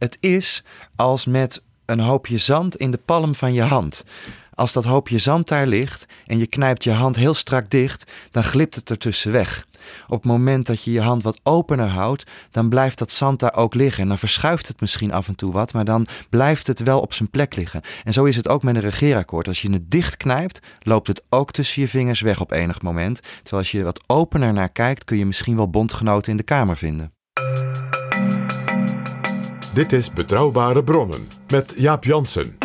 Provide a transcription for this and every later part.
Het is als met een hoopje zand in de palm van je hand. Als dat hoopje zand daar ligt en je knijpt je hand heel strak dicht, dan glipt het ertussen weg. Op het moment dat je je hand wat opener houdt, dan blijft dat zand daar ook liggen. En dan verschuift het misschien af en toe wat, maar dan blijft het wel op zijn plek liggen. En zo is het ook met een regeerakkoord. Als je het dicht knijpt, loopt het ook tussen je vingers weg op enig moment. Terwijl als je wat opener naar kijkt, kun je misschien wel bondgenoten in de Kamer vinden. Dit is Betrouwbare Bronnen met Jaap Jansen.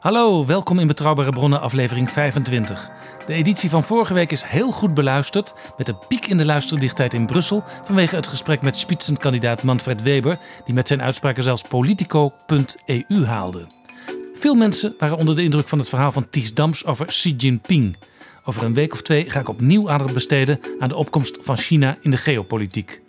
Hallo, welkom in Betrouwbare Bronnen, aflevering 25. De editie van vorige week is heel goed beluisterd, met een piek in de luisterdichtheid in Brussel vanwege het gesprek met spitsenkandidaat Manfred Weber, die met zijn uitspraken zelfs politico.eu haalde. Veel mensen waren onder de indruk van het verhaal van Ties Dams over Xi Jinping. Over een week of twee ga ik opnieuw aandacht besteden aan de opkomst van China in de geopolitiek.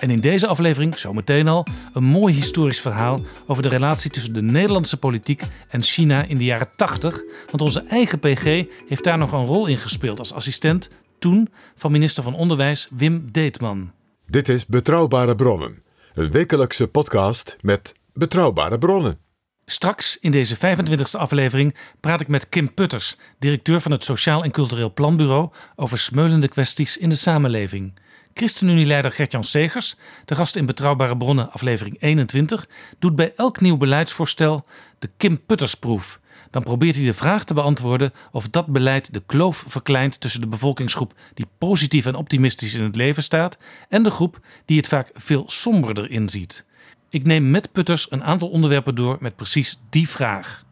En in deze aflevering, zometeen al, een mooi historisch verhaal over de relatie tussen de Nederlandse politiek en China in de jaren 80. Want onze eigen PG heeft daar nog een rol in gespeeld als assistent, toen van minister van Onderwijs Wim Deetman. Dit is Betrouwbare Bronnen, een wekelijkse podcast met betrouwbare bronnen. Straks in deze 25e aflevering praat ik met Kim Putters, directeur van het Sociaal en Cultureel Planbureau, over smeulende kwesties in de samenleving. ChristenUnie-leider Gertjan Segers, de gast in Betrouwbare Bronnen, aflevering 21, doet bij elk nieuw beleidsvoorstel de Kim Puttersproef. Dan probeert hij de vraag te beantwoorden of dat beleid de kloof verkleint tussen de bevolkingsgroep die positief en optimistisch in het leven staat en de groep die het vaak veel somberder inziet. Ik neem met Putters een aantal onderwerpen door met precies die vraag.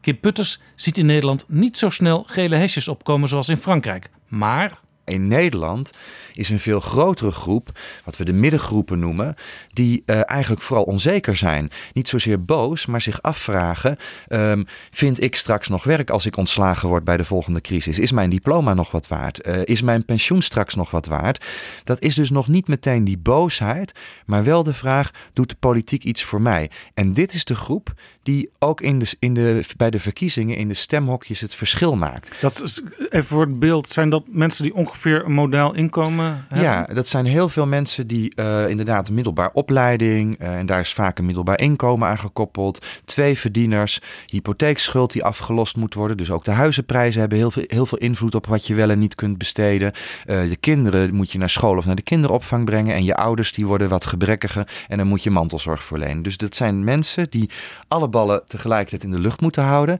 Kim Putters ziet in Nederland niet zo snel gele hesjes opkomen zoals in Frankrijk, maar In Nederland is een veel grotere groep, wat we de middengroepen noemen, die eh, eigenlijk vooral onzeker zijn. Niet zozeer boos, maar zich afvragen: ehm, vind ik straks nog werk als ik ontslagen word bij de volgende crisis? Is mijn diploma nog wat waard? Eh, is mijn pensioen straks nog wat waard? Dat is dus nog niet meteen die boosheid, maar wel de vraag: doet de politiek iets voor mij? En dit is de groep die ook in de, in de, bij de verkiezingen in de stemhokjes het verschil maakt. Dat is, even voor het beeld, zijn dat mensen die ongeveer een modaal inkomen Ja, dat zijn heel veel mensen die eh, inderdaad middelbaar opleiding, eh, en daar is vaak een middelbaar inkomen aan gekoppeld, twee verdieners, hypotheekschuld die afgelost moet worden. Dus ook de huizenprijzen hebben heel veel, heel veel invloed op wat je wel en niet kunt besteden. Eh, de kinderen moet je naar school of naar de kinderopvang brengen en je ouders die worden wat gebrekkiger en dan moet je mantelzorg verlenen. Dus dat zijn mensen die alle ballen tegelijkertijd in de lucht moeten houden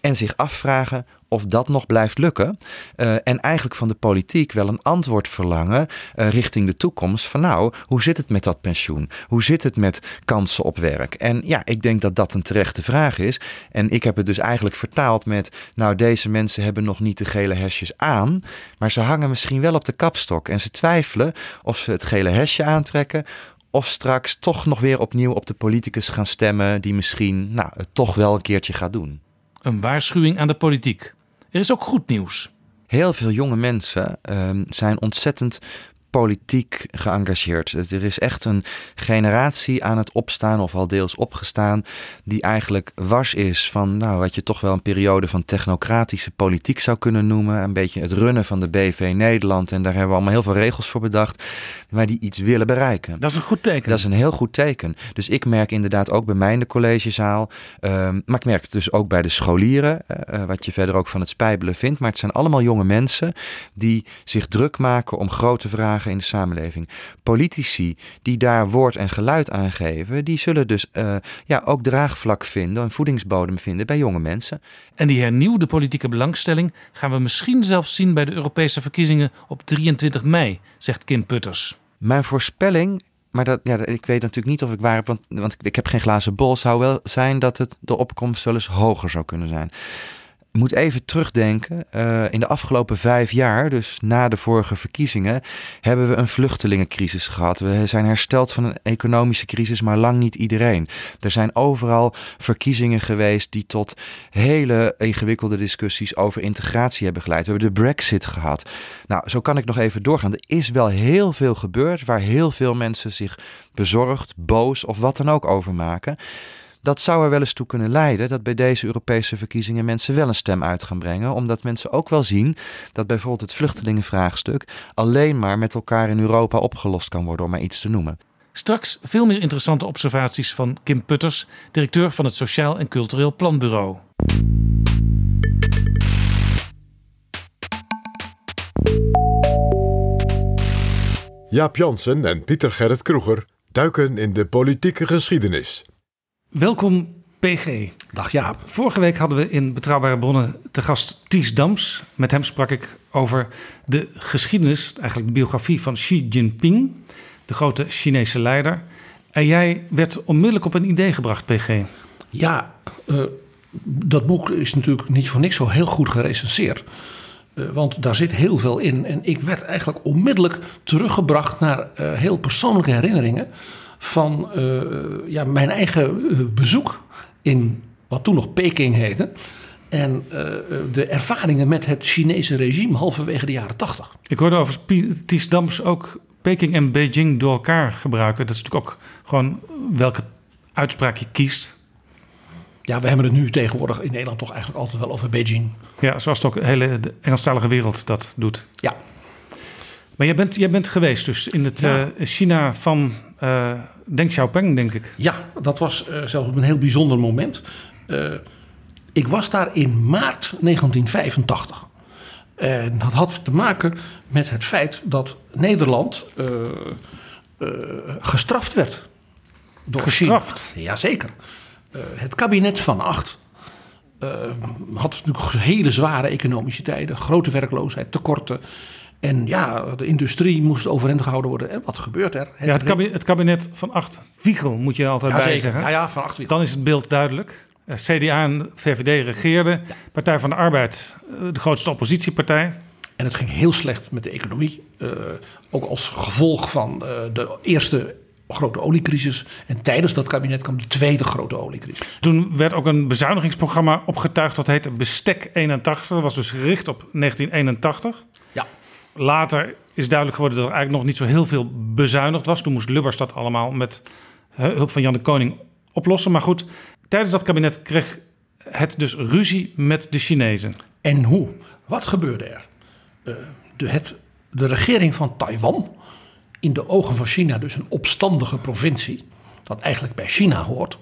en zich afvragen of dat nog blijft lukken. Eh, en eigenlijk van de politiek wel een antwoord verlangen eh, richting de toekomst. Van nou, hoe zit het met dat pensioen? Hoe zit het met kansen op werk? En ja, ik denk dat dat een terechte vraag is. En ik heb het dus eigenlijk vertaald met, nou deze mensen hebben nog niet de gele hesjes aan. Maar ze hangen misschien wel op de kapstok. En ze twijfelen of ze het gele hesje aantrekken of straks toch nog weer opnieuw op de politicus gaan stemmen die misschien nou, het toch wel een keertje gaat doen. een waarschuwing aan de politiek. Er is ook goed nieuws. Heel veel jonge mensen ehm, zijn ontzettend politiek geëngageerd. Er is echt een generatie aan het opstaan, of al deels opgestaan, die eigenlijk was is van nou, wat je toch wel een periode van technocratische politiek zou kunnen noemen. Een beetje het runnen van de BV Nederland. En daar hebben we allemaal heel veel regels voor bedacht, maar die iets willen bereiken. Dat is een goed teken. Dat is een heel goed teken. Dus ik merk inderdaad ook bij mij in de collegezaal, ehm, maar ik merk het dus ook bij de scholieren, uh, wat je verder ook van het spijbelen vindt. Maar het zijn allemaal jonge mensen die zich druk maken om grote vragen in de samenleving. Politici die daar woord en geluid aan geven, die zullen dus uh, ja, ook draagvlak vinden, een voedingsbodem vinden bij jonge mensen. En die hernieuwde politieke belangstelling gaan we misschien zelfs zien bij de Europese verkiezingen op 23 mei, zegt Kim Putters. Mijn voorspelling maar dat, ja, ik weet natuurlijk niet of ik waar heb, want, want ik, ik heb geen glazen bol. Zou wel zijn dat het de opkomst wel eens hoger zou kunnen zijn moet even terugdenken. Uh, in de afgelopen vijf jaar, dus na de vorige verkiezingen, hebben we een vluchtelingencrisis gehad. We zijn hersteld van een economische crisis, maar lang niet iedereen. Er zijn overal verkiezingen geweest die tot hele ingewikkelde discussies over integratie hebben geleid. We hebben de Brexit gehad. Nou, zo kan ik nog even doorgaan. Er is wel heel veel gebeurd waar heel veel mensen zich bezorgd, boos of wat dan ook over maken. Dat zou er wel eens toe kunnen leiden dat bij deze Europese verkiezingen mensen wel een stem uit gaan brengen. Omdat mensen ook wel zien dat bijvoorbeeld het vluchtelingenvraagstuk alleen maar met elkaar in Europa opgelost kan worden, om maar iets te noemen. Straks veel meer interessante observaties van Kim Putters, directeur van het Sociaal en Cultureel Planbureau. Jaap Jansen en Pieter Gerrit Kroeger duiken in de politieke geschiedenis. Welkom PG. Dag Jaap. Vorige week hadden we in Betrouwbare Bronnen te gast Ties Dams. Met hem sprak ik over de geschiedenis, eigenlijk de biografie van Xi Jinping, de grote Chinese leider. En jij werd onmiddellijk op een idee gebracht, PG. Ja, uh, dat boek is natuurlijk niet voor niks zo heel goed gerecenseerd. Uh, want daar zit heel veel in. En ik werd eigenlijk onmiddellijk teruggebracht naar uh, heel persoonlijke herinneringen van uh, ja, mijn eigen uh, bezoek in wat toen nog Peking heette. En uh, de ervaringen met het Chinese regime halverwege de jaren tachtig. Ik hoorde over Ties Dams ook Peking en Beijing door elkaar gebruiken. Dat is natuurlijk ook gewoon welke uitspraak je kiest. Ja, we hebben het nu tegenwoordig in Nederland toch eigenlijk altijd wel over Beijing. Ja, zoals het ook de hele Engelstalige wereld dat doet. Ja. Maar jij bent, jij bent geweest dus in het ja. uh, China van uh, Deng Xiaoping, denk ik. Ja, dat was uh, zelfs een heel bijzonder moment. ik was daar in maart 1985. En dat had te maken met het feit dat Nederland gestraft werd. Door gestraft? China. Jazeker. het kabinet van acht had natuurlijk hele zware economische tijden. Grote werkloosheid, tekorten. En ja, de industrie moest overeind gehouden worden. En wat gebeurt er? Het, ja, het, kabinet, het kabinet van acht Wiegel moet je altijd ja, bij zeggen. Ja, ja, van acht Wiegel. Dan is het beeld duidelijk. CDA en VVD regeerden. Partij van de Arbeid, de grootste oppositiepartij. En het ging heel slecht met de economie. Uh, ook als gevolg van uh, de eerste grote oliecrisis. En tijdens dat kabinet kwam de tweede grote oliecrisis. Toen werd ook een bezuinigingsprogramma opgetuigd. Dat heette Bestek 81. Dat was dus gericht op 1981. Later is duidelijk geworden dat er eigenlijk nog niet zo heel veel bezuinigd was. Toen moest Lubbers dat allemaal met hulp van Jan de Koning oplossen. Maar goed, tijdens dat kabinet kreeg het dus ruzie met de Chinezen. En hoe? Wat gebeurde er? Uh, de, het, de regering van Taiwan, in de ogen van China dus een opstandige provincie, dat eigenlijk bij China hoort.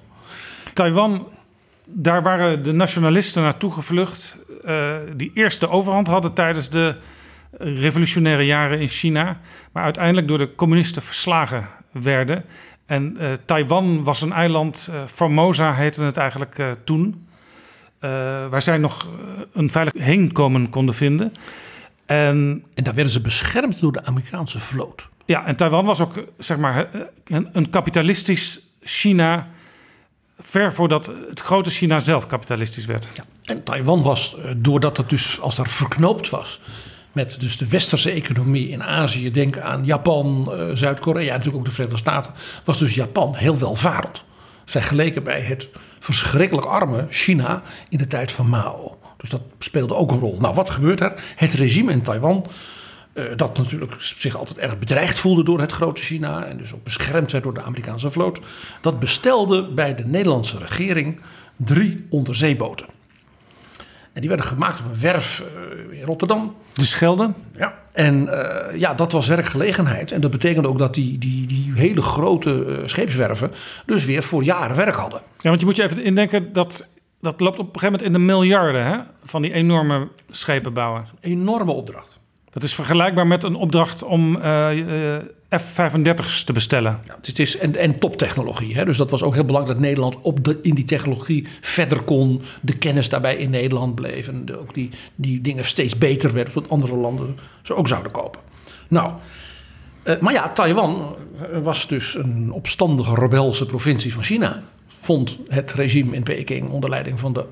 Taiwan, daar waren de nationalisten naartoe gevlucht, uh, die eerst de overhand hadden tijdens de revolutionaire jaren in China, maar uiteindelijk door de communisten verslagen werden. En uh, Taiwan was een eiland, uh, Formosa heette het eigenlijk uh, toen, waar zij nog een veilig heenkomen konden vinden. En, en daar werden ze beschermd door de Amerikaanse vloot. Ja, en Taiwan was ook zeg maar een, een kapitalistisch China ver voordat het grote China zelf kapitalistisch werd. Ja. En Taiwan was, doordat het dus als er verknoopt was met dus de westerse economie in Azië, denk aan Japan, uh, Zuid-Korea, natuurlijk ook de Verenigde Staten, was dus Japan heel welvarend. Vergeleken bij het verschrikkelijk arme China in de tijd van Mao. Dus dat speelde ook een rol. Nou, wat gebeurt er? Het regime in Taiwan eh, dat natuurlijk zich altijd erg bedreigd voelde door het grote China en dus ook beschermd werd door de Amerikaanse vloot, dat bestelde bij de Nederlandse regering drie onderzeeboten. En die werden gemaakt op een werf eh, in Rotterdam. De Schelde? Ja. En uh, ja, dat was werkgelegenheid. En dat betekende ook dat die, die, die hele grote uh, scheepswerven dus weer voor jaren werk hadden. Ja, want je moet je even indenken dat dat loopt op een gegeven moment in de miljarden hè? van die enorme schepen bouwen. Enorme opdracht. Dat is vergelijkbaar met een opdracht om uh, F-35's te bestellen. Ja, het is, en, en toptechnologie. Hè? Dus dat was ook heel belangrijk dat Nederland op de, in die technologie verder kon. De kennis daarbij in Nederland bleef. En ook die, die dingen steeds beter werden. Zodat andere landen ze ook zouden kopen. Nou, uh, maar ja, Taiwan was dus een opstandige rebelse provincie van China. Vond het regime in Peking onder leiding van de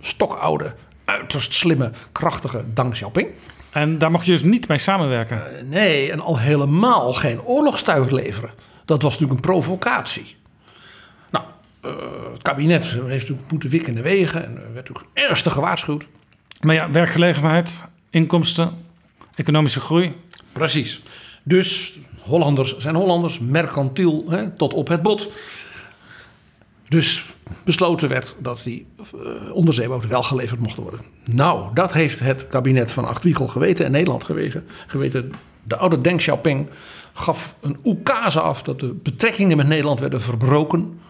stokoude, uiterst slimme, krachtige Deng Xiaoping. En daar mocht je dus niet mee samenwerken? Uh, nee, en al helemaal geen oorlogstuig leveren. Dat was natuurlijk een provocatie. Nou, uh, het kabinet heeft natuurlijk moeten wikken de wegen en werd natuurlijk ernstig gewaarschuwd. Maar ja, werkgelegenheid, inkomsten, economische groei. Precies. Dus Hollanders zijn Hollanders, mercantiel hè, tot op het bot. Dus besloten werd dat die uh, onderzeeboten wel geleverd mochten worden. Nou, dat heeft het kabinet van Achtwiegel geweten en Nederland gewegen, geweten. De oude Deng Xiaoping gaf een oekase af dat de betrekkingen met Nederland werden verbroken.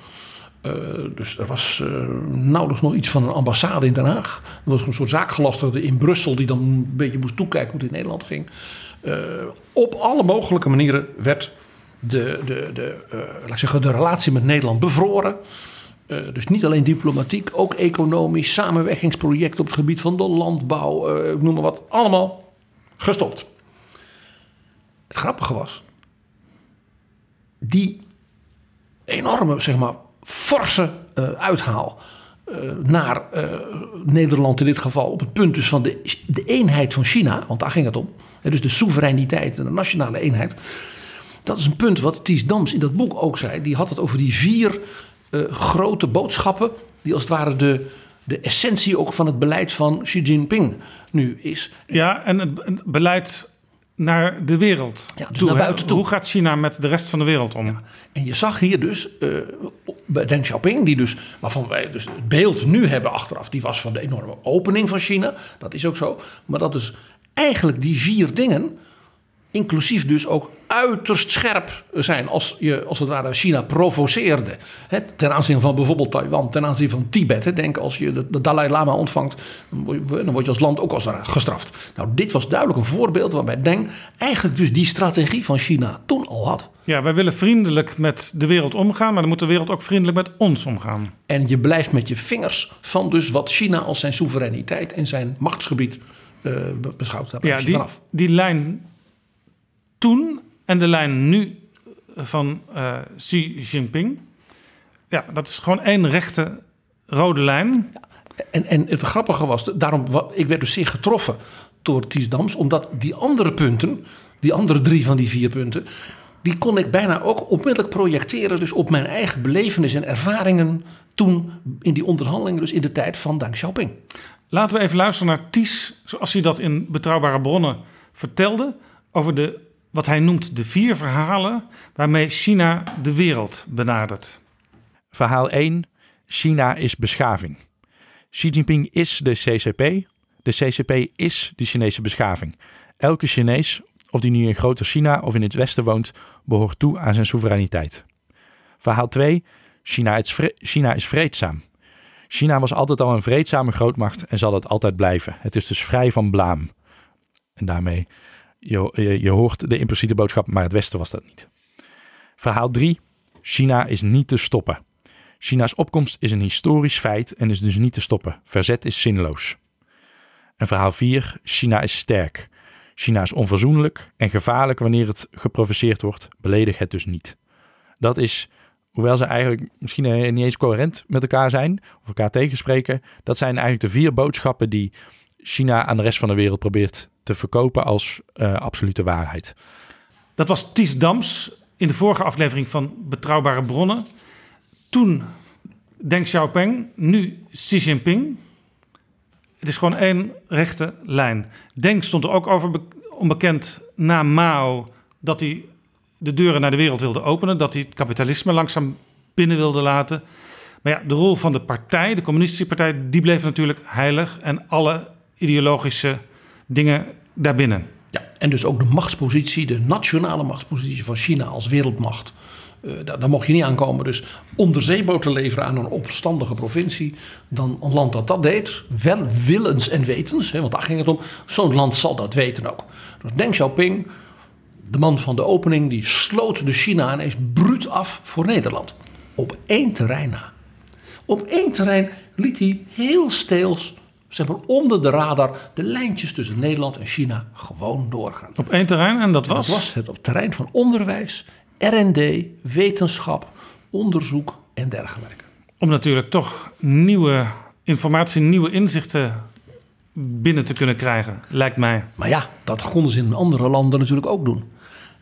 Uh, dus er was uh, nauwelijks nog iets van een ambassade in Den Haag. Er was een soort zaakgelastigde in Brussel die dan een beetje moest toekijken hoe het in Nederland ging. Op alle mogelijke manieren werd de, de, de, laat ik zeggen, de relatie met Nederland bevroren. Uh, dus niet alleen diplomatiek, ook economisch, samenwerkingsprojecten op het gebied van de landbouw, uh, noem maar wat, allemaal gestopt. Het grappige was, die enorme, zeg maar, forse uh, uithaal naar Nederland in dit geval, op het punt dus van de, de eenheid van China, want daar ging het om, dus de soevereiniteit en de nationale eenheid. Dat is een punt wat Ties Dams in dat boek ook zei. Die had het over die vier grote boodschappen, die als het ware de, de essentie ook van het beleid van Xi Jinping nu is. Ja, en het, beleid naar de wereld. Ja, dus toe, naar buiten toe. Hoe gaat China met de rest van de wereld om? Ja. En je zag hier dus uh, bij Deng Xiaoping, die dus, waarvan wij dus het beeld nu hebben achteraf, die was van de enorme opening van China. Dat is ook zo. Maar dat dus eigenlijk die vier dingen inclusief dus ook uiterst scherp zijn als je als het ware China provoceerde. Hè, ten aanzien van bijvoorbeeld Taiwan, ten aanzien van Tibet. Hè, denk als je de, de, Dalai Lama ontvangt, dan word, je, als land ook als ware gestraft. Nou, dit was duidelijk een voorbeeld waarbij Deng eigenlijk dus die strategie van China toen al had. Ja, wij willen vriendelijk met de wereld omgaan, maar dan moet de wereld ook vriendelijk met ons omgaan. En je blijft met je vingers van dus wat China als zijn soevereiniteit en zijn machtsgebied uh, beschouwt. Ja, die, vanaf. die lijn toen en de lijn nu van uh, Xi Jinping. Ja, dat is gewoon één rechte rode lijn. En, en het grappige was, daarom, ik werd dus zeer getroffen door Ties Dams, omdat die andere punten, die andere drie van die vier punten, die kon ik bijna ook onmiddellijk projecteren dus op mijn eigen belevenis en ervaringen toen in die onderhandelingen, dus in de tijd van Deng Xiaoping. Laten we even luisteren naar Ties, zoals hij dat in Betrouwbare Bronnen vertelde, over de wat hij noemt de vier verhalen waarmee China de wereld benadert. Verhaal 1. China is beschaving. Xi Jinping is de CCP. De CCP is de Chinese beschaving. Elke Chinees, of die nu in Groter China of in het Westen woont, behoort toe aan zijn soevereiniteit. Verhaal 2. China is, China is vreedzaam. China was altijd al een vreedzame grootmacht en zal het altijd blijven. Het is dus vrij van blaam. En daarmee je, je, hoort de impliciete boodschap, maar het Westen was dat niet. Verhaal 3. China is niet te stoppen. China's opkomst is een historisch feit en is dus niet te stoppen. Verzet is zinloos. En verhaal 4. China is sterk. China is onverzoenlijk en gevaarlijk wanneer het geprovoceerd wordt. Beledig het dus niet. Dat is, hoewel ze eigenlijk misschien niet eens coherent met elkaar zijn of elkaar tegenspreken, dat zijn eigenlijk de vier boodschappen die China aan de rest van de wereld probeert te verkopen als uh, absolute waarheid. Dat was Ties Dams in de vorige aflevering van Betrouwbare Bronnen. Toen Deng Xiaoping, nu Xi Jinping. Het is gewoon één rechte lijn. Deng stond er ook over onbekend na Mao dat hij de deuren naar de wereld wilde openen, dat hij het kapitalisme langzaam binnen wilde laten. Maar ja, de rol van de partij, de communistische partij, die bleef natuurlijk heilig en alle ideologische dingen daarbinnen. Ja, en dus ook de machtspositie, de nationale machtspositie van China als wereldmacht. Uh, daar, daar, mocht je niet aankomen. Dus onderzeeboten leveren aan een opstandige provincie. Dan een land dat dat deed, wel willens en wetens, hè, want daar ging het om. Zo'n land zal dat weten ook. Dus Deng Xiaoping, de man van de opening, die sloot de China ineens bruut af voor Nederland. Op één terrein na. Op één terrein liet hij heel steels zeg maar onder de radar de lijntjes tussen Nederland en China gewoon doorgaan. Op één terrein en dat was? dat was het op het terrein van onderwijs, R&D, wetenschap, onderzoek en dergelijke. Om natuurlijk toch nieuwe informatie, nieuwe inzichten binnen te kunnen krijgen, lijkt mij. Maar ja, dat konden ze in andere landen natuurlijk ook doen.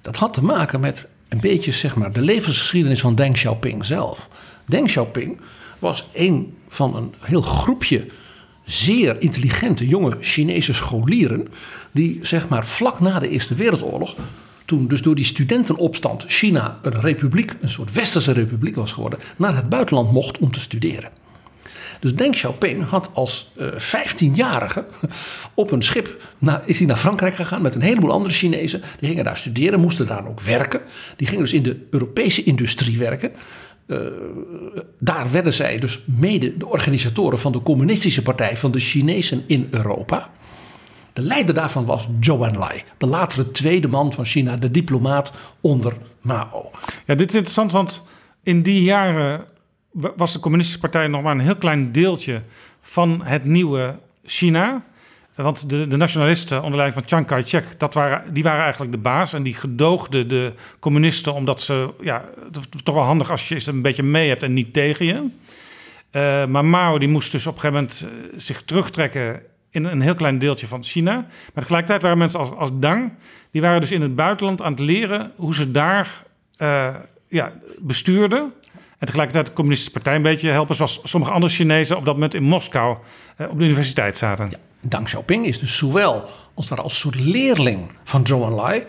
Dat had te maken met een beetje zeg maar, de levensgeschiedenis van Deng Xiaoping zelf. Deng Xiaoping was een van een heel groepje zeer intelligente jonge Chinese scholieren. die zeg maar vlak na de Eerste Wereldoorlog. toen dus door die studentenopstand China een republiek, een soort westerse republiek was geworden. naar het buitenland mocht om te studeren. Dus Deng Xiaoping had als uh, 15-jarige op een schip naar, is hij naar Frankrijk gegaan met een heleboel andere Chinezen. Die gingen daar studeren, moesten daar ook werken. Die gingen dus in de Europese industrie werken. Uh, daar werden zij dus mede de organisatoren van de communistische partij van de Chinezen in Europa. De leider daarvan was Zhou Enlai, de latere tweede man van China, de diplomaat onder Mao. Ja, dit is interessant, want in die jaren was de communistische partij nog maar een heel klein deeltje van het nieuwe China. Want de, de nationalisten onder leiding van Chiang Kai-shek, waren, die waren eigenlijk de baas. En die gedoogden de communisten omdat ze... Ja, toch wel handig als je ze een beetje mee hebt en niet tegen je. Uh, maar Mao die moest dus op een gegeven moment uh, zich terugtrekken in een heel klein deeltje van China. Maar tegelijkertijd waren mensen als, als Dang... die waren dus in het buitenland aan het leren hoe ze daar uh, ja, bestuurden. En tegelijkertijd de communistische partij een beetje helpen... zoals sommige andere Chinezen op dat moment in Moskou op de universiteit zaten. Ja. Deng Xiaoping is dus zowel als, als soort leerling van Zhou Enlai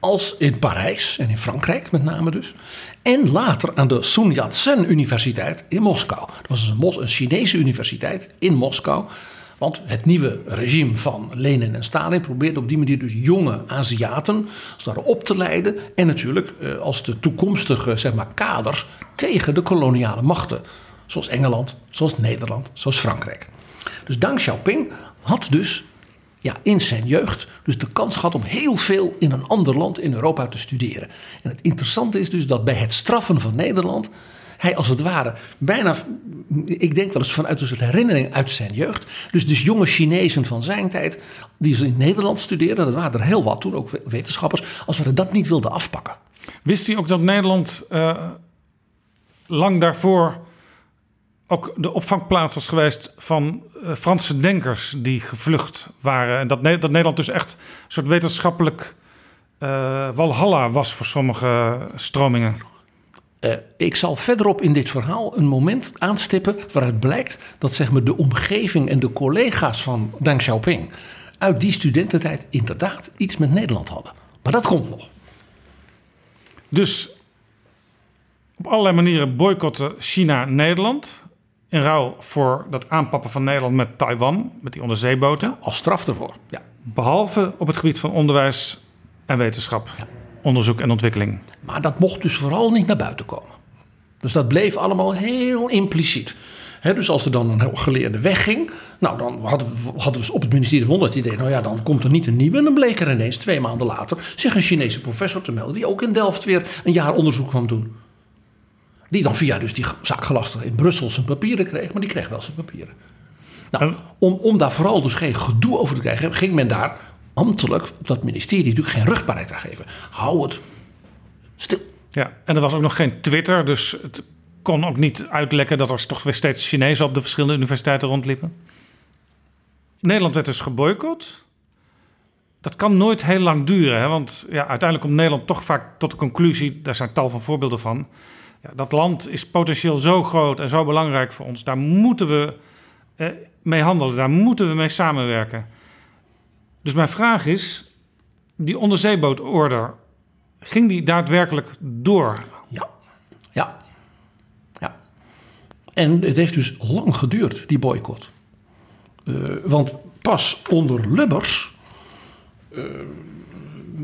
als in Parijs en in Frankrijk met name dus. En later aan de Sun Yat-sen Universiteit in Moskou. Dat was dus een, Mos een Chinese universiteit in Moskou. Want het nieuwe regime van Lenin en Stalin probeerde op die manier dus jonge Aziaten op te leiden. En natuurlijk eh, als de toekomstige zeg maar, kaders tegen de koloniale machten. Zoals Engeland, zoals Nederland, zoals Frankrijk. Dus Deng Xiaoping had dus ja, in zijn jeugd dus de kans gehad om heel veel in een ander land in Europa te studeren. En het interessante is dus dat bij het straffen van Nederland hij als het ware bijna, ik denk wel eens vanuit een soort herinnering uit zijn jeugd. Dus, dus jonge Chinezen van zijn tijd, die ze in Nederland studeerden, dat waren er heel wat toen, ook wetenschappers, als we dat niet wilden afpakken. Wist hij ook dat Nederland uh, lang daarvoor ook de opvangplaats was geweest van uh, Franse denkers die gevlucht waren. En dat, dat Nederland dus echt een soort wetenschappelijk uh, walhalla was voor sommige stromingen. Uh, ik zal verderop in dit verhaal een moment aanstippen waaruit blijkt dat zeg maar, de omgeving en de collega's van Deng Xiaoping uit die studententijd inderdaad iets met Nederland hadden. Maar dat komt nog. Dus op allerlei manieren boycotten China Nederland in ruil voor dat aanpappen van Nederland met Taiwan, met die onderzeeboten. Ja, als straf ervoor. Ja. Behalve op het gebied van onderwijs en wetenschap, ja. Onderzoek en ontwikkeling. Maar dat mocht dus vooral niet naar buiten komen. Dus dat bleef allemaal heel impliciet. He, dus als er dan een geleerde wegging, nou dan hadden we, hadden we op het ministerie van Onderwijs het idee, nou ja, dan komt er niet een nieuwe. En dan bleek er ineens twee maanden later zich een Chinese professor te melden, die ook in Delft weer een jaar onderzoek kwam doen. Die dan via dus die zaakgelastigde in Brussel zijn papieren kreeg, maar die kreeg wel zijn papieren. Nou, om, om daar vooral dus geen gedoe over te krijgen, ging men daar ambtelijk op dat ministerie natuurlijk geen rugbaarheid aan geven. Hou het stil. Ja, en er was ook nog geen Twitter, dus het kon ook niet uitlekken dat er toch weer steeds Chinezen op de verschillende universiteiten rondliepen. Nederland werd dus geboycott. Dat kan nooit heel lang duren, hè? want ja, uiteindelijk komt Nederland toch vaak tot de conclusie, daar zijn tal van voorbeelden van ja, dat land is potentieel zo groot en zo belangrijk voor ons. Daar moeten we eh, mee handelen, daar moeten we mee samenwerken. Dus mijn vraag is: die onderzeebootorder, ging die daadwerkelijk door? Ja. Ja. Ja. En het heeft dus lang geduurd, die boycott. Uh, want pas onder Lubbers uh,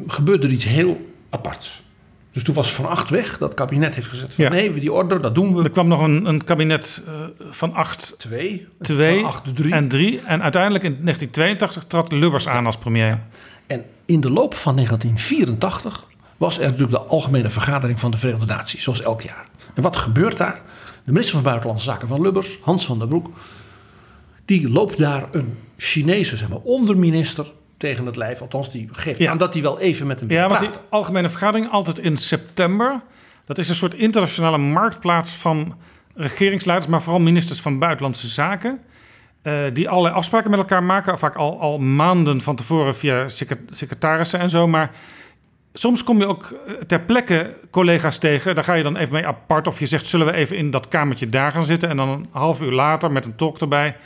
gebeurde er iets heel aparts. Dus toen was Van Acht weg. Dat kabinet heeft gezegd van Ja. nee, die order, dat doen we. Er kwam nog een, een kabinet eh, van acht, Twee. twee Van acht, drie. en drie. En uiteindelijk in 1982 trad Lubbers aan als premier. En in de loop van 1984 was er natuurlijk de Algemene Vergadering van de Verenigde Naties, zoals elk jaar. En wat gebeurt daar? De minister van Buitenlandse Zaken van Lubbers, Hans van der Broek, die loopt daar een Chinese zeg maar, onderminister tegen het lijf. Althans, die geeft Ja. aan dat hij wel even met hem Ja, want die algemene vergadering altijd in september. Dat is een soort internationale marktplaats van regeringsleiders, maar vooral ministers van buitenlandse zaken. eh, die allerlei afspraken met elkaar maken, vaak al, al maanden van tevoren via secret- secretarissen en zo. Maar soms kom je ook eh, ter plekke collega's tegen. Daar ga je dan even mee apart. Of je zegt, zullen we even in dat kamertje daar gaan zitten? En dan een half uur later met een tolk erbij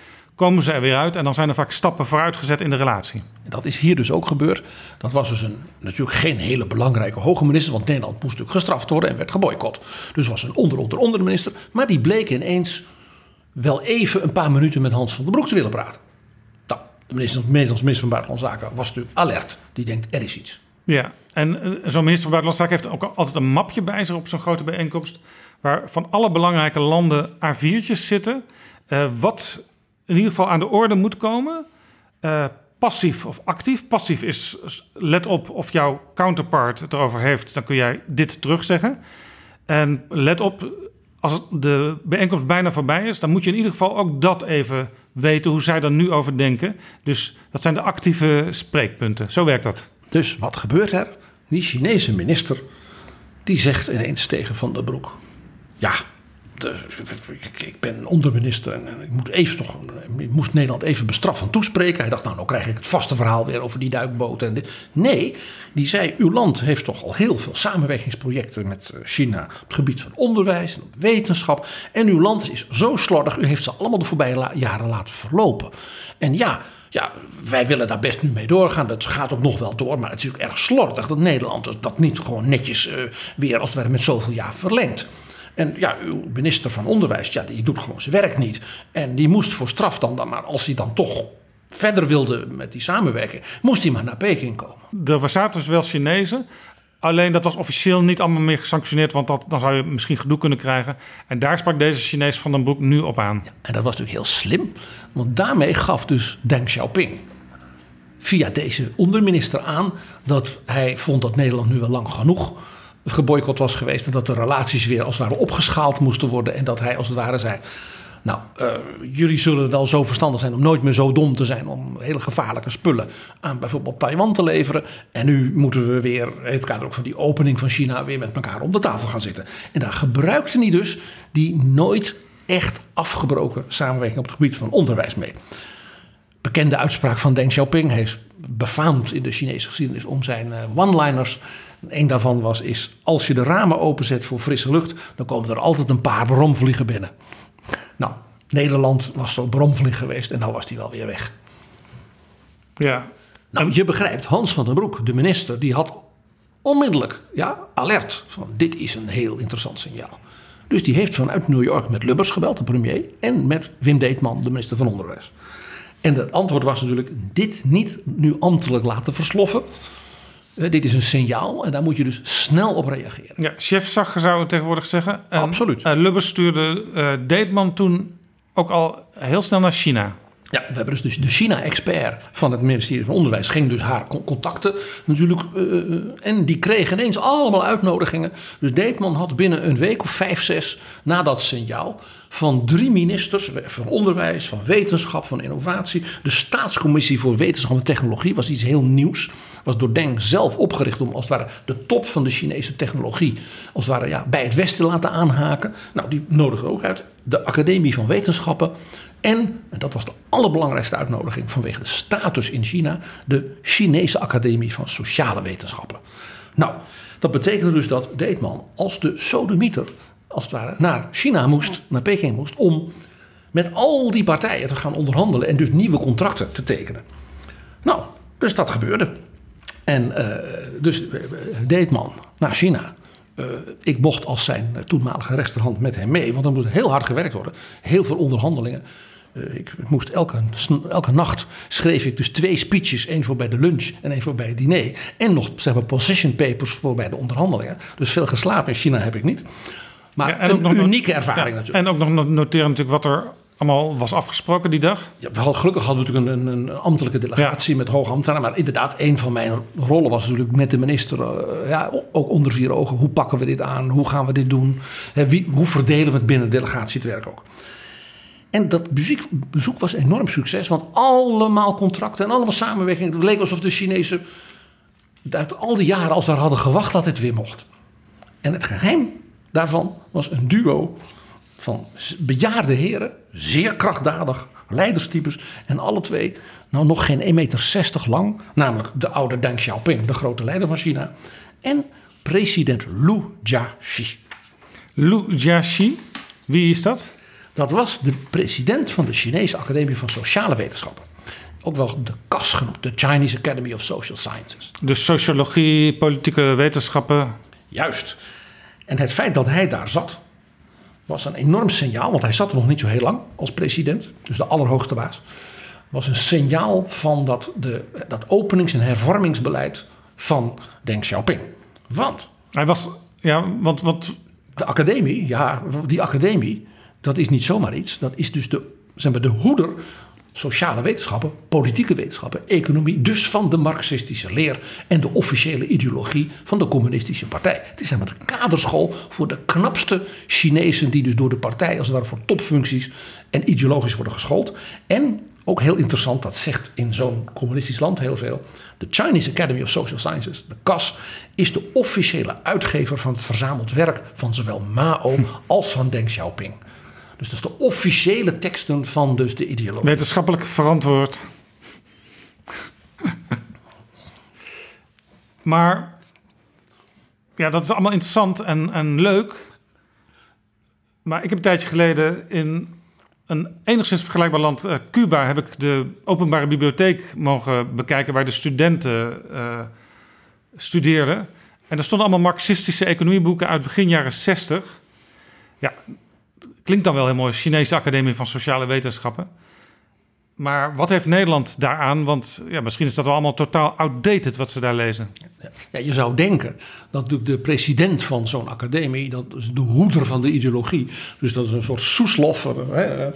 komen ze er weer uit. En dan zijn er vaak stappen vooruitgezet in de relatie. En dat is hier dus ook gebeurd. Dat was dus een, natuurlijk geen hele belangrijke hoge minister, want Nederland moest natuurlijk gestraft worden en werd geboycott. Dus was een onder, onder, onder minister. Maar die bleek ineens wel even een paar minuten met Hans van den Broek te willen praten. Nou, de minister, de minister van Buitenlandse Zaken was natuurlijk alert. Die denkt, er is iets. Ja, en eh, zo'n minister van Buitenlandse Zaken heeft ook altijd een mapje bij zich op zo'n grote bijeenkomst. Waar van alle belangrijke landen A4'tjes zitten. eh, wat in ieder geval aan de orde moet komen. eh, passief of actief. Passief is, let op of jouw counterpart het erover heeft. Dan kun jij dit terugzeggen. En let op, als de bijeenkomst bijna voorbij is... dan moet je in ieder geval ook dat even weten hoe zij er nu over denken. Dus dat zijn de actieve spreekpunten. Zo werkt dat. Dus wat gebeurt er? Die Chinese minister, die zegt ineens tegen Van der Broek... Ja, ik, ben onderminister en ik moet even toch, moest Nederland even bestraffend toespreken. Hij dacht, nou, nou krijg ik het vaste verhaal weer over die duikboten. En dit. Nee, die zei, uw land heeft toch al heel veel samenwerkingsprojecten met eh, China... op het gebied van onderwijs en wetenschap. En uw land is zo slordig, u heeft ze allemaal de voorbije jaren laten verlopen. En ja... Ja, wij willen daar best nu mee doorgaan. Dat gaat ook nog wel door. Maar het is natuurlijk erg slordig dat Nederland dat niet gewoon netjes eh, weer als het ware met zoveel jaar verlengt. En ja, uw minister van Onderwijs, ja, die doet gewoon zijn werk niet. En die moest voor straf dan, dan maar als hij dan toch verder wilde met die samenwerking, moest hij maar naar Peking komen. Er zaten dus wel Chinezen. Alleen dat was officieel niet allemaal meer gesanctioneerd, want dat, dan zou je misschien gedoe kunnen krijgen. En daar sprak deze Chinees van den Broek nu op aan. En dat was natuurlijk heel slim, want daarmee gaf dus Deng Xiaoping via deze onderminister aan dat hij vond dat Nederland nu wel lang genoeg geboycott was geweest en dat de relaties weer als het ware opgeschaald moesten worden en dat hij als het ware zei. Nou, eh, jullie zullen wel zo verstandig zijn om nooit meer zo dom te zijn om hele gevaarlijke spullen aan bijvoorbeeld Taiwan te leveren. En nu moeten we weer, in het kader ook van die opening van China, weer met elkaar om de tafel gaan zitten. En daar gebruikte hij dus die nooit echt afgebroken samenwerking op het gebied van onderwijs mee. Bekende uitspraak van Deng Xiaoping. Hij is befaamd in de Chinese geschiedenis om zijn eh, one-liners. Een daarvan was is als je de ramen openzet voor frisse lucht, dan komen er altijd een paar bromvliegen binnen. Nou, Nederland was zo bromvlieg geweest en nou was die wel weer weg. Ja. Nou, je begrijpt, Hans van den Broek, de minister, die had onmiddellijk ja, alert van dit is een heel interessant signaal. Dus die heeft vanuit New York met Lubbers gebeld, de premier, en met Wim Deetman, de minister van Onderwijs. En het antwoord was natuurlijk dit niet nu ambtelijk laten versloffen. Dit is een signaal en daar moet je dus snel op reageren. Ja, chefzag zou ik tegenwoordig zeggen. En, Absoluut. eh, Lubbers stuurde eh Deetman toen ook al heel snel naar China. Ja, we hebben dus de- China-expert van het ministerie van Onderwijs. Ging dus haar con- contacten natuurlijk. eh, en die kregen ineens allemaal uitnodigingen. Dus Deetman had binnen een week of vijf, zes na dat signaal... van drie ministers van onderwijs, van wetenschap, van innovatie... de staatscommissie voor wetenschap en technologie was iets heel nieuws. Was door Deng zelf opgericht om als het ware de top van de Chinese technologie... als het ware ja, bij het Westen laten aanhaken. Nou, die nodigde ook uit de Academie van Wetenschappen... En, en dat was de allerbelangrijkste uitnodiging vanwege de status in China, de Chinese Academie van Sociale Wetenschappen. Nou, dat betekende dus dat Deetman als de sodemieter, als het ware, naar China moest, naar Peking moest, om met al die partijen te gaan onderhandelen en dus nieuwe contracten te tekenen. Nou, dus dat gebeurde. En uh, dus deed man naar China. Uh, ik mocht als zijn toenmalige rechterhand met hem mee, want dan moet heel hard gewerkt worden. Heel veel onderhandelingen. Uh, ik moest elke, elke nacht schreef ik dus twee speeches. één voor bij de lunch en één voor bij het diner. En nog zeg maar, position papers voor bij de onderhandelingen. Dus veel geslapen in China heb ik niet. Maar ja, en een nog unieke ervaring ja, natuurlijk. En ook nog noteren natuurlijk wat er allemaal was afgesproken die dag? Ja, we hadden, gelukkig hadden we natuurlijk een, een ambtelijke delegatie met hoge ambtenaren. Maar inderdaad, een van mijn rollen was natuurlijk met de minister, uh, ja, ook onder vier ogen. Hoe pakken we dit aan? Hoe gaan we dit doen? Wie, hoe verdelen we het binnen de delegatie het werk ook? En dat bezoek, was een enorm succes, want allemaal contracten en allemaal samenwerking. Het leek alsof de Chinezen uit al die jaren als daar hadden gewacht dat het weer mocht. En het geheim daarvan was een duo van bejaarde heren, zeer krachtdadig, leiderstypes. En alle twee, nou nog geen 1,60 meter lang, namelijk de oude Deng Xiaoping, de grote leider van China. En president Lu Jiaxi. Lu Jiaxi, wie is dat? Dat was de president van de Chinese Academie van Sociale Wetenschappen. Ook wel de KAS genoemd, de Chinese Academy of Social Sciences. Dus sociologie, politieke wetenschappen. Juist. En het feit dat hij daar zat, was een enorm signaal, want hij zat er nog niet zo heel lang als president, dus de allerhoogste baas. Was een signaal van dat, de, dat openings- en hervormingsbeleid van Deng Xiaoping. Want. Hij was. Ja, want. want... De academie, ja, die academie, dat is niet zomaar iets. Dat is dus de, zeg maar, de hoeder sociale wetenschappen, politieke wetenschappen, economie, dus van de marxistische leer en de officiële ideologie van de communistische partij. Het is zeg maar de kaderschool voor de knapste Chinezen die dus door de partij als het ware voor topfuncties en ideologisch worden geschoold. En ook heel interessant, dat zegt in zo'n communistisch land heel veel. De Chinese Academy of Social Sciences, de CAS, is de officiële uitgever van het verzameld werk van zowel Mao als van Deng Xiaoping. Dus dat is de officiële teksten van dus de ideologie. Wetenschappelijk verantwoord. maar ja, dat is allemaal interessant en, en leuk. Maar ik heb een tijdje geleden in een enigszins vergelijkbaar land, uh, Cuba, heb ik de openbare bibliotheek mogen bekijken waar de studenten uh, studeerden. En er stonden allemaal marxistische economieboeken uit begin jaren 60. Ja, klinkt dan wel heel mooi, Chinese Academie van Sociale Wetenschappen. Maar wat heeft Nederland daaraan? Want ja, misschien is dat wel allemaal totaal outdated wat ze daar lezen. Ja, je zou denken dat de president van zo'n academie, dat is de hoeder van de ideologie. Dus dat is een soort Soeslof, eh,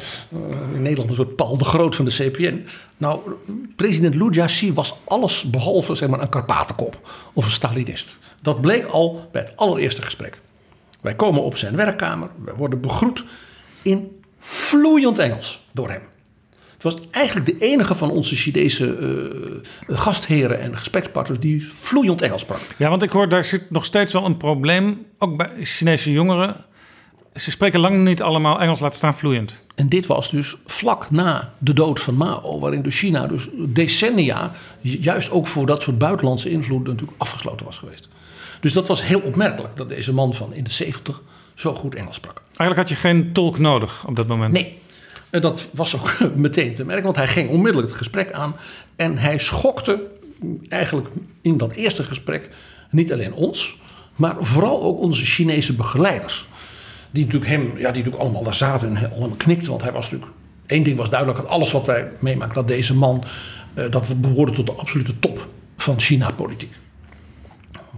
in Nederland een soort Paul de Groot van de CPN. Nou, president Lu Jiaxi was alles behalve zeg maar, een Karpatenkop of een Stalinist. Dat bleek al bij het allereerste gesprek. Wij komen op zijn werkkamer, we worden begroet in vloeiend Engels door hem. Het was eigenlijk de enige van onze Chinese uh, gastheren en gesprekspartners die vloeiend Engels sprak. Ja, want ik hoor daar zit nog steeds wel een probleem, ook bij Chinese jongeren. Ze spreken lang niet allemaal Engels, laten staan vloeiend. En dit was dus vlak na de dood van Mao, waarin dus China dus decennia, juist ook voor dat soort buitenlandse invloeden, natuurlijk afgesloten was geweest. Dus dat was heel opmerkelijk dat deze man van in de 70 zo goed Engels sprak. Eigenlijk had je geen tolk nodig op dat moment. Nee, dat was ook meteen te merken, want hij ging onmiddellijk het gesprek aan en hij schokte eigenlijk in dat eerste gesprek niet alleen ons, maar vooral ook onze Chinese begeleiders. Die natuurlijk hem, ja, die natuurlijk allemaal daar zaten en allemaal knikten, want hij was natuurlijk. één ding was duidelijk: dat alles wat wij meemaakten, dat deze man, uh, dat behoorde tot de absolute top van China-politiek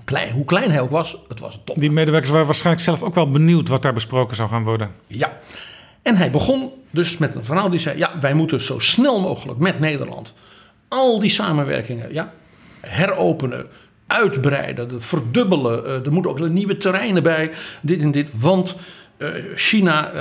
klein, hoe klein hij ook was, het was top. Die medewerkers waren waarschijnlijk zelf ook wel benieuwd wat daar besproken zou gaan worden. Ja, en hij begon dus met een verhaal die zei: ja, wij moeten zo snel mogelijk met Nederland al die samenwerkingen ja, heropenen, uitbreiden, verdubbelen. Uh, er moeten ook nieuwe terreinen bij, dit en dit. Want uh, China, uh,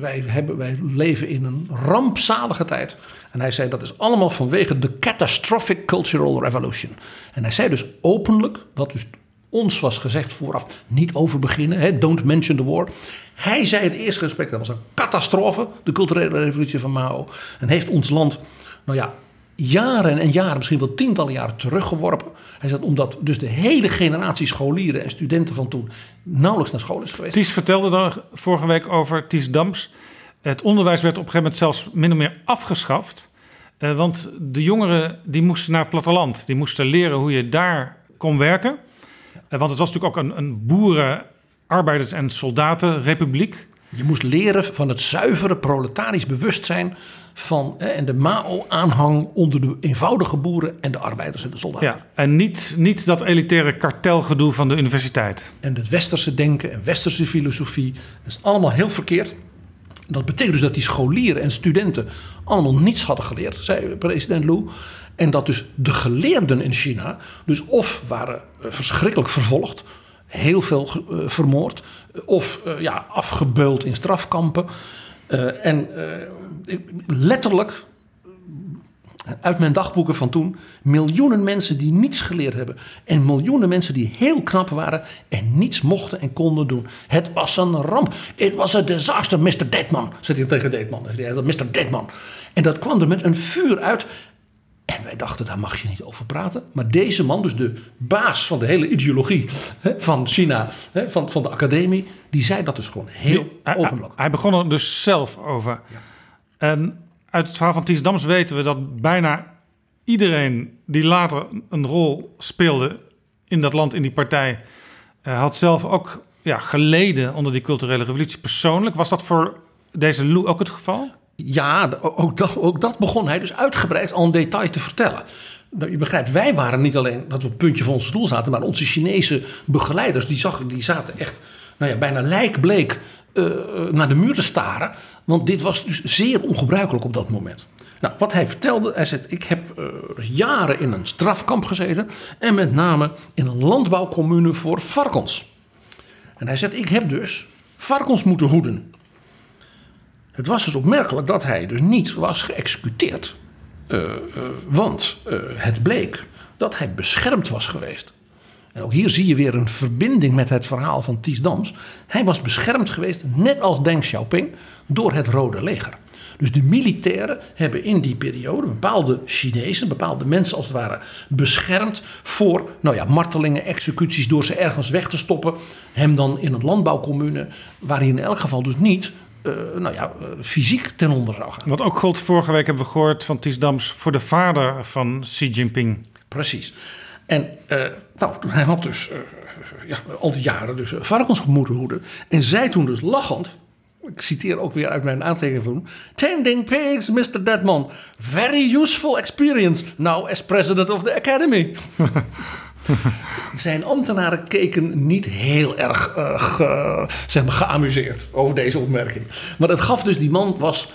wij, hebben, wij leven in een rampzalige tijd. En hij zei dat is allemaal vanwege de catastrophic cultural revolution. En hij zei dus openlijk, wat dus ons was gezegd vooraf niet over beginnen. Don't mention the war. Hij zei het eerste gesprek, dat was een catastrofe, de culturele revolutie van Mao. En heeft ons land, nou ja, jaren en jaren, misschien wel tientallen jaren teruggeworpen. Hij zei omdat dus de hele generatie scholieren en studenten van toen nauwelijks naar school is geweest. Ties vertelde daar vorige week over, Ties Dams. Het onderwijs werd op een gegeven moment zelfs min of meer afgeschaft. Uh, want de jongeren die moesten naar het platteland. Die moesten leren hoe je daar kon werken. Uh, want het was natuurlijk ook een, een boeren, arbeiders- en soldatenrepubliek. Je moest leren van het zuivere proletarisch bewustzijn van hè, en de Mao-aanhang onder de eenvoudige boeren en de arbeiders en de soldaten. Ja, en niet, niet dat elitaire kartelgedoe van de universiteit. En het westerse denken en westerse filosofie, dat is allemaal heel verkeerd. Dat betekent dus dat die scholieren en studenten allemaal niets hadden geleerd, zei president Lu. En dat dus de geleerden in China, dus of waren eh, verschrikkelijk vervolgd, heel veel uh, vermoord, of uh, ja, afgebeuld in strafkampen. En letterlijk, uit mijn dagboeken van toen, miljoenen mensen die niets geleerd hebben. En miljoenen mensen die heel knap waren en niets mochten en konden doen. Het was een ramp. Het was een disaster, Mr. Deadman, zei hij tegen Deadman. Mr. Deadman. En dat kwam er met een vuur uit. En wij dachten, daar mag je niet over praten. Maar deze man, dus de baas van de hele ideologie hè, van China, hè, van, van de academie, die zei dat dus gewoon heel openlijk. Hij, hij, begon er dus zelf over. Ja. En uit het verhaal van Ties Dams weten we dat bijna iedereen die later een rol speelde in dat land, in die partij, uh, had zelf ook ja, geleden onder die culturele revolutie persoonlijk. Was dat voor deze Lou ook het geval? Ja, ook dat, ook dat begon hij dus uitgebreid al in detail te vertellen. Nou, je begrijpt, wij waren niet alleen dat we op het puntje van onze stoel zaten, maar onze Chinese begeleiders, die, zag, die zaten echt nou ja, bijna lijkbleek uh, naar de muur te staren. Want dit was dus zeer ongebruikelijk op dat moment. Nou, wat hij vertelde, hij zei: Ik heb uh, jaren in een strafkamp gezeten. En met name in een landbouwcommune voor varkens. En hij zegt: Ik heb dus varkens moeten hoeden. Het was dus opmerkelijk dat hij dus niet was geëxecuteerd. Uh, uh, want het bleek dat hij beschermd was geweest. En ook hier zie je weer een verbinding met het verhaal van Ties Dams. Hij was beschermd geweest, net als Deng Xiaoping, door het Rode Leger. Dus de militairen hebben in die periode bepaalde Chinezen, bepaalde mensen als het ware, beschermd voor nou ja, martelingen, executies, door ze ergens weg te stoppen. Hem dan in een landbouwcommune, waar hij in elk geval dus niet uh, nou ja, uh, fysiek ten onder zou gaan. Wat ook gold, vorige week hebben we gehoord van Ties Dams voor de vader van Xi Jinping. Precies. En uh, nou, hij had dus ja, al die jaren dus varkens moeten hoeden. En zei toen dus lachend, ik citeer ook weer uit mijn aantekeningen van Tending pigs, Mr. Deadman. Very useful experience now as president of the academy. Zijn ambtenaren keken niet heel erg uh, ge, zeg maar, geamuseerd over deze opmerking. Maar dat gaf dus, die man was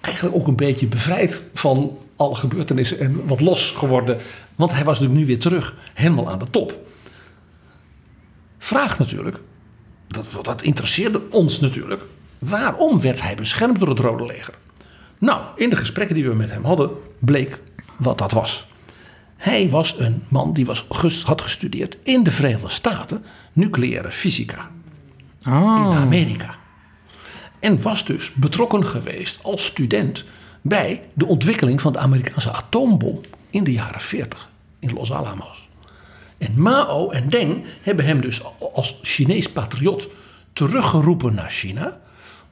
eigenlijk ook een beetje bevrijd van alle gebeurtenissen en wat los geworden. Want hij was natuurlijk nu weer terug, helemaal aan de top. Vraag natuurlijk, dat, dat interesseerde ons natuurlijk. Waarom werd hij beschermd door het Rode Leger? Nou, in de gesprekken die we met hem hadden, bleek wat dat was. Hij was een man die was, had gestudeerd in de Verenigde Staten nucleaire fysica. Oh. In Amerika. En was dus betrokken geweest als student bij de ontwikkeling van de Amerikaanse atoombom in de jaren 40 in Los Alamos. En Mao en Deng hebben hem dus als Chinees patriot teruggeroepen naar China.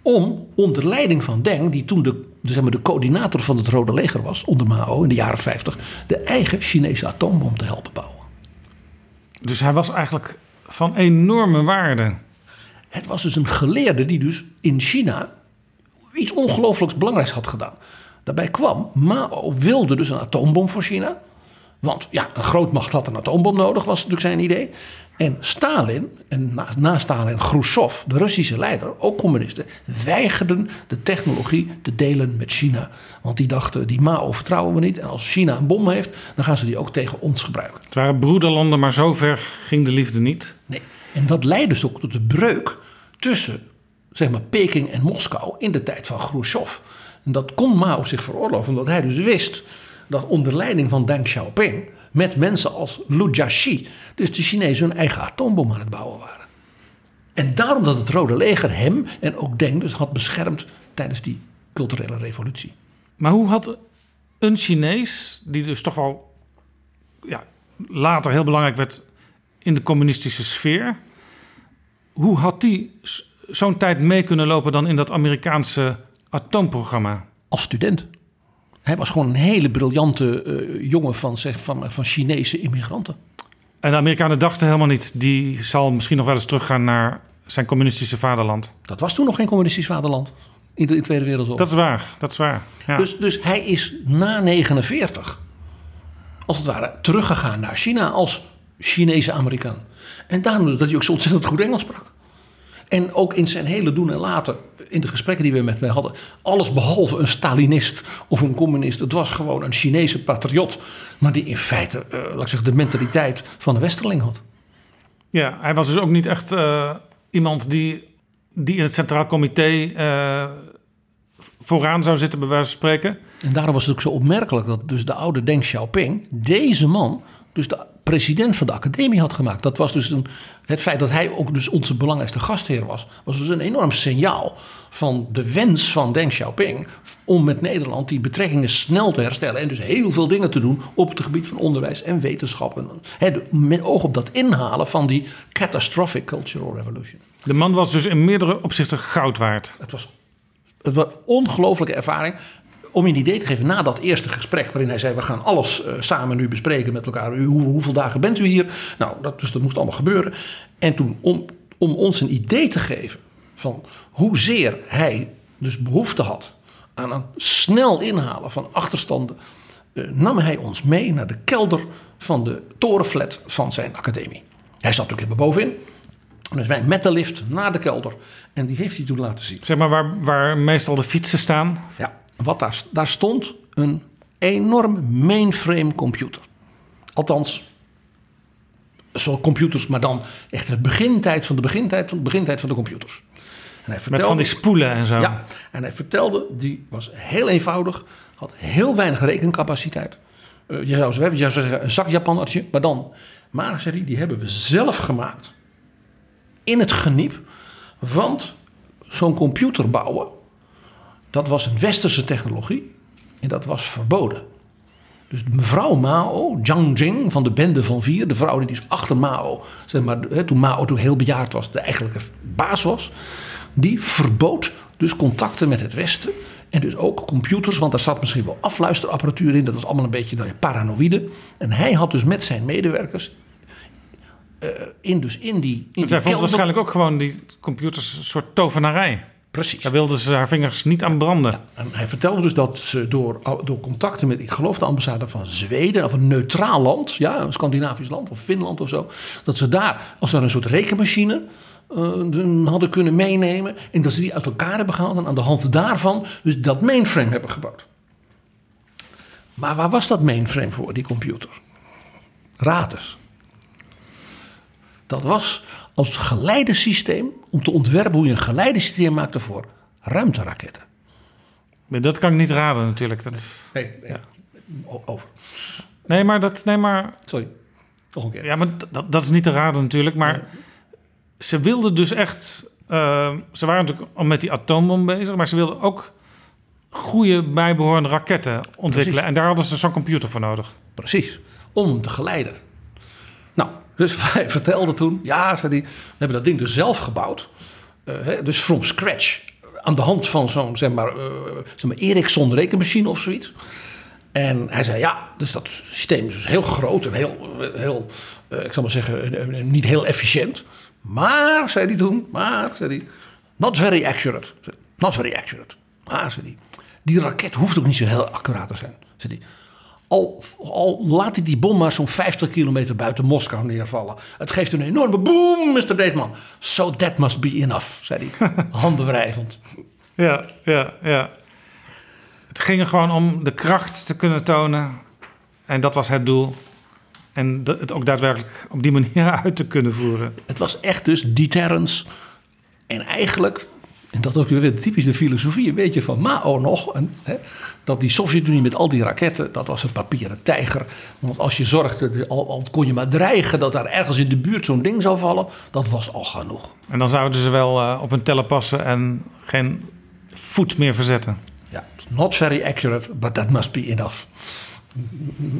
Om onder leiding van Deng, die toen de, zeg maar, de coördinator van het Rode Leger was onder Mao in de jaren 50, de eigen Chinese atoombom te helpen bouwen. Dus hij was eigenlijk van enorme waarde. Het was dus een geleerde die dus in China iets ongelooflijks belangrijks had gedaan. Daarbij kwam, Mao wilde dus een atoombom voor China. Want ja, een grootmacht had een atoombom nodig, was natuurlijk zijn idee. En Stalin, en na, na Stalin Khrushchev, de Russische leider, ook communisten, weigerden de technologie te delen met China. Want die dachten, die Mao vertrouwen we niet. En als China een bom heeft, dan gaan ze die ook tegen ons gebruiken. Het waren broederlanden, maar zover ging de liefde niet. Nee. En dat leidde dus ook tot de breuk tussen zeg maar, Peking en Moskou in de tijd van Khrushchev. En dat kon Mao zich veroorloven, omdat hij dus wist dat onder leiding van Deng Xiaoping met mensen als Lu Jiaxi, dus de Chinezen hun eigen atoombom aan het bouwen waren. En daarom dat het Rode Leger hem en ook Deng dus had beschermd tijdens die culturele revolutie. Maar hoe had een Chinees, die dus toch wel ja, later heel belangrijk werd in de communistische sfeer, hoe had die zo'n tijd mee kunnen lopen dan in dat Amerikaanse atoomprogramma? Als student. Hij was gewoon een hele briljante uh, jongen van, zeg, van, van Chinese immigranten. En de Amerikanen dachten helemaal niet, die zal misschien nog wel eens teruggaan naar zijn communistische vaderland. Dat was toen nog geen communistisch vaderland in de, in de Tweede Wereldoorlog. Dat is waar, dat is waar. Ja. Dus, dus hij is na 49, als het ware, teruggegaan naar China als Chinese Amerikaan. En daarom dat hij ook zo ontzettend goed Engels sprak. En ook in zijn hele doen en laten, in de gesprekken die we met mij hadden, alles behalve een Stalinist of een communist. Het was gewoon een Chinese patriot, maar die in feite, uh, laat ik zeggen, de mentaliteit van de Westerling had. Ja, hij was dus ook niet echt uh, iemand die, die in het Centraal Comité uh, vooraan zou zitten, bij wijze van spreken. En daarom was het ook zo opmerkelijk dat dus de oude Deng Xiaoping, deze man, dus de president van de academie had gemaakt. Dat was dus een, het feit dat hij ook dus onze belangrijkste gastheer was, was dus een enorm signaal van de wens van Deng Xiaoping om met Nederland die betrekkingen snel te herstellen en dus heel veel dingen te doen op het gebied van onderwijs en wetenschap. met oog op dat inhalen van die catastrophic cultural revolution. De man was dus in meerdere opzichten goud waard. Het was, het was een ongelooflijke ervaring om je een idee te geven na dat eerste gesprek, waarin hij zei: We gaan alles uh, samen nu bespreken met elkaar. U, hoe, hoeveel dagen bent u hier? Nou, dat, dus dat moest allemaal gebeuren. En toen, om, om ons een idee te geven van hoezeer hij dus behoefte had aan een snel inhalen van achterstanden, uh, nam hij ons mee naar de kelder van de torenflat van zijn academie. Hij zat natuurlijk even bovenin. Dus wij met de lift naar de kelder. En die heeft hij toen laten zien. Zeg maar waar, waar meestal de fietsen staan. Ja wat daar, daar stond een enorm mainframe computer. Althans, zo computers, maar dan echt de begintijd van de begintijd van de begintijd van de computers. En hij vertelde, Met van die spoelen en zo. Ja, en hij vertelde, die was heel eenvoudig, had heel weinig rekencapaciteit. Uh, je zou zeggen, een zakjapannertje, maar dan. Maar, zei hij, die hebben we zelf gemaakt. In het geniep. Want zo'n computer bouwen, dat was een westerse technologie en dat was verboden. Dus mevrouw Mao, Jiang Jing van de bende van vier, de vrouw die dus achter Mao, zeg maar, toen Mao toen heel bejaard was, de eigenlijke baas was, die verbood dus contacten met het Westen. En dus ook computers, want daar zat misschien wel afluisterapparatuur in. Dat was allemaal een beetje nou paranoïde. En hij had dus met zijn medewerkers uh, in, dus in die. In zij vond waarschijnlijk ook gewoon die computers een soort tovenarij. Precies. Daar wilden ze haar vingers niet aan branden. en hij vertelde dus dat ze door, door contacten met, ik geloof de ambassade van Zweden, of een neutraal land, ja, een Scandinavisch land of Finland of zo, dat ze daar als daar een soort rekenmachine uh, hadden kunnen meenemen en dat ze die uit elkaar hebben gehaald en aan de hand daarvan dus dat mainframe hebben gebouwd. Maar waar was dat mainframe voor, die computer? Raad eens. Dat was als geleidesysteem om te ontwerpen hoe je een geleidesysteem maakte voor ruimteraketten. Dat kan ik niet raden natuurlijk. Dat... Nee, nee, Ja. over. Nee, maar dat... Nee, maar... Sorry, nog een keer. Ja, maar dat, dat is niet te raden natuurlijk. Maar ze wilden dus echt... Uh, ze waren natuurlijk al met die atoombom bezig, maar ze wilden ook goede bijbehorende raketten ontwikkelen. Precies. En daar hadden ze zo'n computer voor nodig. Precies, om te geleiden. Dus wij vertelden toen, ja, zei die, we hebben dat ding dus zelf gebouwd. Uh, dus from scratch. Aan de hand van zo'n, zeg maar, uh, zeg Ericsson rekenmachine of zoiets. En hij zei, ja, dus dat systeem is dus heel groot en heel, heel uh, ik zal maar zeggen, niet heel efficiënt. Maar, zei hij toen, maar, zei hij, not very accurate. Not very accurate. Maar, zei hij, die raket hoeft ook niet zo heel accuraat te zijn. Zei hij, al, al laat hij die bom maar zo'n 50 kilometer buiten Moskou neervallen. Het geeft een enorme boom, Mr. Deetman. So that must be enough, zei hij, handbewrijvend. Ja, ja, ja. Het ging er gewoon om de kracht te kunnen tonen. En dat was het doel. En het ook daadwerkelijk op die manier uit te kunnen voeren. Het was echt dus deterrence. En eigenlijk en dat ook weer typisch de filosofie, een beetje van Mao nog. En, hè, dat die Sovjet-Unie met al die raketten, dat was een papieren tijger. Want als je zorgde, al, al kon je maar dreigen dat daar ergens in de buurt zo'n ding zou vallen, dat was al genoeg. En dan zouden ze wel uh, op hun tellen passen en geen voet meer verzetten. Ja, not very accurate, but that must be enough.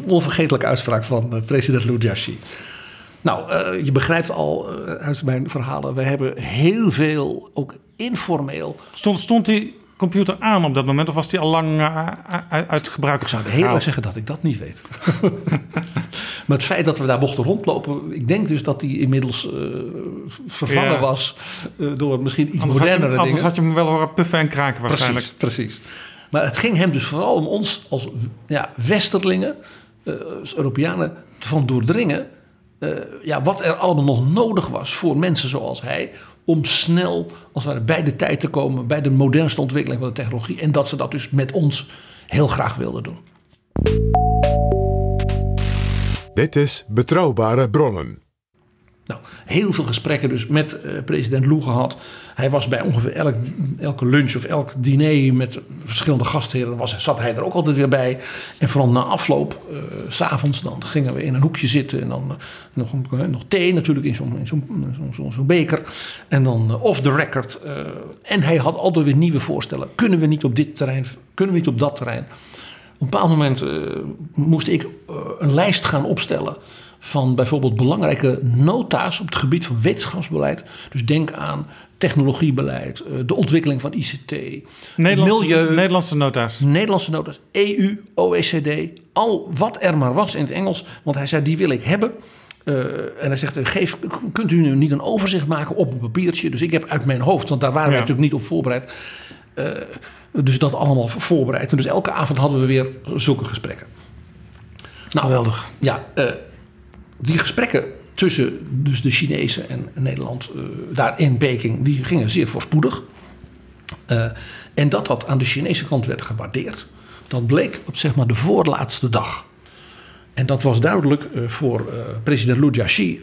Onvergetelijke uitspraak van uh, president Liu Jiaxi. Nou, uh, je begrijpt al uit mijn verhalen, we hebben heel veel ook informeel. Stond, stond die computer aan op dat moment? Of was die al lang uh, uit gebruik Ik zou heel erg zeggen dat ik dat niet weet. maar het feit dat we daar mochten rondlopen... ik denk dus dat die inmiddels uh, vervangen ja. was... Uh, door misschien iets anders modernere je, dingen. Anders had je hem wel horen puffen en kraken waarschijnlijk. Precies, precies. Maar het ging hem dus vooral om ons als ja, westerlingen... als Europeanen van doordringen... Ja, wat er allemaal nog nodig was voor mensen zoals hij. Om snel als het ware, bij de tijd te komen. bij de modernste ontwikkeling van de technologie. En dat ze dat dus met ons heel graag wilden doen. Dit is Betrouwbare Bronnen. Nou, heel veel gesprekken dus met uh, president Lou gehad. Hij was bij ongeveer elk, elke lunch of elk diner met verschillende gastheren. Was, zat hij er ook altijd weer bij. En vooral na afloop, uh, s'avonds, dan gingen we in een hoekje zitten. En dan uh, nog, nog thee natuurlijk in zo'n zo'n zo, zo, beker. En dan off the record. en hij had altijd weer nieuwe voorstellen. Kunnen we niet op dit terrein, kunnen we niet op dat terrein. Op een bepaald moment moest ik een lijst gaan opstellen van bijvoorbeeld belangrijke nota's op het gebied van wetenschapsbeleid. Dus denk aan technologiebeleid, de ontwikkeling van ICT, Nederlandse, milieu. Nederlandse nota's. Nederlandse nota's, EU, OECD, al wat er maar was in het Engels. Want hij zei, die wil ik hebben. Uh, en hij zegt, geef, kunt u nu niet een overzicht maken op een papiertje? Dus ik heb uit mijn hoofd, want daar waren ja. wij natuurlijk niet op voorbereid. Uh, dus dat allemaal voorbereid. En dus elke avond hadden we weer zulke gesprekken. Nou, Geweldig. Ja, uh, die gesprekken tussen dus de Chinezen en Nederland uh, daar in Peking, die gingen zeer voorspoedig. Uh, en dat wat aan de Chinese kant werd gewaardeerd, dat bleek op zeg maar de voorlaatste dag. En dat was duidelijk uh, voor president Liu Jiaxi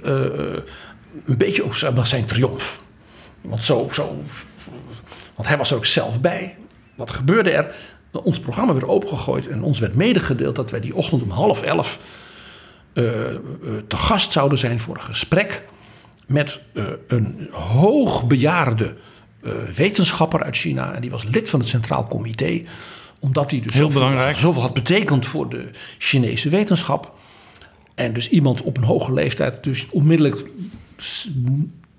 een beetje ook zijn triomf. Want, zo, zo, want hij was er ook zelf bij. Wat gebeurde er? Ons programma werd opengegooid en ons werd medegedeeld dat wij die ochtend om half elf te gast zouden zijn voor een gesprek met uh, een hoogbejaarde wetenschapper uit China. En die was lid van het Centraal Comité, omdat hij dus Heel zoveel, belangrijk. zoveel had betekend voor de Chinese wetenschap. En dus iemand op een hoge leeftijd, dus onmiddellijk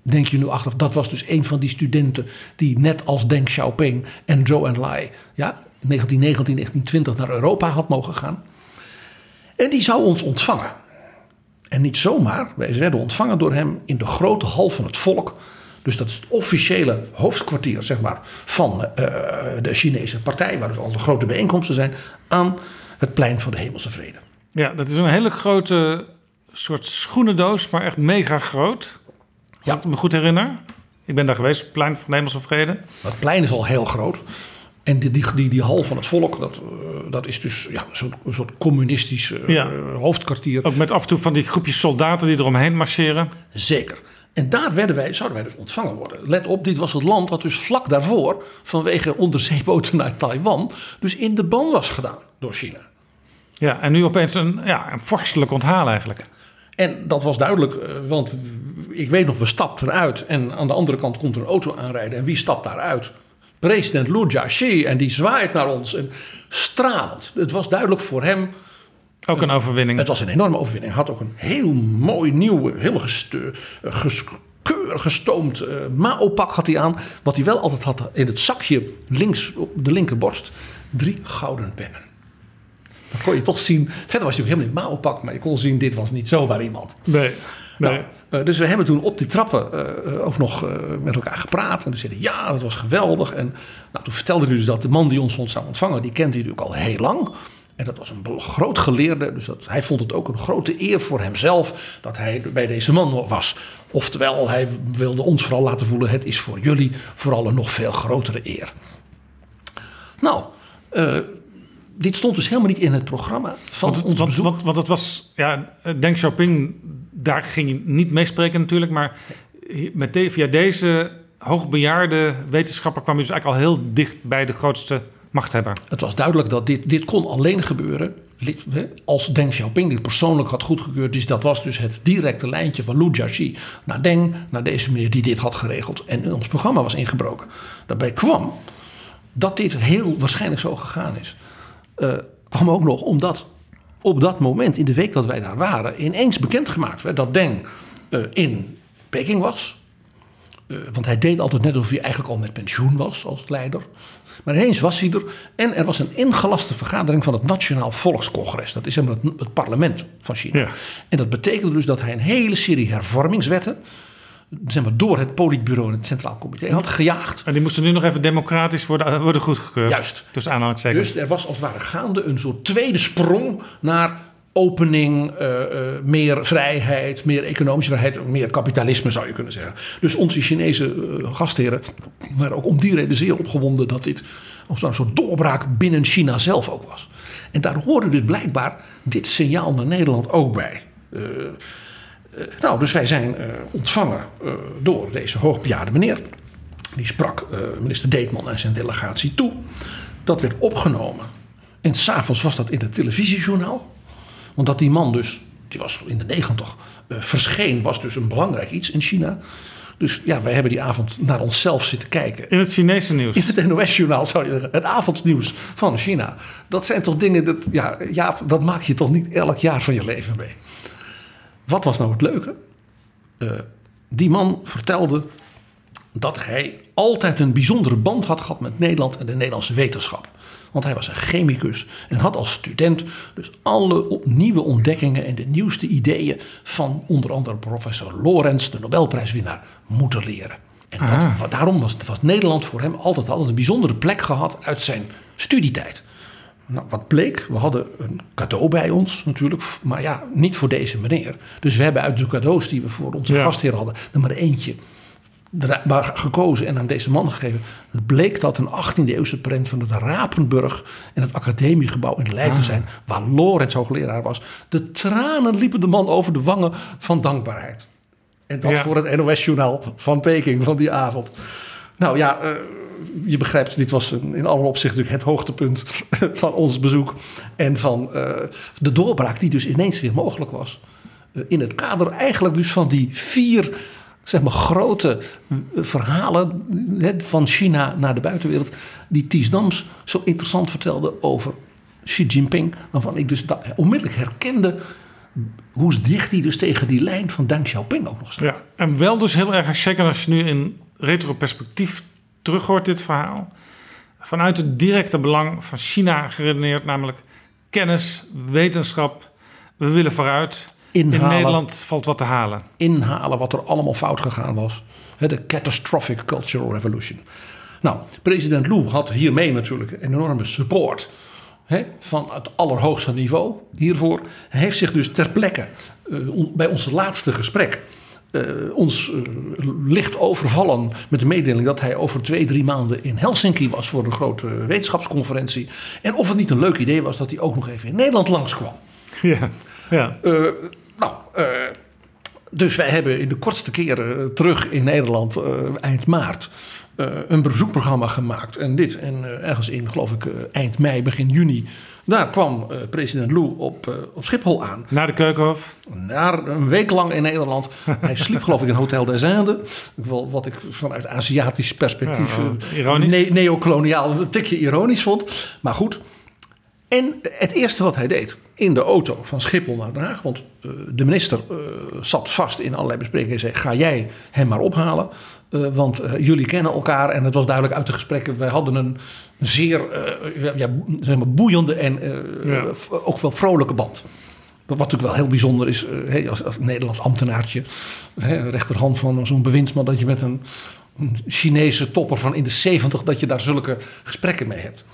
denk je nu achteraf, dat was dus een van die studenten die net als Deng Xiaoping en Zhou Enlai, ja, 1919, 1920 naar Europa had mogen gaan. En die zou ons ontvangen. En niet zomaar, wij werden ontvangen door hem in de grote hal van het volk. Dus dat is het officiële hoofdkwartier zeg maar, van uh, de Chinese partij, waar dus al de grote bijeenkomsten zijn, aan het plein van de Hemelse Vrede. Ja, dat is een hele grote soort schoenendoos, maar echt mega groot. Als Ja. ik me goed herinner. Ik ben daar geweest, plein van de Hemelse Vrede. Het plein is al heel groot. En die, die, die, die hal van het volk, dat, uh, dat is dus ja, een soort, een soort communistisch Ja. hoofdkwartier. Ook met af en toe van die groepjes soldaten die eromheen marcheren. Zeker. En daar werden wij, zouden wij dus ontvangen worden. Let op, dit was het land dat dus vlak daarvoor... vanwege onderzeeboten naar Taiwan... dus in de ban was gedaan door China. Ja, en nu opeens een, ja, een vorstelijk onthaal eigenlijk. En dat was duidelijk, uh, want ik weet nog, we stapten uit... en aan de andere kant komt er een auto aanrijden. En wie stapt daaruit? President Liu Jiaxi. En die zwaait naar ons. En stralend. Het was duidelijk voor hem... Ook een overwinning. Het was een enorme overwinning. Hij had ook een heel mooi nieuw, helemaal gestu, ges, keurig gestoomd uh, Mao-pak had hij aan. Wat hij wel altijd had in het zakje links op de linkerborst. Drie gouden pennen. Dan kon je toch zien. Verder was hij ook helemaal in Mao-pak. Maar je kon zien, dit was niet zomaar iemand. Nee. nee. Nou, uh, dus we hebben toen op die trappen uh, ook nog met elkaar gepraat. En toen zeiden ja, dat was geweldig. En nou, toen vertelde hij dus dat de man die ons zou ontvangen... die kent hij natuurlijk al heel lang... En dat was een groot geleerde, dus dat, hij vond het ook een grote eer voor hemzelf dat hij bij deze man was. Oftewel, hij wilde ons vooral laten voelen: het is voor jullie vooral een nog veel grotere eer. Nou, dit stond dus helemaal niet in het programma van want, ons want, bezoek. Want, want het was, ja, Deng Xiaoping, daar ging je niet meespreken natuurlijk, maar met de, via deze hoogbejaarde wetenschapper kwam je dus eigenlijk al heel dicht bij de grootste machthebber. Het was duidelijk dat dit, dit kon alleen gebeuren als Deng Xiaoping dit persoonlijk had goedgekeurd. Dus dat was dus het directe lijntje van Liu Jiaxi naar Deng, naar deze meneer die dit had geregeld. En in ons programma was ingebroken. Daarbij kwam dat dit heel waarschijnlijk zo gegaan is. Uh, kwam ook nog omdat op dat moment, in de week dat wij daar waren, ineens bekendgemaakt werd dat Deng uh, in Peking was. Uh, want hij deed altijd net alsof hij eigenlijk al met pensioen was als leider. Maar ineens was hij er. En er was een ingelaste vergadering van het Nationaal Volkscongres. Dat is het, het parlement van China. Ja. En dat betekende dus dat hij een hele serie hervormingswetten zeg maar, door het politbureau en het Centraal Comité had gejaagd. En die moesten nu nog even democratisch worden, worden goedgekeurd. Juist. Dus aanhalingstekens. Dus er was als het ware gaande een soort tweede sprong naar opening, uh, uh, meer vrijheid, meer economische vrijheid, meer kapitalisme zou je kunnen zeggen. Dus onze Chinese uh, gastheren waren ook om die reden zeer opgewonden dat dit als een soort doorbraak binnen China zelf ook was. En daar hoorde dus blijkbaar dit signaal naar Nederland ook bij. Nou, dus wij zijn ontvangen door deze hoogbejaarde meneer. Die sprak minister Deetman en zijn delegatie toe. Dat werd opgenomen. En s'avonds was dat in het televisiejournaal. Want dat die man dus, die was in de negentig, verscheen, was dus een belangrijk iets in China. Dus ja, wij hebben die avond naar onszelf zitten kijken. In het Chinese nieuws? In het NOS-journaal zou je zeggen. Het avondnieuws van China. Dat zijn toch dingen, dat, ja, Jaap, dat maak je toch niet elk jaar van je leven mee. Wat was nou het leuke? Uh, die man vertelde dat hij altijd een bijzondere band had gehad met Nederland en de Nederlandse wetenschap. Want hij was een chemicus en had als student dus alle nieuwe ontdekkingen en de nieuwste ideeën van onder andere professor Lorenz, de Nobelprijswinnaar, moeten leren. En dat, daarom was, was Nederland voor hem altijd, altijd een bijzondere plek gehad uit zijn studietijd. Nou, wat bleek, we hadden een cadeau bij ons natuurlijk, maar ja, niet voor deze meneer. Dus we hebben uit de cadeaus die we voor onze ja. gastheer hadden, er maar eentje maar gekozen en aan deze man gegeven. Het bleek dat een 18e eeuwse prent van het Rapenburg en het academiegebouw in Leiden ah. zijn, waar Lorenz hoogleraar was. De tranen liepen de man over de wangen van dankbaarheid. En dat voor het NOS-journaal van Peking van die avond. Nou ja, uh, je begrijpt, dit was in alle opzichten het hoogtepunt van ons bezoek. En van uh, de doorbraak die dus ineens weer mogelijk was. Uh, in het kader eigenlijk dus van die vier zeg maar, grote verhalen van China naar de buitenwereld. die Ties Dams zo interessant vertelde over Xi Jinping. Waarvan ik dus onmiddellijk herkende hoe dicht hij dus tegen die lijn van Deng Xiaoping ook nog staat. Ja, en wel dus heel erg zeker als je nu in retroperspectief terug hoort dit verhaal. Vanuit het directe belang van China geredeneerd, namelijk kennis, wetenschap. We willen vooruit. Inhalen, in Nederland valt wat te halen. Inhalen wat er allemaal fout gegaan was. De catastrophic cultural revolution. Nou, president Lou had hiermee natuurlijk een enorme support van het allerhoogste niveau hiervoor. Hij heeft zich dus ter plekke uh, bij ons laatste gesprek uh, ons uh, licht overvallen met de mededeling dat hij over twee, drie maanden in Helsinki was voor een grote wetenschapsconferentie. En of het niet een leuk idee was dat hij ook nog even in Nederland langskwam. Ja, ja. Nou, uh, dus wij hebben in de kortste keren terug in Nederland eind maart een bezoekprogramma gemaakt. En dit, en ergens in, geloof ik, eind mei, begin juni. Daar kwam president Lou op, op Schiphol aan. Naar de Keukenhof? Naar een week lang in Nederland. Hij sliep geloof ik in Hotel des Indes. Wat ik vanuit Aziatisch perspectief ja, ne neocoloniaal een tikje ironisch vond. Maar goed, en het eerste wat hij deed in de auto van Schiphol naar Den Haag, want de minister zat vast in allerlei besprekingen en zei: Ga jij hem maar ophalen? Uh, want jullie kennen elkaar en het was duidelijk uit de gesprekken. Wij hadden een zeer ja, zeg maar boeiende en ja. ook wel vrolijke band. Wat natuurlijk wel heel bijzonder is, hey, als, als Nederlands ambtenaartje, hey, rechterhand van zo'n bewindsman, dat je met een, een Chinese topper van in de 70 dat je daar zulke gesprekken mee hebt.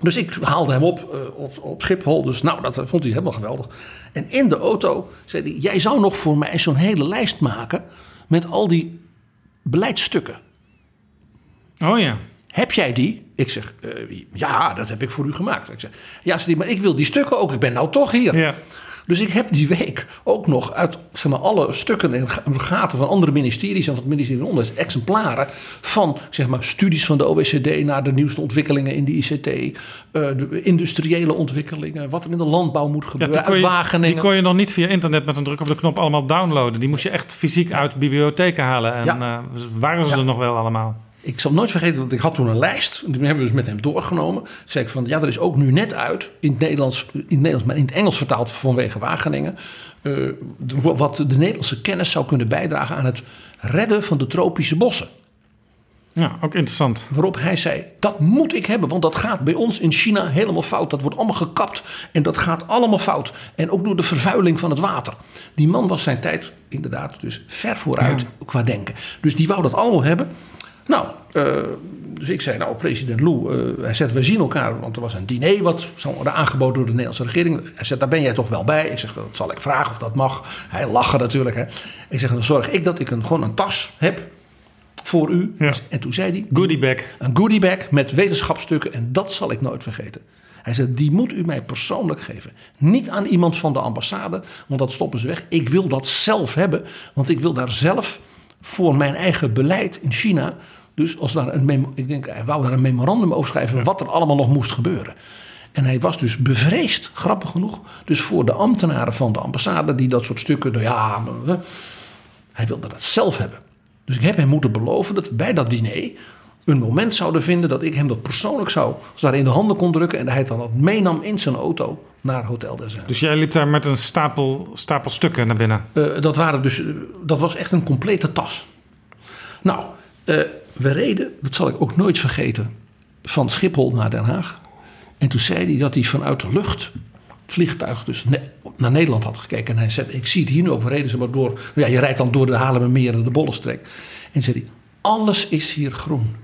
Dus ik haalde hem op, op, op Schiphol. Dus nou, dat vond hij helemaal geweldig. En in de auto zei hij: Jij zou nog voor mij zo'n hele lijst maken. met al die beleidsstukken. Oh ja. Heb jij die? Ik zeg: uh, Ja, dat heb ik voor u gemaakt. Ik zeg: Ja, maar ik wil die stukken ook. Ik ben nou toch hier. Ja. Dus ik heb die week ook nog uit zeg maar, alle stukken en gaten van andere ministeries en van het ministerie van Onderwijs exemplaren van zeg maar, studies van de OECD naar de nieuwste ontwikkelingen in de ICT, uh, eh, de industriële ontwikkelingen, wat er in de landbouw moet gebeuren, ja, je, die kon je nog niet via internet met een druk op de knop allemaal downloaden. Die moest je echt fysiek uit bibliotheken halen. En ja. uh, waren ze er nog wel allemaal? Ik zal nooit vergeten, want ik had toen een lijst. En toen hebben we dus met hem doorgenomen. Toen zei ik van, ja, er is ook nu net uit, in het Nederlands, in het Nederlands maar in het Engels vertaald vanwege Wageningen. eh, wat de Nederlandse kennis zou kunnen bijdragen aan het redden van de tropische bossen. Ja, ook interessant. Waarop hij zei: Dat moet ik hebben, want dat gaat bij ons in China helemaal fout. Dat wordt allemaal gekapt en dat gaat allemaal fout. En ook door de vervuiling van het water. Die man was zijn tijd inderdaad dus ver vooruit qua denken. Dus die wou dat allemaal hebben. Nou, eh, dus ik zei: Nou, president Lou, eh, hij zegt: We zien elkaar, want er was een diner wat zou worden aangeboden door de Nederlandse regering. Hij zegt: Daar ben jij toch wel bij? Ik zeg: Dat zal ik vragen of dat mag. Hij lachte natuurlijk. Hè. Ik zeg: Dan zorg ik dat ik een, gewoon een tas heb voor u. En toen zei hij... Goodiebag. Een goodiebag met wetenschapstukken. En dat zal ik nooit vergeten. Hij zei, die moet u mij persoonlijk geven. Niet aan iemand van de ambassade, want dat stoppen ze weg. Ik wil dat zelf hebben, want ik wil daar zelf voor mijn eigen beleid in China... Dus als daar een memo, ik denk, hij wou daar een memorandum over schrijven... wat er allemaal nog moest gebeuren. En hij was dus bevreesd, grappig genoeg... dus voor de ambtenaren van de ambassade... die dat soort stukken, nou ja... Hij wilde dat zelf hebben. Dus ik heb hem moeten beloven dat we bij dat diner een moment zouden vinden dat ik hem dat persoonlijk zou als daar in de handen kon drukken en dat hij het dan ook meenam in zijn auto naar Hotel des Indes. Dus jij liep daar met een stapel, stapel stukken naar binnen? Eh, dat, waren dus, eh, dat was echt een complete tas. Nou, eh, we reden, dat zal ik ook nooit vergeten, van Schiphol naar Den Haag. En toen zei hij dat hij vanuit de lucht het vliegtuig dus naar Nederland had gekeken. En hij zei, ik zie het hier nu ook, we reden ze maar door. Ja, je rijdt dan door de Haarlemmermeer en de Bollenstreek. En zei hij, alles is hier groen.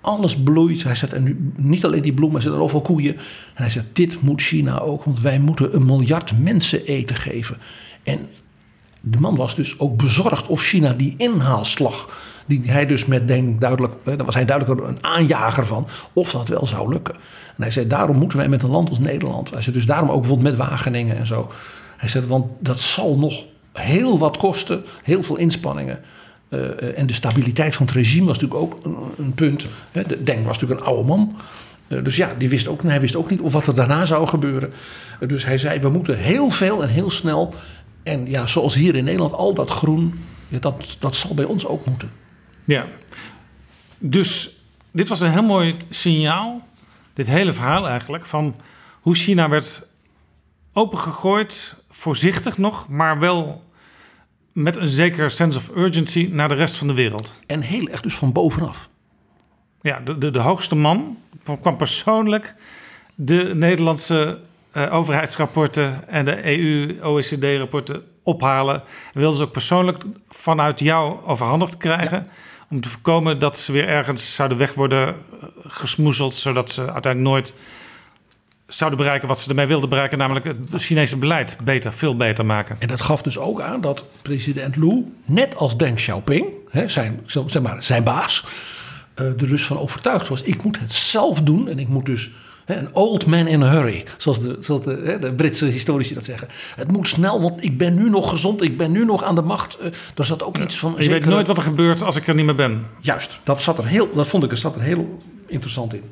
Alles bloeit. Hij zegt, en nu, niet alleen die bloemen, hij zegt, er overal koeien. En hij zegt, dit moet China ook, want wij moeten een miljard mensen eten geven. En de man was dus ook bezorgd of China die inhaalslag, die hij dus met denk duidelijk, daar was hij duidelijk een aanjager van, of dat wel zou lukken. En hij zei, daarom moeten wij met een land als Nederland. Hij zei, dus daarom ook bijvoorbeeld met Wageningen en zo. Hij zei, want dat zal nog heel wat kosten, heel veel inspanningen. Eh, en de stabiliteit van het regime was natuurlijk ook een, punt. Hè. De Deng was natuurlijk een oude man. Eh, dus ja, die wist ook, hij wist ook niet of wat er daarna zou gebeuren. Eh, dus hij zei, we moeten heel veel en heel snel. En ja, zoals hier in Nederland, al dat groen, dat, dat zal bij ons ook moeten. Ja. Dus dit was een heel mooi signaal, dit hele verhaal eigenlijk, van hoe China werd opengegooid, voorzichtig nog, maar wel met een zeker sense of urgency naar de rest van de wereld. En heel erg dus van bovenaf. Ja, de, de, de hoogste man kwam persoonlijk de Nederlandse eh, overheidsrapporten en de EU-OECD-rapporten ophalen. En wilde ze ook persoonlijk vanuit jou overhandigd krijgen. Om te voorkomen dat ze weer ergens zouden weg worden eh, gesmoezeld. Zodat ze uiteindelijk nooit zouden bereiken wat ze ermee wilden bereiken. Namelijk het Chinese beleid beter, veel beter maken. En dat gaf dus ook aan dat president Lu, net als Deng Xiaoping, hè, zijn, zeg maar, zijn baas, eh, er dus van overtuigd was: ik moet het zelf doen en ik moet dus. Een old man in a hurry, zoals de, zoals de, Britse historici dat zeggen. Het moet snel, want ik ben nu nog gezond, ik ben nu nog aan de macht. Eh, Er zat ook iets van. Je weet nooit wat er gebeurt als ik er niet meer ben. Juist, dat, zat er heel, dat vond ik er zat er heel interessant in.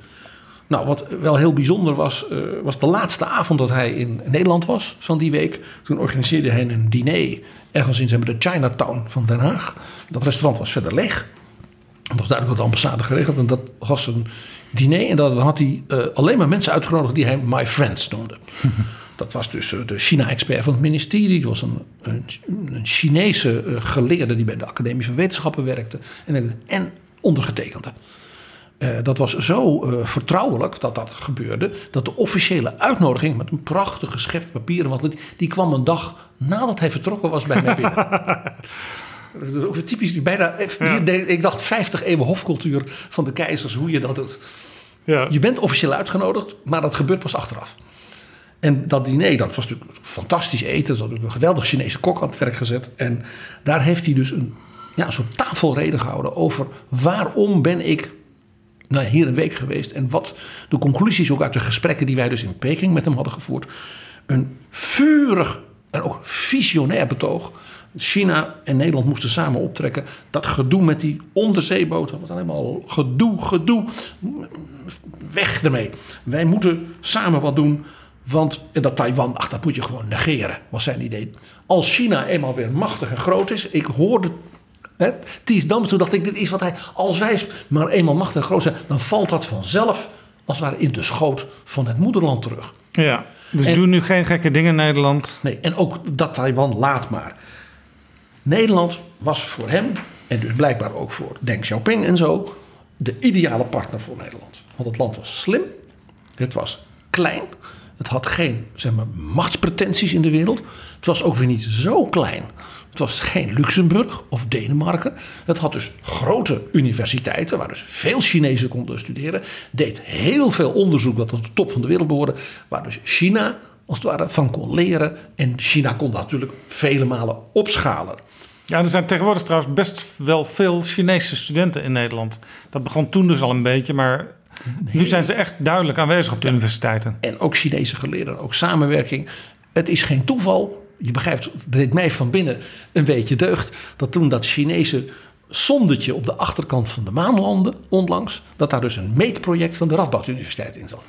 Nou, wat wel heel bijzonder was, eh, was de laatste avond dat hij in Nederland was van die week. Toen organiseerde hij een diner ergens in de Chinatown van Den Haag. Dat restaurant was verder leeg. Dat was duidelijk door de ambassade geregeld. En dat was een diner en daar had hij eh, alleen maar mensen uitgenodigd die hij my friends noemde. Dat was dus eh, de China-expert van het ministerie. Dat was een, een, een Chinese eh, geleerde die bij de Academie van Wetenschappen werkte. En, en ondergetekende. Dat was zo vertrouwelijk dat dat gebeurde. Dat de officiële uitnodiging met een prachtig geschept papier. Want die, die kwam een dag nadat hij vertrokken was bij mij binnen. Dat is ook weer typisch. die Bijna, de- ik dacht 50 eeuwen hofcultuur van de keizers. Hoe je dat doet. Ja. Je bent officieel uitgenodigd, maar dat gebeurt pas achteraf. En dat diner, dat was natuurlijk fantastisch eten. Ze hadden een geweldig Chinese kok aan het werk gezet. En daar heeft hij dus een, ja, een soort tafelreden gehouden over waarom ben ik nou, hier een week geweest. En wat de conclusies ook uit de gesprekken die wij dus in Peking met hem hadden gevoerd. Een vurig en ook visionair betoog. China en Nederland moesten samen optrekken. Dat gedoe met die onderzeeboot, dat was helemaal gedoe, gedoe. Weg ermee. Wij moeten samen wat doen. Want en dat Taiwan, ach, dat moet je gewoon negeren, was zijn idee. Als China eenmaal weer machtig en groot is. Ik hoorde Hè, Ties Dam, toen dacht ik, dit is wat hij, als wij maar eenmaal machtig en groot zijn, dan valt dat vanzelf, als het ware, in de schoot van het moederland terug. Ja, dus En- doe nu geen gekke dingen in Nederland. Nee, en ook dat Taiwan laat maar. Nederland was voor hem, en dus blijkbaar ook voor Deng Xiaoping en zo, de ideale partner voor Nederland. Want het land was slim, het was klein, het had geen zeg maar, machtspretenties in de wereld. Het was ook weer niet zo klein. Het was geen Luxemburg of Denemarken. Het had dus grote universiteiten waar dus veel Chinezen konden studeren. Deed heel veel onderzoek dat tot de top van de wereld behoorde. Waar dus China als het ware van kon leren. En China kon dat natuurlijk vele malen opschalen. Ja, er zijn tegenwoordig trouwens best wel veel Chinese studenten in Nederland. Dat begon toen dus al een beetje, maar nu zijn ze echt duidelijk aanwezig op de universiteiten. En ook Chinese geleerden, ook samenwerking. Het is geen toeval. Je begrijpt, het deed mij van binnen een beetje deugd. Dat toen dat Chinese sondetje op de achterkant van de maan landde, onlangs. Dat daar dus een meetproject van de Radboud Universiteit in zat.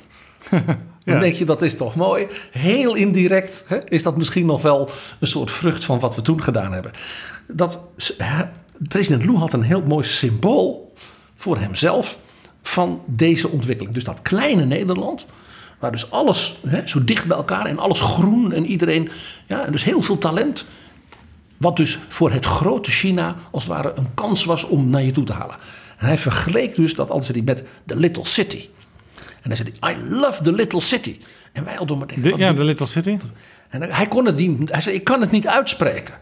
Dan denk je, dat is toch mooi. Heel indirect hè, is dat misschien nog wel een soort vrucht van wat we toen gedaan hebben. Dat, president Lou had een heel mooi symbool voor hemzelf van deze ontwikkeling. Dus dat kleine Nederland, waar dus alles hè, zo dicht bij elkaar en alles groen en iedereen, ja, en dus heel veel talent. Wat dus voor het grote China als het ware een kans was om naar je toe te halen. En hij vergeleek dus dat altijd met the little city. En hij zei, I love the little city. En wij hadden maar denken, De, ja, de Little City. en hij kon het niet, hij zei, ik kan het niet uitspreken.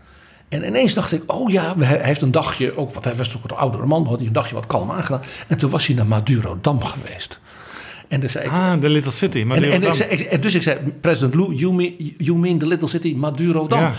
En ineens dacht ik, oh ja, hij hij heeft een dagje, ook, want hij was toch een oudere man, had hij een dagje wat kalm aangedaan. En toen was hij naar Maduro Dam geweest. En dan zei ik, Ah, de Little City. En, en ik zei, ik- dus ik zei, president Lou, you mean, you mean the little city Maduro Dam? Ja.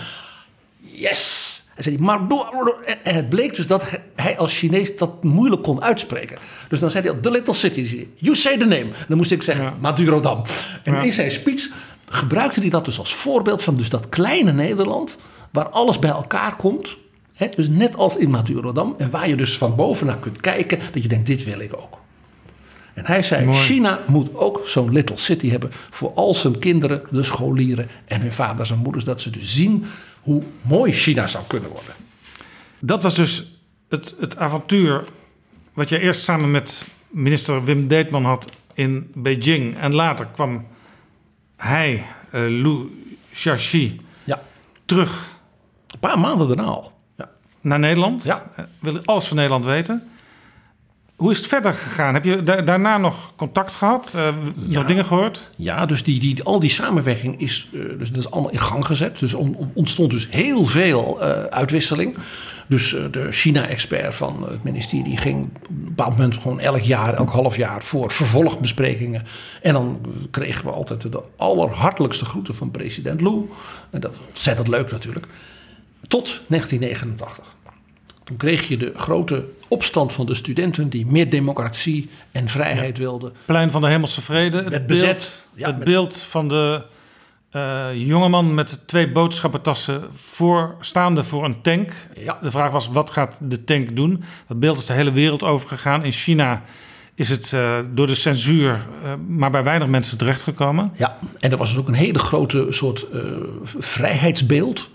Yes! Hij zei, Maduro. En het bleek dus dat hij- hij als Chinees dat moeilijk kon uitspreken. Dus dan zei hij, the little city. Hij, You say the name. En dan moest ik zeggen, Maduro Dam. En Ja. in zijn speech gebruikte hij dat dus als voorbeeld van dus dat kleine Nederland... waar alles bij elkaar komt. Hè, dus net als in Madurodam. En waar je dus van bovenaf kunt kijken... dat je denkt, dit wil ik ook. En hij zei, Mooi. China moet ook zo'n little city hebben... voor al zijn kinderen, de scholieren en hun vaders en moeders... dat ze dus zien hoe mooi China zou kunnen worden. Dat was dus het, het avontuur wat je eerst samen met minister Wim Deetman had in Beijing. En later kwam hij, eh, Lou Xiaoxi, Ja. terug Een paar maanden daarna al. Ja. naar Nederland. Ja. Eh, Wil alles van Nederland weten. Hoe is het verder gegaan? Heb je da- daarna nog contact gehad? Eh, Nog dingen gehoord? Ja, dus die, die, al die samenwerking is, eh, dus, dat is allemaal in gang gezet. Dus on- on- ontstond dus heel veel uitwisseling. Dus de China-expert van het ministerie ging op een bepaald moment gewoon elk jaar, elk half jaar voor vervolgbesprekingen. En dan kregen we altijd de allerhartelijkste groeten van president Lou. En dat was ontzettend leuk natuurlijk. Tot 1989. Toen kreeg je de grote opstand van de studenten die meer democratie en vrijheid wilden. Plein van de Hemelse Vrede. Het, beeld, bezet. Ja, het met- beeld van de eh, jongeman met twee boodschappentassen voor, staande voor een tank. Ja. De vraag was, wat gaat de tank doen? Dat beeld is de hele wereld overgegaan. In China is het eh, door de censuur eh, maar bij weinig mensen terechtgekomen. Ja, en er was dus ook een hele grote soort vrijheidsbeeld.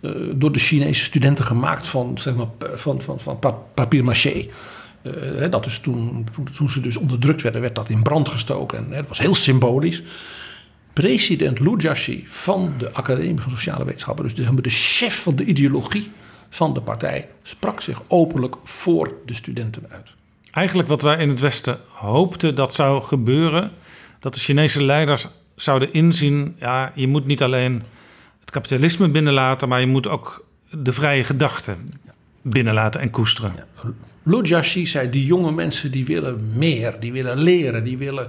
Eh, door de Chinese studenten gemaakt van, zeg maar, van, van, van pa- papier maché. Eh, dat is toen, toen, ze dus onderdrukt werden, werd dat in brand gestoken. En het was heel symbolisch. President Lu Jiaxi van de Academie van Sociale Wetenschappen, dus de, de chef van de ideologie van de partij, sprak zich openlijk voor de studenten uit. Eigenlijk wat wij in het Westen hoopten dat zou gebeuren... dat de Chinese leiders zouden inzien... ja, je moet niet alleen het kapitalisme binnenlaten... maar je moet ook de vrije gedachte binnenlaten en koesteren. Lu Jiaxi zei, die jonge mensen die willen meer, die willen leren, die willen...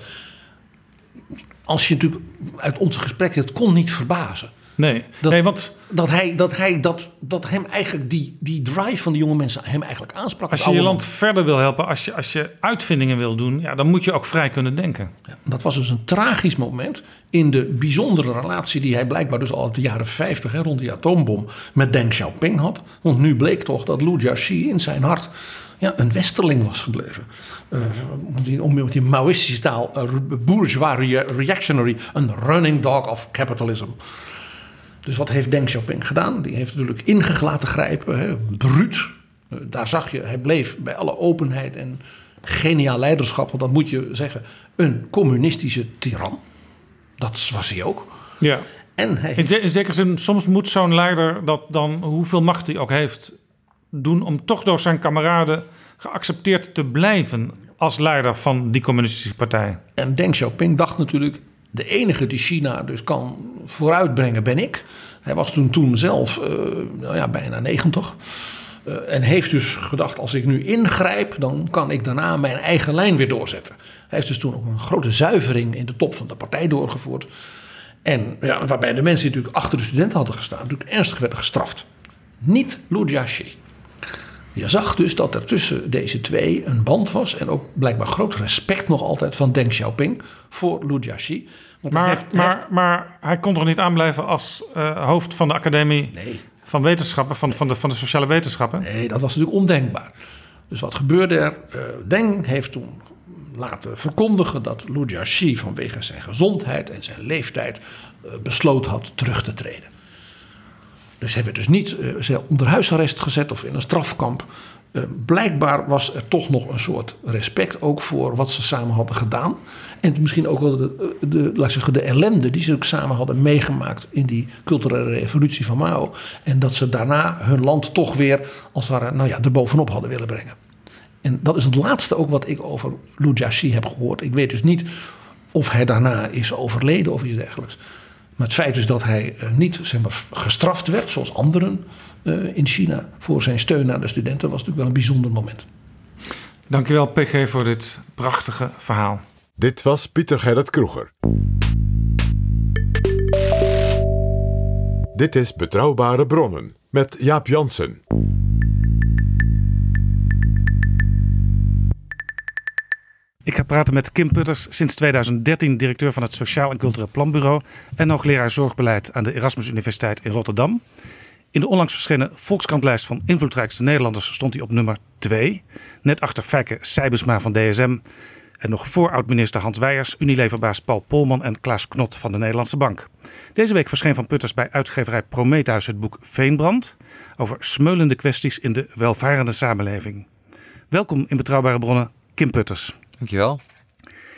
Als je natuurlijk uit onze gesprekken, het kon niet verbazen. Nee, Dat, nee want dat, hij, dat, hij, dat, dat hem eigenlijk die, die drive van die jonge mensen hem eigenlijk aansprak. als je je land verder wil helpen... als je, als je uitvindingen wil doen... Ja, dan moet je ook vrij kunnen denken. Ja, dat was dus een tragisch moment in de bijzondere relatie die hij blijkbaar dus al uit de jaren 50 hè, rond die atoombom met Deng Xiaoping had. Want nu bleek toch dat Lu Jiaxi in zijn hart ja, een westerling was gebleven. Eh, om die- om met die Maoïstische taal, eh, bourgeois rea- reactionary, een running dog of capitalism. Dus wat heeft Deng Xiaoping gedaan? Die heeft natuurlijk ingeglaten grijpen, hè, bruut. Uh, daar zag je, hij bleef bij alle openheid en geniaal leiderschap, want dat moet je zeggen, een communistische tiran. Dat was hij ook. Ja. En hij... in, in zekere zin, soms moet zo'n leider dat dan, hoeveel macht hij ook heeft, doen om toch door zijn kameraden geaccepteerd te blijven als leider van die communistische partij. En Deng Xiaoping dacht natuurlijk, de enige die China dus kan vooruitbrengen ben ik. Hij was toen, toen zelf uh, nou ja, bijna 90. Uh, en heeft dus gedacht, als ik nu ingrijp, dan kan ik daarna mijn eigen lijn weer doorzetten. Hij heeft dus toen ook een grote zuivering in de top van de partij doorgevoerd. En ja, waarbij de mensen die natuurlijk achter de studenten hadden gestaan, natuurlijk ernstig werden gestraft. Niet Lu Jiaxi. Je zag dus dat er tussen deze twee een band was. En ook blijkbaar groot respect nog altijd van Deng Xiaoping voor Lu Jiaxi. Maar, hij heeft, maar, heeft... maar hij kon er niet aanblijven als uh, hoofd van de academie nee. van wetenschappen, van, van, de, van de sociale wetenschappen? Nee, dat was natuurlijk ondenkbaar. Dus wat gebeurde er? Uh, Deng heeft toen laten verkondigen dat Lu Jiaxi vanwege zijn gezondheid en zijn leeftijd uh, besloten had terug te treden. Dus hij werd dus niet uh, onder huisarrest gezet of in een strafkamp. Uh, blijkbaar was er toch nog een soort respect ook voor wat ze samen hadden gedaan. En misschien ook wel de, de, laat zeggen, de ellende die ze ook samen hadden meegemaakt in die culturele revolutie van Mao. En dat ze daarna hun land toch weer als het ware nou ja, erbovenop hadden willen brengen. En dat is het laatste ook wat ik over Lu Jiaxi heb gehoord. Ik weet dus niet of hij daarna is overleden of iets dergelijks. Maar het feit is dat hij niet zeg maar, gestraft werd, zoals anderen uh, in China, voor zijn steun aan de studenten, was natuurlijk wel een bijzonder moment. Dankjewel, PG, voor dit prachtige verhaal. Dit was Pieter Gerrit Kroeger. Dit is Betrouwbare Bronnen met Jaap Jansen. Ik ga praten met Kim Putters, sinds 2013 directeur van het Sociaal en Cultureel Planbureau en hoogleraar zorgbeleid aan de Erasmus Universiteit in Rotterdam. In de onlangs verschenen Volkskrantlijst van invloedrijkste Nederlanders stond hij op nummer 2, net achter Fijke Sijbesma van DSM en nog voor oud-minister Hans Weijers, Unileverbaas Paul Polman en Klaas Knot van de Nederlandse Bank. Deze week verscheen van Putters bij uitgeverij Prometheus het boek Veenbrand over smeulende kwesties in de welvarende samenleving. Welkom in Betrouwbare Bronnen, Kim Putters. Dankjewel.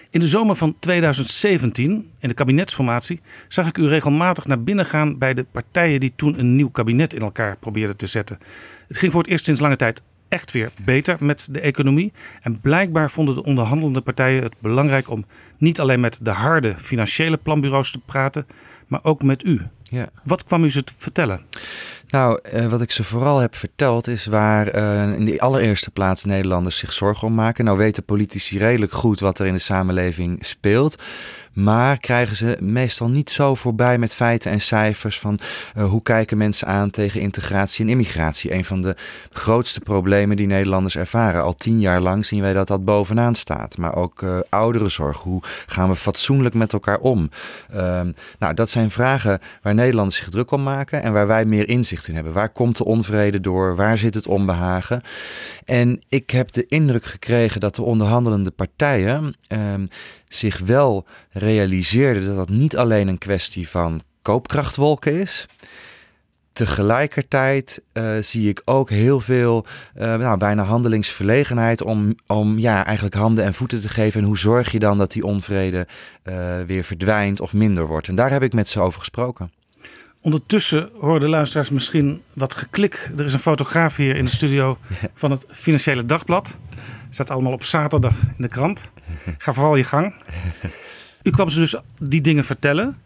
In de zomer van 2017, in de kabinetsformatie, zag ik u regelmatig naar binnen gaan bij de partijen die toen een nieuw kabinet in elkaar probeerden te zetten. Het ging voor het eerst sinds lange tijd echt weer beter met de economie. En blijkbaar vonden de onderhandelende partijen het belangrijk om niet alleen met de harde financiële planbureaus te praten, maar ook met u. Ja. Wat kwam u ze te vertellen? Nou, uh, wat ik ze vooral heb verteld is waar uh, in de allereerste plaats Nederlanders zich zorgen om maken. Nou weten politici redelijk goed wat er in de samenleving speelt. Maar krijgen ze meestal niet zo voorbij met feiten en cijfers van uh, hoe kijken mensen aan tegen integratie en immigratie. Een van de grootste problemen die Nederlanders ervaren. Al tien jaar lang zien wij dat dat bovenaan staat. Maar ook uh, ouderenzorg. Hoe gaan we fatsoenlijk met elkaar om? Uh, nou, dat zijn vragen waar Nederlanders zich druk om maken en waar wij meer inzicht in hebben. Waar komt de onvrede door? Waar zit het onbehagen? En ik heb de indruk gekregen dat de onderhandelende partijen ehm, zich wel realiseerden dat dat niet alleen een kwestie van koopkrachtwolken is. Tegelijkertijd uh, zie ik ook heel veel, uh, nou, bijna handelingsverlegenheid om, om ja, eigenlijk handen en voeten te geven. En hoe zorg je dan dat die onvrede uh, weer verdwijnt of minder wordt? En daar heb ik met ze over gesproken. Ondertussen horen de luisteraars misschien wat geklik. Er is een fotograaf hier in de studio van het Financiële Dagblad. Staat allemaal op zaterdag in de krant. Ga vooral je gang. U kwam ze dus die dingen vertellen.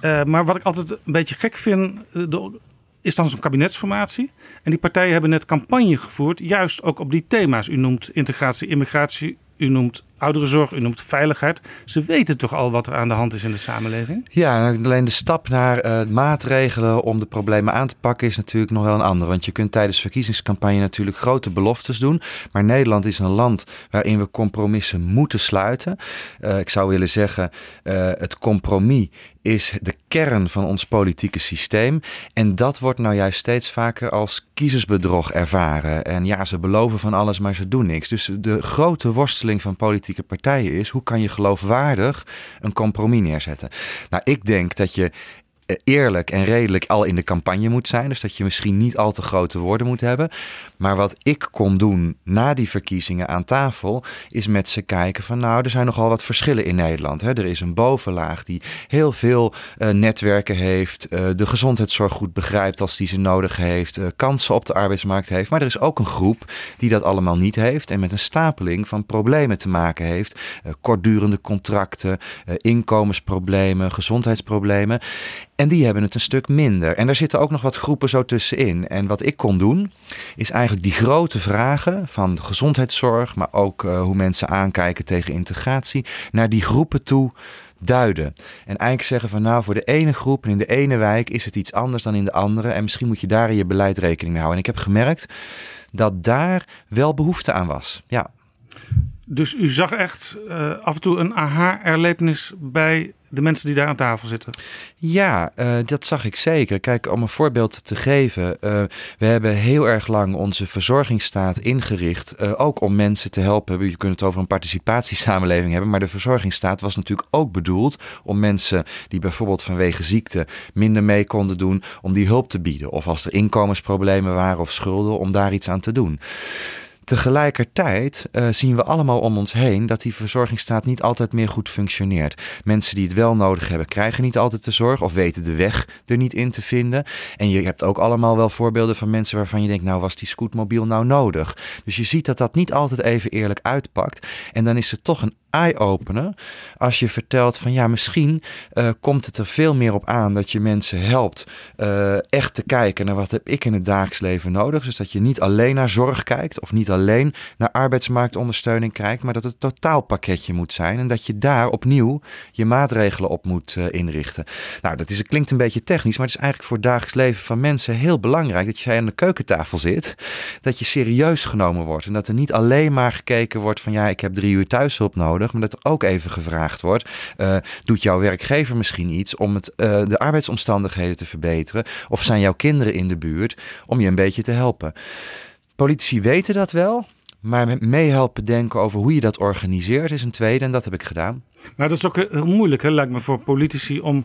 Uh, maar wat ik altijd een beetje gek vind, de, is dan zo'n kabinetsformatie. En die partijen hebben net campagne gevoerd, juist ook op die thema's. U noemt integratie, immigratie, u noemt ouderenzorg, u noemt veiligheid. Ze weten toch al wat er aan de hand is in de samenleving? Ja, alleen de stap naar uh, maatregelen om de problemen aan te pakken is natuurlijk nog wel een andere. Want je kunt tijdens verkiezingscampagne natuurlijk grote beloftes doen. Maar Nederland is een land waarin we compromissen moeten sluiten. Uh, ik zou willen zeggen, uh, het compromis is de kern van ons politieke systeem. En dat wordt nou juist steeds vaker als kiezersbedrog ervaren. En ja, ze beloven van alles, maar ze doen niks. Dus de grote worsteling van politieke partijen is: hoe kan je geloofwaardig een compromis neerzetten? Nou, ik denk dat je eerlijk en redelijk al in de campagne moet zijn. Dus dat je misschien niet al te grote woorden moet hebben. Maar wat ik kon doen na die verkiezingen aan tafel, is met ze kijken van nou, er zijn nogal wat verschillen in Nederland. Hè. Er is een bovenlaag die heel veel uh, netwerken heeft, uh, de gezondheidszorg goed begrijpt als die ze nodig heeft, kansen op de arbeidsmarkt heeft. Maar er is ook een groep die dat allemaal niet heeft en met een stapeling van problemen te maken heeft. kortdurende contracten, inkomensproblemen, gezondheidsproblemen. En die hebben het een stuk minder. En daar zitten ook nog wat groepen zo tussenin. En wat ik kon doen, is eigenlijk die grote vragen van gezondheidszorg, maar ook uh, hoe mensen aankijken tegen integratie, naar die groepen toe duiden. En eigenlijk zeggen van nou, voor de ene groep en in de ene wijk is het iets anders dan in de andere. En misschien moet je daar in je beleid rekening mee houden. En ik heb gemerkt dat daar wel behoefte aan was. Ja. Dus u zag echt uh, af en toe een aha-erlevenis bij de mensen die daar aan tafel zitten? Ja, uh, dat zag ik zeker. Kijk, om een voorbeeld te geven. Uh, we hebben heel erg lang onze verzorgingsstaat ingericht. Uh, ook om mensen te helpen. Je kunt het over een participatiesamenleving hebben. Maar de verzorgingsstaat was natuurlijk ook bedoeld om mensen die bijvoorbeeld vanwege ziekte minder mee konden doen, om die hulp te bieden. Of als er inkomensproblemen waren of schulden, om daar iets aan te doen. Tegelijkertijd uh, zien we allemaal om ons heen dat die verzorgingsstaat niet altijd meer goed functioneert. Mensen die het wel nodig hebben, krijgen niet altijd de zorg of weten de weg er niet in te vinden. En je hebt ook allemaal wel voorbeelden van mensen waarvan je denkt, nou was die scootmobiel nou nodig? Dus je ziet dat dat niet altijd even eerlijk uitpakt. En dan is het toch een eye-opener als je vertelt van ja, misschien uh, komt het er veel meer op aan dat je mensen helpt uh, echt te kijken naar wat heb ik in het dagelijks leven nodig. Dus dat je niet alleen naar zorg kijkt of niet alleen naar arbeidsmarktondersteuning kijkt, maar dat het totaalpakketje moet zijn en dat je daar opnieuw je maatregelen op moet uh, inrichten. Nou, dat is, klinkt een beetje technisch, maar het is eigenlijk voor het dagelijks leven van mensen heel belangrijk dat je aan de keukentafel zit, dat je serieus genomen wordt en dat er niet alleen maar gekeken wordt van ja, ik heb drie uur thuishulp nodig maar dat ook even gevraagd wordt: uh, doet jouw werkgever misschien iets om het, uh, de arbeidsomstandigheden te verbeteren? Of zijn jouw kinderen in de buurt om je een beetje te helpen? Politici weten dat wel, maar meehelpen denken over hoe je dat organiseert is een tweede en dat heb ik gedaan. Maar dat is ook heel moeilijk, hè, lijkt me, voor politici om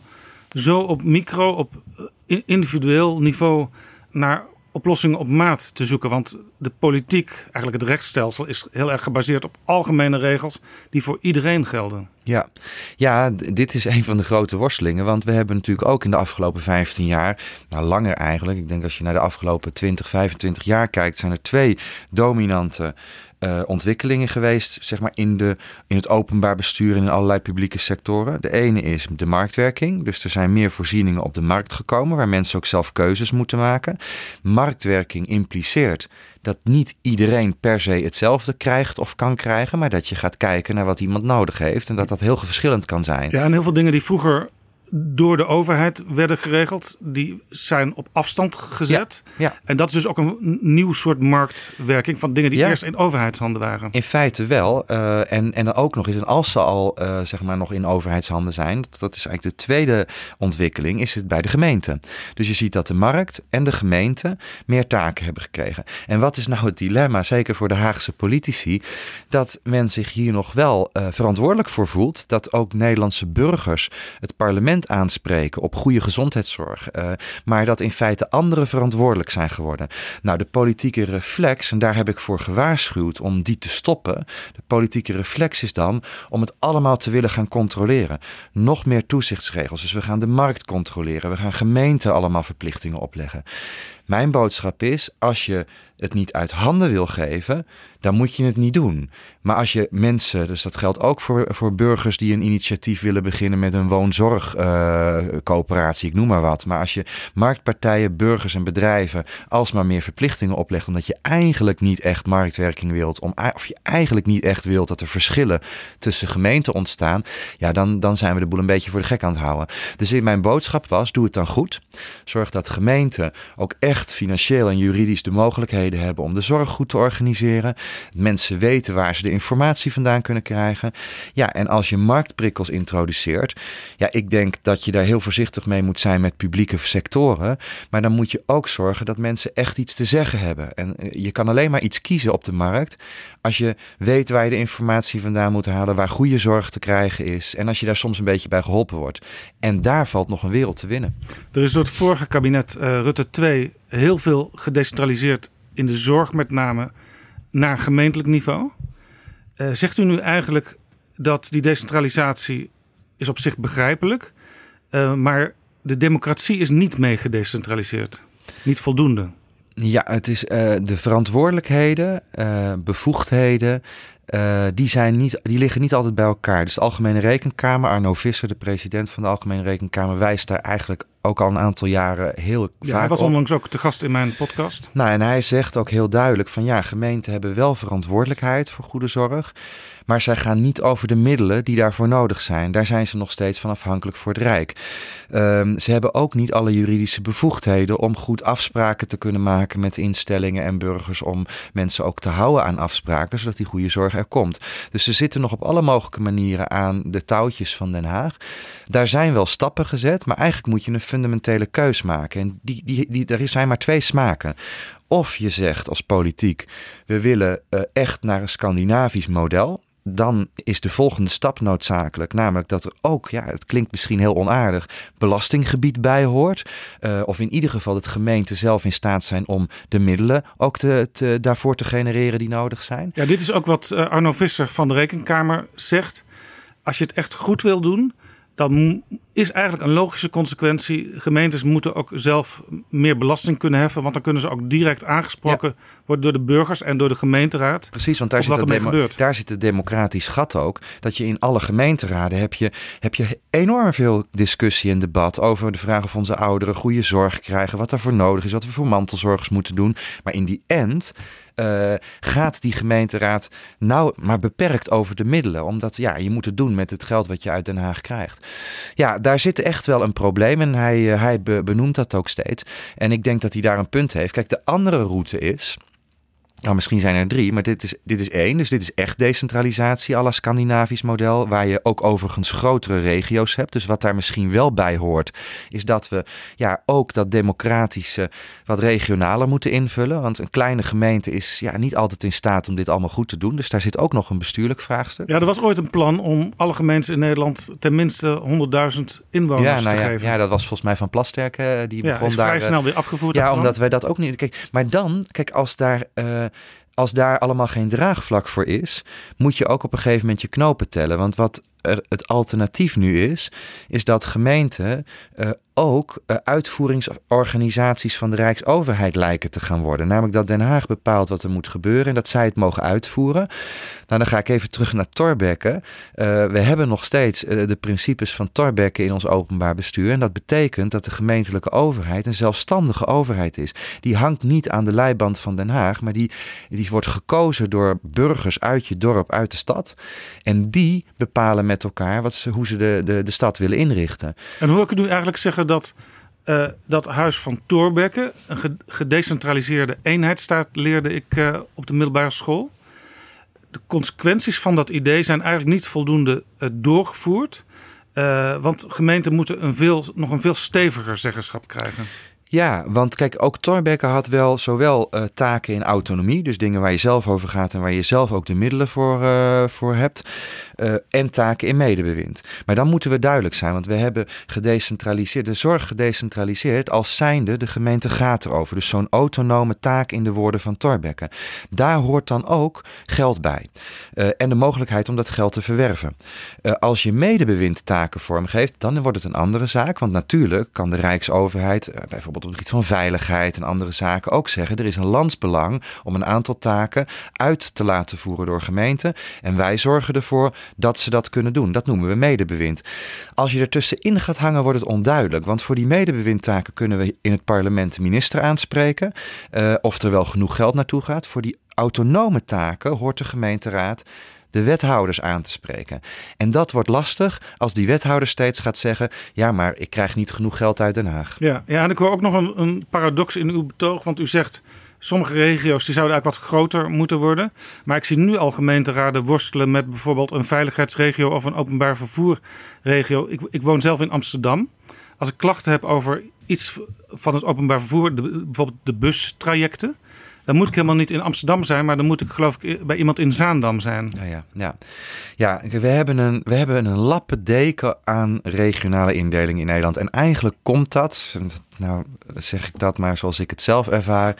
zo op micro, op eh, individueel niveau naar oplossingen op maat te zoeken. Want de politiek, eigenlijk het rechtsstelsel, is heel erg gebaseerd op algemene regels die voor iedereen gelden. Ja. ja, dit is een van de grote worstelingen. Want we hebben natuurlijk ook in de afgelopen 15 jaar, nou langer eigenlijk, ik denk als je naar de afgelopen 20, 25 jaar kijkt, zijn er twee dominante uh, ontwikkelingen geweest, zeg maar, in, de, in het openbaar bestuur in allerlei publieke sectoren. De ene is de marktwerking. Dus er zijn meer voorzieningen op de markt gekomen, waar mensen ook zelf keuzes moeten maken. Marktwerking impliceert dat niet iedereen per se hetzelfde krijgt of kan krijgen, maar dat je gaat kijken naar wat iemand nodig heeft en dat dat heel verschillend kan zijn. Ja, en heel veel dingen die vroeger door de overheid werden geregeld. Die zijn op afstand gezet. Ja, En dat is dus ook een nieuw soort marktwerking van dingen die eerst in overheidshanden waren. In feite wel. Uh, en, en dan ook nog eens, en als ze al uh, zeg maar nog in overheidshanden zijn, dat, dat, is eigenlijk de tweede ontwikkeling, is het bij de gemeente. Dus je ziet dat de markt en de gemeente meer taken hebben gekregen. En wat is nou het dilemma, zeker voor de Haagse politici, dat men zich hier nog wel uh, verantwoordelijk voor voelt, dat ook Nederlandse burgers het parlement aanspreken op goede gezondheidszorg. Uh, maar dat in feite anderen verantwoordelijk zijn geworden. Nou, de politieke reflex, en daar heb ik voor gewaarschuwd om die te stoppen. De politieke reflex is dan om het allemaal te willen gaan controleren. Nog meer toezichtsregels. Dus we gaan de markt controleren. We gaan gemeenten allemaal verplichtingen opleggen. Mijn boodschap is: als je het niet uit handen wil geven, dan moet je het niet doen. Maar als je mensen, dus dat geldt ook voor, voor burgers die een initiatief willen beginnen met een woonzorgcoöperatie, uh, ik noem maar wat. Maar als je marktpartijen, burgers en bedrijven alsmaar meer verplichtingen oplegt, omdat je eigenlijk niet echt marktwerking wilt, om, of je eigenlijk niet echt wilt dat er verschillen tussen gemeenten ontstaan, ja, dan, dan zijn we de boel een beetje voor de gek aan het houden. Dus mijn boodschap was: doe het dan goed. Zorg dat gemeenten ook echt financieel en juridisch de mogelijkheden hebben om de zorg goed te organiseren. Mensen weten waar ze de informatie vandaan kunnen krijgen. Ja, en als je marktprikkels introduceert, ja, ik denk dat je daar heel voorzichtig mee moet zijn met publieke sectoren. Maar dan moet je ook zorgen dat mensen echt iets te zeggen hebben. En eh, je kan alleen maar iets kiezen op de markt als je weet waar je de informatie vandaan moet halen, waar goede zorg te krijgen is. En als je daar soms een beetje bij geholpen wordt. En daar valt nog een wereld te winnen. Er is door het vorige kabinet uh, Rutte 2 heel veel gedecentraliseerd in de zorg met name naar gemeentelijk niveau. Uh, zegt u nu eigenlijk dat die decentralisatie is op zich begrijpelijk, uh, maar de democratie is niet mee gedecentraliseerd? Niet voldoende? Ja, het is uh, de verantwoordelijkheden, uh, bevoegdheden, uh, die, zijn niet, die liggen niet altijd bij elkaar. Dus de Algemene Rekenkamer, Arno Visser, de president van de Algemene Rekenkamer, wijst daar eigenlijk ook al een aantal jaren heel ja, vaak Hij was op. onlangs ook te gast in mijn podcast. Nou, en hij zegt ook heel duidelijk van ja, gemeenten hebben wel verantwoordelijkheid voor goede zorg. Maar zij gaan niet over de middelen die daarvoor nodig zijn. Daar zijn ze nog steeds van afhankelijk voor het Rijk. Um, ze hebben ook niet alle juridische bevoegdheden om goed afspraken te kunnen maken met instellingen en burgers. Om mensen ook te houden aan afspraken, zodat die goede zorg er komt. Dus ze zitten nog op alle mogelijke manieren aan de touwtjes van Den Haag. Daar zijn wel stappen gezet, maar eigenlijk moet je een fundamentele keus maken. En die, die, die, er zijn maar twee smaken. Of je zegt als politiek, we willen uh, echt naar een Scandinavisch model dan is de volgende stap noodzakelijk. Namelijk dat er ook, ja, het klinkt misschien heel onaardig, belastinggebied bij hoort. Uh, of in ieder geval dat gemeenten zelf in staat zijn om de middelen ook te, te, daarvoor te genereren die nodig zijn. Ja, dit is ook wat uh, Arno Visser van de Rekenkamer zegt. Als je het echt goed wil doen, dan is eigenlijk een logische consequentie. Gemeentes moeten ook zelf meer belasting kunnen heffen. Want dan kunnen ze ook direct aangesproken ja. worden door de burgers en door de gemeenteraad. Precies, want daar, zit, het daar zit het democratisch gat ook. Dat je in alle gemeenteraden heb je, heb je enorm veel discussie en debat over de vraag of onze ouderen goede zorg krijgen. Wat daarvoor nodig is, wat we voor mantelzorgers moeten doen. Maar in die end uh, gaat die gemeenteraad nou maar beperkt over de middelen. Omdat ja, je moet het doen met het geld wat je uit Den Haag krijgt. Ja, daar zit echt wel een probleem en hij, uh, hij benoemt dat ook steeds. En ik denk dat hij daar een punt heeft. Kijk, de andere route is. Nou, misschien zijn er drie, maar dit is, dit is één. Dus dit is echt decentralisatie, à la Scandinavisch model. Waar je ook overigens grotere regio's hebt. Dus wat daar misschien wel bij hoort, is dat we ja, ook dat democratische wat regionaler moeten invullen. Want een kleine gemeente is ja, niet altijd in staat om dit allemaal goed te doen. Dus daar zit ook nog een bestuurlijk vraagstuk. Ja, er was ooit een plan om alle gemeenten in Nederland tenminste 100.000 inwoners ja, nou te ja, geven. Ja, dat was volgens mij van Plasterk. Die ja, begon is daar. vrij snel weer afgevoerd. Ja, omdat wij dat ook niet. Kijk, maar dan, kijk, als daar. Uh, als daar allemaal geen draagvlak voor is, moet je ook op een gegeven moment je knopen tellen. Want wat het alternatief nu is, is dat gemeenten uh, ook uh, uitvoeringsorganisaties van de Rijksoverheid lijken te gaan worden. Namelijk dat Den Haag bepaalt wat er moet gebeuren en dat zij het mogen uitvoeren. Nou, dan ga ik even terug naar Torbekke. Uh, we hebben nog steeds de principes van Torbekke in ons openbaar bestuur. En dat betekent dat de gemeentelijke overheid een zelfstandige overheid is. Die hangt niet aan de leiband van Den Haag, maar die, die wordt gekozen door burgers uit je dorp, uit de stad. En die bepalen met elkaar wat ze, hoe ze de, de, de stad willen inrichten. En hoe ik nu eigenlijk zeggen dat uh, dat huis van Thorbecke, een gedecentraliseerde eenheidsstaat, leerde ik uh, op de middelbare school. De consequenties van dat idee zijn eigenlijk niet voldoende uh, doorgevoerd. want gemeenten moeten een veel, nog een veel steviger zeggenschap krijgen. Ja, want kijk, ook Thorbecke had wel zowel uh, taken in autonomie, dus dingen waar je zelf over gaat en waar je zelf ook de middelen voor, uh, voor hebt, uh, en taken in medebewind. Maar dan moeten we duidelijk zijn, want we hebben gedecentraliseerd, de zorg gedecentraliseerd als zijnde de gemeente gaat erover. Dus zo'n autonome taak in de woorden van Thorbecke. Daar hoort dan ook geld bij en de mogelijkheid om dat geld te verwerven. als je medebewind taken vormgeeft, dan wordt het een andere zaak, want natuurlijk kan de Rijksoverheid bijvoorbeeld op het gebied van veiligheid en andere zaken ook zeggen: er is een landsbelang om een aantal taken uit te laten voeren door gemeenten. En wij zorgen ervoor dat ze dat kunnen doen. Dat noemen we medebewind. Als je ertussenin gaat hangen, wordt het onduidelijk. Want voor die medebewindtaken kunnen we in het parlement de minister aanspreken. Uh, of er wel genoeg geld naartoe gaat. Voor die autonome taken hoort de gemeenteraad de wethouders aan te spreken. En dat wordt lastig als die wethouder steeds gaat zeggen: ja, maar ik krijg niet genoeg geld uit Den Haag. Ja, ja en ik hoor ook nog een, een paradox in uw betoog, want u zegt. Sommige regio's die zouden eigenlijk wat groter moeten worden. Maar ik zie nu al gemeenteraden worstelen met bijvoorbeeld een veiligheidsregio of een openbaar vervoerregio. Ik, ik woon zelf in Amsterdam. Als ik klachten heb over iets van het openbaar vervoer, de, bijvoorbeeld de bustrajecten, dan moet ik helemaal niet in Amsterdam zijn, maar dan moet ik geloof ik bij iemand in Zaandam zijn. Ja, ja, ja. ja we, hebben een, we hebben een lappendeken aan regionale indeling in Nederland. En eigenlijk komt dat, nou zeg ik dat maar zoals ik het zelf ervaar,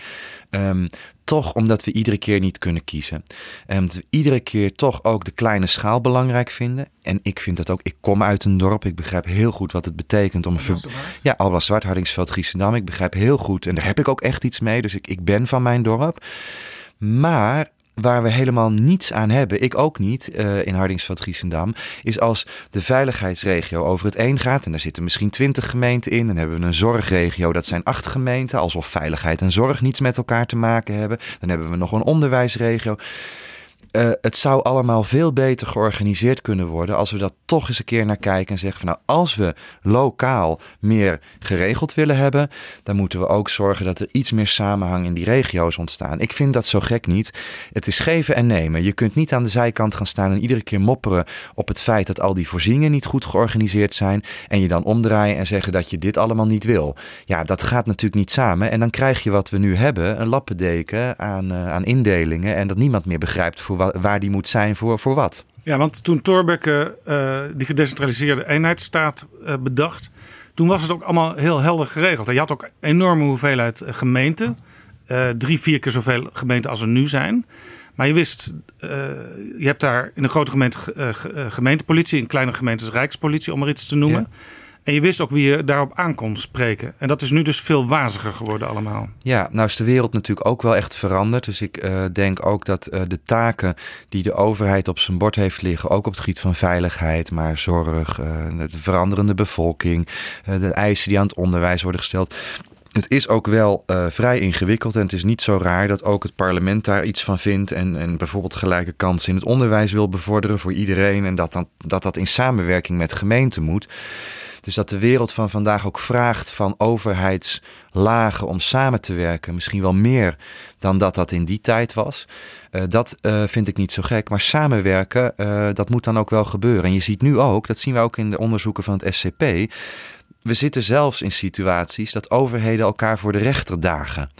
um, toch omdat we iedere keer niet kunnen kiezen. En we iedere keer toch ook de kleine schaal belangrijk vinden. En ik vind dat ook. Ik kom uit een dorp. Ik begrijp heel goed wat het betekent om een. Ja, Alblas Zwart, Hardingsveld, Giesendam. Ik begrijp heel goed. En daar heb ik ook echt iets mee. Dus ik, ik ben van mijn dorp. Maar waar we helemaal niets aan hebben, ik ook niet uh, in Hardingsveld Giesendam, is als de veiligheidsregio over het een gaat en daar zitten misschien twintig gemeenten in, dan hebben we een zorgregio, dat zijn acht gemeenten, alsof veiligheid en zorg niets met elkaar te maken hebben. Dan hebben we nog een onderwijsregio. Uh, het zou allemaal veel beter georganiseerd kunnen worden als we dat toch eens een keer naar kijken en zeggen van nou als we lokaal meer geregeld willen hebben, dan moeten we ook zorgen dat er iets meer samenhang in die regio's ontstaan. Ik vind dat zo gek niet. Het is geven en nemen. Je kunt niet aan de zijkant gaan staan en iedere keer mopperen op het feit dat al die voorzieningen niet goed georganiseerd zijn en je dan omdraaien en zeggen dat je dit allemaal niet wil. Ja, dat gaat natuurlijk niet samen en dan krijg je wat we nu hebben, een lappendeken aan, uh, aan indelingen en dat niemand meer begrijpt voor waar die moet zijn voor, voor wat. Ja, want toen Thorbecke uh, die gedecentraliseerde eenheidsstaat uh, bedacht, toen was het ook allemaal heel helder geregeld. Je had ook een enorme hoeveelheid eh, gemeenten, uh, drie, vier keer zoveel gemeenten als er nu zijn. Maar je wist, je hebt daar in een grote gemeente gemeentepolitie, in kleine gemeentes rijkspolitie, om er iets te noemen. Ja. En je wist ook wie je daarop aan kon spreken. En dat is nu dus veel waziger geworden allemaal. Ja, nou is de wereld natuurlijk ook wel echt veranderd. Dus ik uh, denk ook dat uh, de taken die de overheid op zijn bord heeft liggen... ook op het gebied van veiligheid, maar zorg, uh, de veranderende bevolking... de eisen die aan het onderwijs worden gesteld... Het is ook wel vrij ingewikkeld en het is niet zo raar dat ook het parlement daar iets van vindt en, en bijvoorbeeld gelijke kansen in het onderwijs wil bevorderen voor iedereen en dat, dan, dat dat in samenwerking met gemeenten moet. Dus dat de wereld van vandaag ook vraagt van overheidslagen om samen te werken. Misschien wel meer dan dat dat in die tijd was. Uh, dat uh, vind ik niet zo gek. Maar samenwerken, uh, dat moet dan ook wel gebeuren. En je ziet nu ook, dat zien we ook in de onderzoeken van het SCP. We zitten zelfs in situaties dat overheden elkaar voor de rechter dagen.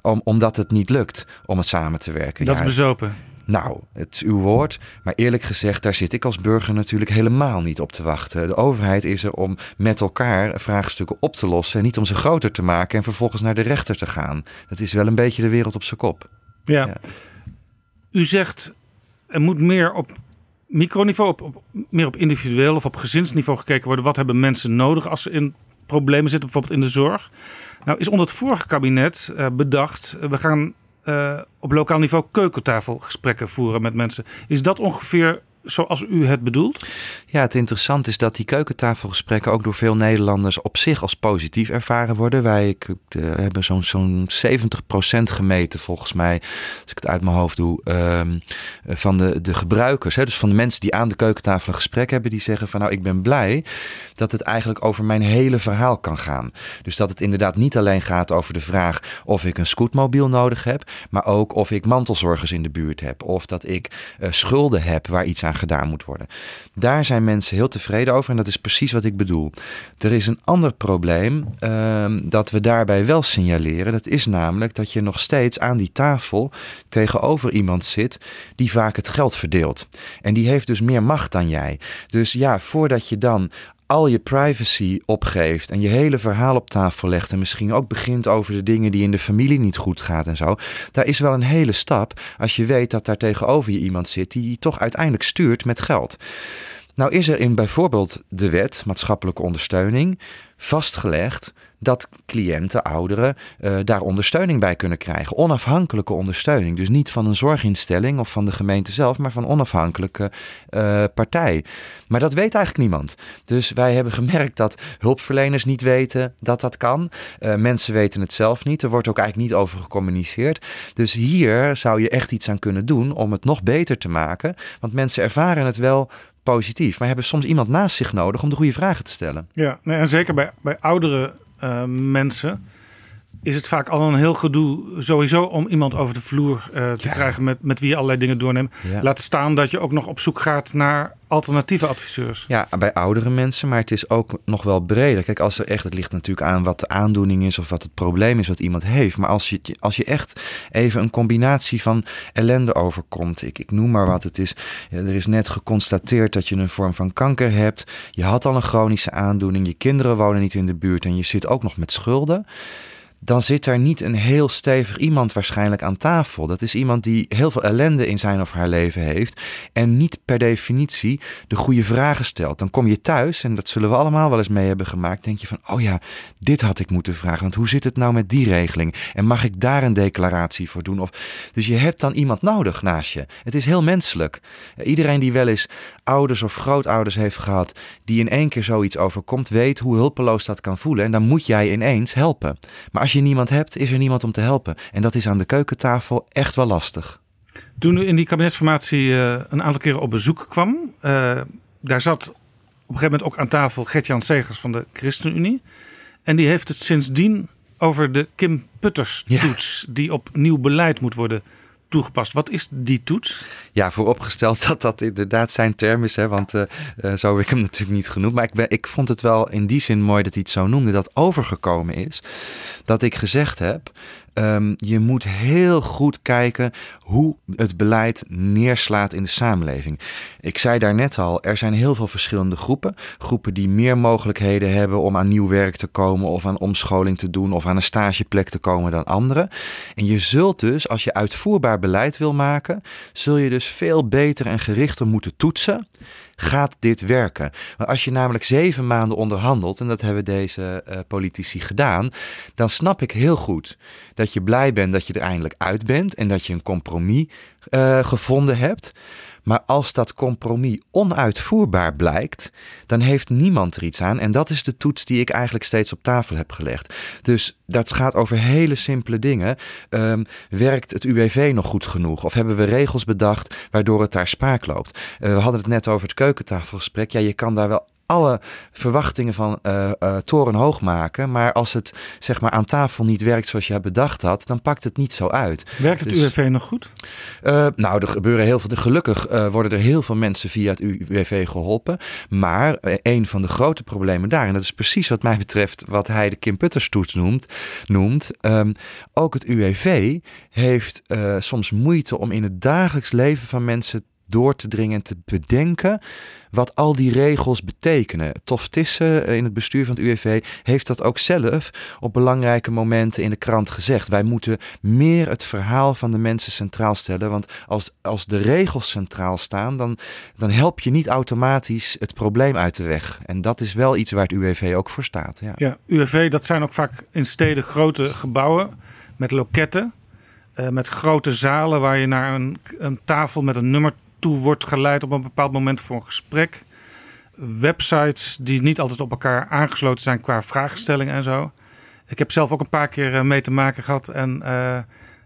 om, omdat het niet lukt om het samen te werken. Dat ja, is bezopen. Nou, het is uw woord. Maar eerlijk gezegd, daar zit ik als burger natuurlijk helemaal niet op te wachten. De overheid is er om met elkaar vraagstukken op te lossen. En niet om ze groter te maken en vervolgens naar de rechter te gaan. Dat is wel een beetje de wereld op zijn kop. Ja. ja. U zegt er moet meer op microniveau, op, op, meer op individueel of op gezinsniveau gekeken worden. Wat hebben mensen nodig als ze in problemen zitten, bijvoorbeeld in de zorg? Nou, is onder het vorige kabinet uh, bedacht. Uh, we gaan op lokaal niveau keukentafelgesprekken voeren met mensen. Is dat ongeveer zoals u het bedoelt? Ja, het interessante is dat die keukentafelgesprekken ook door veel Nederlanders op zich als positief ervaren worden. Wij uh, hebben zo'n zo'n 70% gemeten, volgens mij, als ik het uit mijn hoofd doe, uh, van de, de gebruikers. Hè, dus van de mensen die aan de keukentafel een gesprek hebben, die zeggen van nou, ik ben blij dat het eigenlijk over mijn hele verhaal kan gaan. Dus dat het inderdaad niet alleen gaat over de vraag of ik een scootmobiel nodig heb, maar ook of ik mantelzorgers in de buurt heb. Of dat ik uh, schulden heb waar iets aan gedaan moet worden. Daar zijn mensen heel tevreden over en dat is precies wat ik bedoel. Er is een ander probleem uh, dat we daarbij wel signaleren. Dat is namelijk dat je nog steeds aan die tafel tegenover iemand zit die vaak het geld verdeelt. En die heeft dus meer macht dan jij. Dus ja, voordat je dan al je privacy opgeeft en je hele verhaal op tafel legt en misschien ook begint over de dingen die in de familie niet goed gaat en zo, daar is wel een hele stap als je weet dat daar tegenover je iemand zit die je toch uiteindelijk stuurt met geld. Nou is er in bijvoorbeeld de wet maatschappelijke ondersteuning vastgelegd dat cliënten, ouderen, uh, daar ondersteuning bij kunnen krijgen. Onafhankelijke ondersteuning. Dus niet van een zorginstelling of van de gemeente zelf, maar van onafhankelijke uh, partij. Maar dat weet eigenlijk niemand. Dus wij hebben gemerkt dat hulpverleners niet weten dat dat kan. Uh, mensen weten het zelf niet. Er wordt ook eigenlijk niet over gecommuniceerd. Dus hier zou je echt iets aan kunnen doen om het nog beter te maken. Want mensen ervaren het wel positief, maar hebben soms iemand naast zich nodig om de goede vragen te stellen. Ja, nee, en zeker bij, bij oudere uh, mensen is het vaak al een heel gedoe sowieso om iemand over de vloer uh, te ja. krijgen met, met wie je allerlei dingen doorneemt. Ja. Laat staan dat je ook nog op zoek gaat naar alternatieve adviseurs. Ja, bij oudere mensen, maar het is ook nog wel breder. Kijk, als er echt, het ligt natuurlijk aan wat de aandoening is of wat het probleem is wat iemand heeft. Maar als je, als je echt even een combinatie van ellende overkomt, ik, ik noem maar wat het is. Er is net geconstateerd dat je een vorm van kanker hebt. Je had al een chronische aandoening, je kinderen wonen niet in de buurt en je zit ook nog met schulden dan zit er niet een heel stevig iemand waarschijnlijk aan tafel. Dat is iemand die heel veel ellende in zijn of haar leven heeft en niet per definitie de goede vragen stelt. Dan kom je thuis, en dat zullen we allemaal wel eens mee hebben gemaakt, denk je van, oh ja, dit had ik moeten vragen, want hoe zit het nou met die regeling? En mag ik daar een declaratie voor doen? Of, dus je hebt dan iemand nodig naast je. Het is heel menselijk. Iedereen die wel eens ouders of grootouders heeft gehad, die in één keer zoiets overkomt, weet hoe hulpeloos dat kan voelen. En dan moet jij ineens helpen. Maar als als je niemand hebt, is er niemand om te helpen. En dat is aan de keukentafel echt wel lastig. Toen u in die kabinetsformatie uh, een aantal keren op bezoek kwam, uh, daar zat op een gegeven moment ook aan tafel Gert-Jan Segers van de ChristenUnie. En die heeft het sindsdien over de Kim Putters-toets, ja. die op nieuw beleid moet worden toegepast. Wat is die toets? Ja, vooropgesteld dat dat inderdaad zijn term is, hè, want uh, zo heb ik hem natuurlijk niet genoemd. Maar ik, ik vond het wel in die zin mooi dat hij het zo noemde, dat overgekomen is. Dat ik gezegd heb, Um, je moet heel goed kijken hoe het beleid neerslaat in de samenleving. Ik zei daar net al, er zijn heel veel verschillende groepen. Groepen die meer mogelijkheden hebben om aan nieuw werk te komen of aan omscholing te doen of aan een stageplek te komen dan anderen. En je zult dus, als je uitvoerbaar beleid wil maken, zul je dus veel beter en gerichter moeten toetsen gaat dit werken? Want als je namelijk zeven maanden onderhandelt, en dat hebben deze uh, politici gedaan, dan snap ik heel goed dat je blij bent dat je er eindelijk uit bent en dat je een compromis uh, gevonden hebt. Maar als dat compromis onuitvoerbaar blijkt, dan heeft niemand er iets aan. En dat is de toets die ik eigenlijk steeds op tafel heb gelegd. Dus dat gaat over hele simpele dingen. Um, werkt het UWV nog goed genoeg? Of hebben we regels bedacht waardoor het daar spaak loopt? Uh, we hadden het net over het keukentafelgesprek. Ja, je kan daar wel alle verwachtingen van uh, uh, torenhoog maken. Maar als het zeg maar aan tafel niet werkt zoals je bedacht had, dan pakt het niet zo uit. Werkt het dus, UWV nog goed? Uh, nou, er gebeuren heel veel. Gelukkig worden er heel veel mensen via het UWV geholpen. Maar een van de grote problemen daar, en dat is precies wat mij betreft wat hij de Kim Putters toets noemt, noemt um, ook het UWV heeft soms moeite om in het dagelijks leven van mensen door te dringen en te bedenken wat al die regels betekenen. Tof Tissen in het bestuur van het UWV heeft dat ook zelf op belangrijke momenten in de krant gezegd. Wij moeten meer het verhaal van de mensen centraal stellen. Want als, als de regels centraal staan, dan, dan help je niet automatisch het probleem uit de weg. En dat is wel iets waar het UWV ook voor staat. Ja, ja UWV, dat zijn ook vaak in steden grote gebouwen met loketten. Uh, met grote zalen waar je naar een, een tafel met een nummer toe wordt geleid op een bepaald moment voor een gesprek. Websites die niet altijd op elkaar aangesloten zijn qua vraagstellingen en zo. Ik heb zelf ook een paar keer eh, mee te maken gehad. En uh,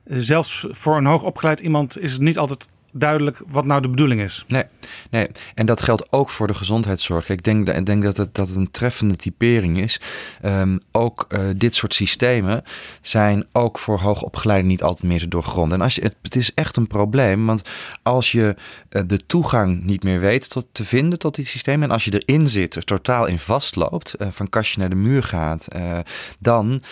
zelfs voor een hoogopgeleid iemand is het niet altijd duidelijk wat nou de bedoeling is. Nee, nee. en dat geldt ook voor de gezondheidszorg. Ik denk, ik denk dat, het, dat het een treffende typering is. Um, ook uh, dit soort systemen zijn ook voor hoogopgeleiden niet altijd meer te doorgronden. En als je, het, het is echt een probleem, want als je uh, de toegang niet meer weet tot, te vinden tot die systemen... en als je erin zit, er totaal in vastloopt, uh, van kastje naar de muur gaat... dan,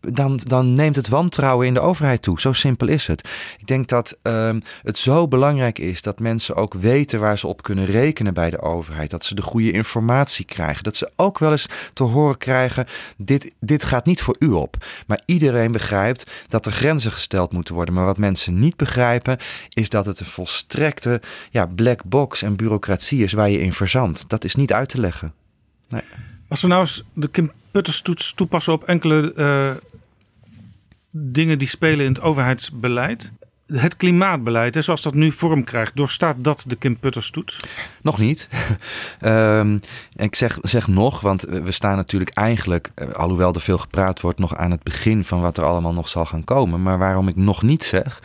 dan, dan neemt het wantrouwen in de overheid toe. Zo simpel is het. Ik denk dat ehm, het zo belangrijk is dat mensen ook weten waar ze op kunnen rekenen bij de overheid. Dat ze de goede informatie krijgen. Dat ze ook wel eens te horen krijgen: dit, dit gaat niet voor u op. Maar iedereen begrijpt dat er grenzen gesteld moeten worden. Maar wat mensen niet begrijpen, is dat het een volstrekte ja, black box en bureaucratie is waar je in verzandt. Dat is niet uit te leggen. Nee. Als we nou eens de Kim Putters toets toepassen op enkele uh, dingen die spelen in het overheidsbeleid het klimaatbeleid, zoals dat nu vorm krijgt, doorstaat dat de Kim Putters toets? Nog niet. um, ik zeg, zeg nog, want we staan natuurlijk eigenlijk, eh, alhoewel er veel gepraat wordt, nog aan het begin van wat er allemaal nog zal gaan komen. Maar waarom ik nog niet zeg,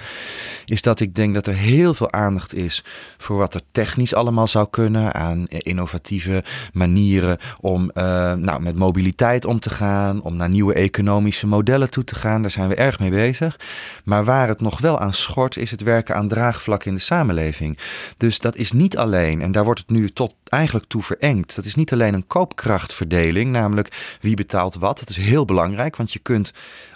is dat ik denk dat er heel veel aandacht is voor wat er technisch allemaal zou kunnen, aan innovatieve manieren om uh, nou, met mobiliteit om te gaan, om naar nieuwe economische modellen toe te gaan. Daar zijn we erg mee bezig. Maar waar het nog wel aan is het werken aan draagvlak in de samenleving. Dus dat is niet alleen, en daar wordt het nu tot eigenlijk toe verengd. Dat is niet alleen een koopkrachtverdeling, namelijk wie betaalt wat. Dat is heel belangrijk, want je kunt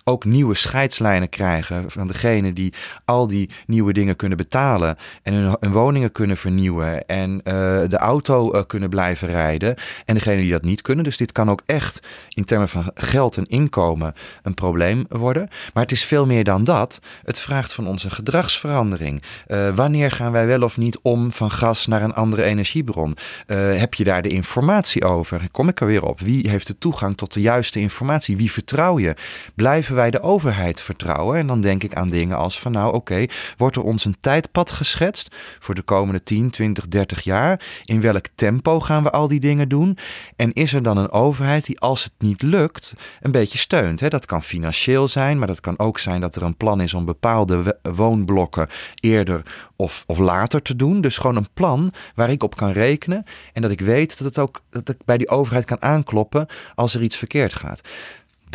ook nieuwe scheidslijnen krijgen van degene die al die nieuwe dingen kunnen betalen en hun, woningen kunnen vernieuwen en uh, de auto uh, kunnen blijven rijden en degene die dat niet kunnen. Dus dit kan ook echt in termen van geld en inkomen een probleem worden. Maar het is veel meer dan dat. Het vraagt van ons een gedragsverandering. Uh, wanneer gaan wij wel of niet om van gas naar een andere energiebron? heb je daar de informatie over? Kom ik er weer op? Wie heeft de toegang tot de juiste informatie? Wie vertrouw je? Blijven wij de overheid vertrouwen? En dan denk ik aan dingen als van nou oké, wordt er ons een tijdpad geschetst voor de komende 10, 20, 30 jaar? In welk tempo gaan we al die dingen doen? En is er dan een overheid die als het niet lukt een beetje steunt? Hè? Dat kan financieel zijn, maar dat kan ook zijn dat er een plan is om bepaalde woonblokken eerder of, of later te doen. Dus gewoon een plan waar ik op kan rekenen en dat ik weet dat, het ook, dat ik bij die overheid kan aankloppen als er iets verkeerd gaat.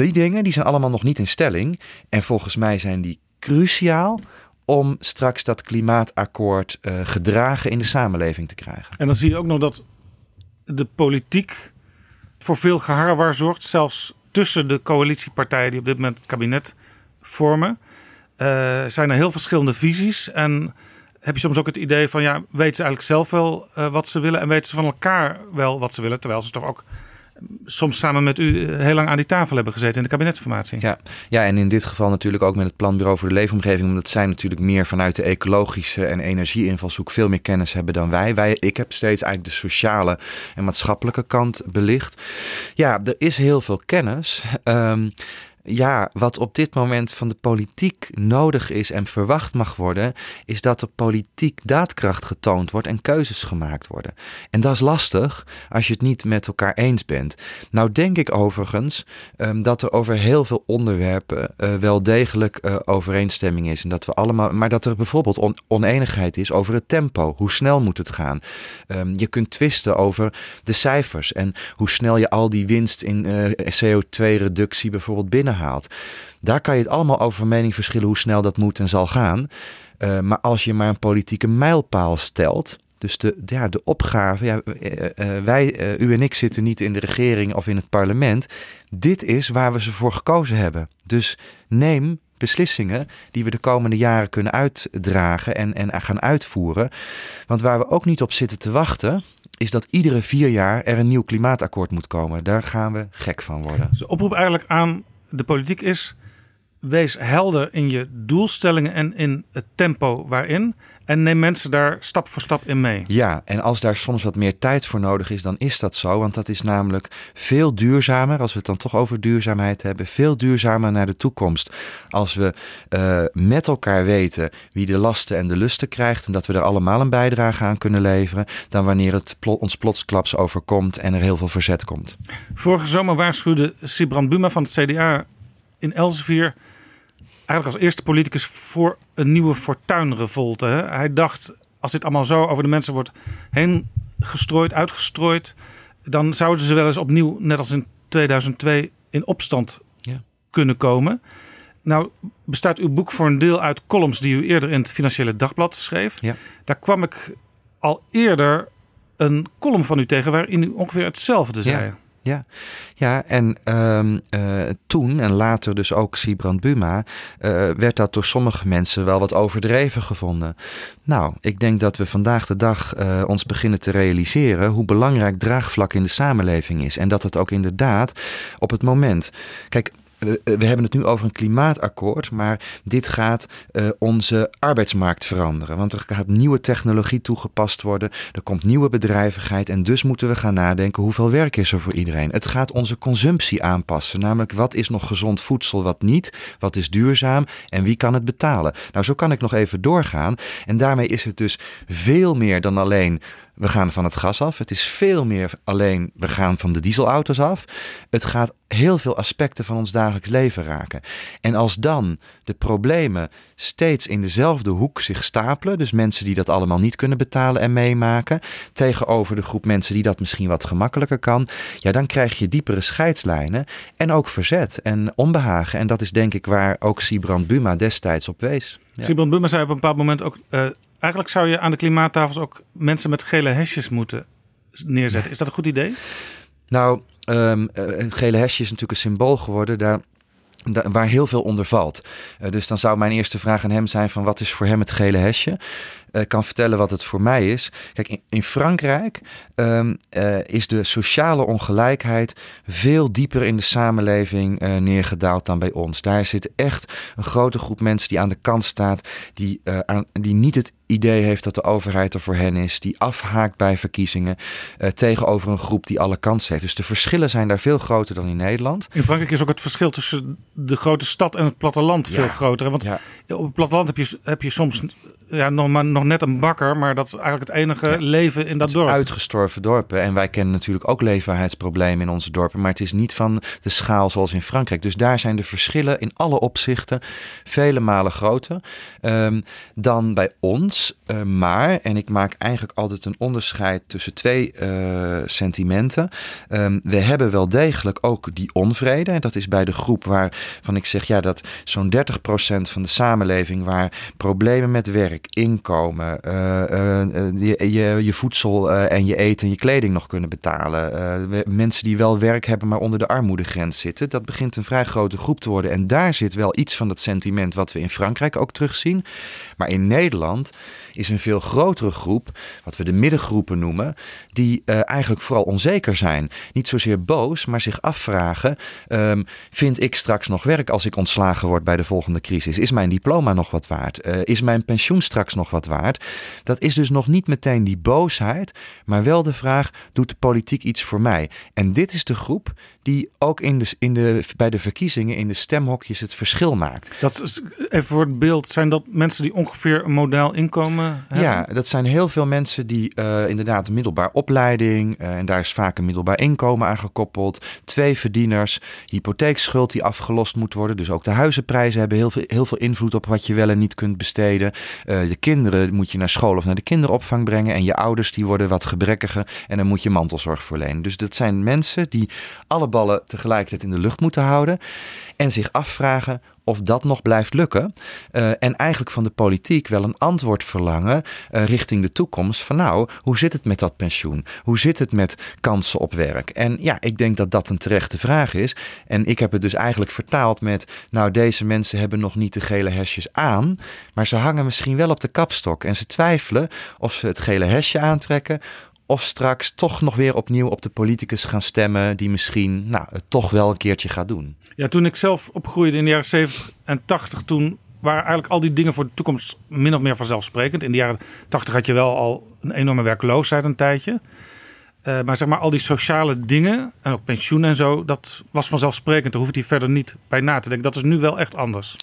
Die dingen die zijn allemaal nog niet in stelling. En volgens mij zijn die cruciaal om straks dat klimaatakkoord uh, gedragen in de samenleving te krijgen. En dan zie je ook nog dat de politiek voor veel geharrewar zorgt, zelfs tussen de coalitiepartijen die op dit moment het kabinet vormen. Uh, zijn er heel verschillende visies en heb je soms ook het idee van ja, weten ze eigenlijk zelf wel uh, wat ze willen en weten ze van elkaar wel wat ze willen, terwijl ze toch ook soms samen met u eh, heel lang aan die tafel hebben gezeten in de kabinetsformatie. Ja. ja, en in dit geval natuurlijk ook met het Planbureau voor de Leefomgeving, omdat zij natuurlijk meer vanuit de ecologische en energieinvalshoek veel meer kennis hebben dan wij. wij. Ik heb steeds eigenlijk de sociale en maatschappelijke kant belicht. Ja, er is heel veel kennis. Um, ja, wat op dit moment van de politiek nodig is en verwacht mag worden, is dat er politiek daadkracht getoond wordt en keuzes gemaakt worden. En dat is lastig als je het niet met elkaar eens bent. Nou denk ik overigens um, dat er over heel veel onderwerpen uh, wel degelijk uh, overeenstemming is. En dat we allemaal, maar dat er bijvoorbeeld on oneenigheid is over het tempo. Hoe snel moet het gaan? Um, je kunt twisten over de cijfers en hoe snel je al die winst in uh, CO2-reductie bijvoorbeeld binnen haalt. Daar kan je het allemaal over mening verschillen hoe snel dat moet en zal gaan. Uh, maar als je maar een politieke mijlpaal stelt. Dus de, ja, de opgave, ja, uh, uh, wij, u en ik zitten niet in de regering of in het parlement. Dit is waar we ze voor gekozen hebben. Dus neem beslissingen die we de komende jaren kunnen uitdragen en, en gaan uitvoeren. Want waar we ook niet op zitten te wachten, is dat iedere vier jaar er een nieuw klimaatakkoord moet komen. Daar gaan we gek van worden. Dus oproep eigenlijk aan de politiek is: wees helder in je doelstellingen en in het tempo waarin. En neem mensen daar stap voor stap in mee. Ja, en als daar soms wat meer tijd voor nodig is, dan is dat zo. Want dat is namelijk veel duurzamer, als we het dan toch over duurzaamheid hebben, veel duurzamer naar de toekomst. Als we uh, met elkaar weten wie de lasten en de lusten krijgt en dat we er allemaal een bijdrage aan kunnen leveren, dan wanneer het pl ons plotsklaps overkomt en er heel veel verzet komt. Vorige zomer waarschuwde Sibrand Buma van het CDA in Elsevier eigenlijk als eerste politicus voor een nieuwe fortuinrevolte. Hij dacht, als dit allemaal zo over de mensen wordt heen gestrooid, uitgestrooid, dan zouden ze wel eens opnieuw, net als in 2002, in opstand ja. kunnen komen. Nou bestaat uw boek voor een deel uit columns die u eerder in het Financiële Dagblad schreef. Ja. Daar kwam ik al eerder een column van u tegen waarin u ongeveer hetzelfde zei. Ja. Ja, ja en ehm, eh, toen en later dus ook Sibrand Buma, uh, werd dat door sommige mensen wel wat overdreven gevonden. Nou, ik denk dat we vandaag de dag uh, ons beginnen te realiseren hoe belangrijk draagvlak in de samenleving is. En dat het ook inderdaad op het moment. Kijk, we, we, hebben het nu over een klimaatakkoord, maar dit gaat uh, onze arbeidsmarkt veranderen. Want er gaat nieuwe technologie toegepast worden, er komt nieuwe bedrijvigheid en dus moeten we gaan nadenken hoeveel werk is er voor iedereen. Het gaat onze consumptie aanpassen, namelijk wat is nog gezond voedsel, wat niet, wat is duurzaam en wie kan het betalen. Nou, zo kan ik nog even doorgaan en daarmee is het dus veel meer dan alleen we gaan van het gas af. Het is veel meer alleen we gaan van de dieselauto's af. Het gaat heel veel aspecten van ons dagelijks leven raken. En als dan de problemen steeds in dezelfde hoek zich stapelen, dus mensen die dat allemaal niet kunnen betalen en meemaken, tegenover de groep mensen die dat misschien wat gemakkelijker kan, ja, dan krijg je diepere scheidslijnen en ook verzet en onbehagen. En dat is denk ik waar ook Sibrand Buma destijds op wees. Ja. Sibrand Buma zei op een bepaald moment ook. Uh, eigenlijk zou je aan de klimaattafels ook mensen met gele hesjes moeten neerzetten. Is dat een goed idee? Nou, um, het gele hesje is natuurlijk een symbool geworden. Daar waar heel veel onder valt. Uh, dus dan zou mijn eerste vraag aan hem zijn van wat is voor hem het gele hesje? Uh, kan vertellen wat het voor mij is. Kijk, in, in Frankrijk um, uh, is de sociale ongelijkheid veel dieper in de samenleving neergedaald dan bij ons. Daar zit echt een grote groep mensen die aan de kant staat, die, aan, die niet het idee heeft dat de overheid er voor hen is, die afhaakt bij verkiezingen tegenover een groep die alle kansen heeft. Dus de verschillen zijn daar veel groter dan in Nederland. In Frankrijk is ook het verschil tussen de grote stad en het platteland veel groter. Want ja. op het platteland heb je, heb je soms ja, nog, maar, nog net een bakker, maar dat is eigenlijk het enige ja. leven in dat dorp. Uitgestorven dorpen. En wij kennen natuurlijk ook leefbaarheidsproblemen in onze dorpen, maar het is niet van de schaal zoals in Frankrijk. Dus daar zijn de verschillen in alle opzichten vele malen groter um, dan bij ons. Uh, maar, en ik maak eigenlijk altijd een onderscheid tussen twee uh, sentimenten. Um, we hebben wel degelijk ook die onvrede. Dat is bij de groep waarvan ik zeg, ja, dat zo'n 30% van de samenleving waar problemen met werk inkomen, uh, uh, je, je, je, voedsel en je eten en je kleding nog kunnen betalen. mensen die wel werk hebben, maar onder de armoedegrens zitten. Dat begint een vrij grote groep te worden. En daar zit wel iets van dat sentiment wat we in Frankrijk ook terugzien. Maar in Nederland is een veel grotere groep, wat we de middengroepen noemen, die uh, eigenlijk vooral onzeker zijn. Niet zozeer boos, maar zich afvragen: um, vind ik straks nog werk als ik ontslagen word bij de volgende crisis? Is mijn diploma nog wat waard? Uh, is mijn pensioen straks nog wat waard? Dat is dus nog niet meteen die boosheid, maar wel de vraag: doet de politiek iets voor mij? En dit is de groep die ook in de, in de, bij de verkiezingen in de stemhokjes het verschil maakt. Dat is, even voor het beeld, zijn dat mensen die ongeveer een model inkomen hebben? Ja, dat zijn heel veel mensen die uh, inderdaad een middelbaar opleiding, uh, en daar is vaak een middelbaar inkomen aan gekoppeld, twee verdieners, hypotheekschuld die afgelost moet worden, dus ook de huizenprijzen hebben heel veel, heel veel invloed op wat je wel en niet kunt besteden. Uh, de kinderen moet je naar school of naar de kinderopvang brengen en je ouders die worden wat gebrekkiger en dan moet je mantelzorg verlenen. Dus dat zijn mensen die alle tegelijkertijd in de lucht moeten houden en zich afvragen of dat nog blijft lukken. Uh, en eigenlijk van de politiek wel een antwoord verlangen uh, richting de toekomst. Van nou, hoe zit het met dat pensioen? Hoe zit het met kansen op werk? En ja, ik denk dat dat een terechte vraag is. En ik heb het dus eigenlijk vertaald met, nou deze mensen hebben nog niet de gele hesjes aan. Maar ze hangen misschien wel op de kapstok. En ze twijfelen of ze het gele hesje aantrekken of straks toch nog weer opnieuw op de politicus gaan stemmen die misschien nou, het toch wel een keertje gaat doen. Ja, toen ik zelf opgroeide in de jaren 70 en 80, toen waren eigenlijk al die dingen voor de toekomst min of meer vanzelfsprekend. In de jaren 80 had je wel al een enorme werkloosheid een tijdje. Uh, maar zeg maar, al die sociale dingen en ook pensioen en zo, dat was vanzelfsprekend. Daar hoeft hij verder niet bij na te denken. Dat is nu wel echt anders.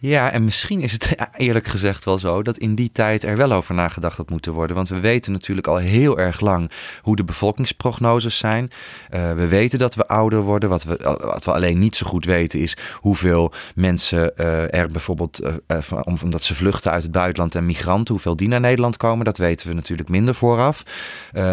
Ja, en misschien is het eerlijk gezegd wel zo dat in die tijd er wel over nagedacht had moeten worden. Want we weten natuurlijk al heel erg lang hoe de bevolkingsprognoses zijn. Uh, we weten dat we ouder worden. Wat we, alleen niet zo goed weten is hoeveel mensen uh, er bijvoorbeeld, van, omdat ze vluchten uit het buitenland en migranten, hoeveel die naar Nederland komen. Dat weten we natuurlijk minder vooraf.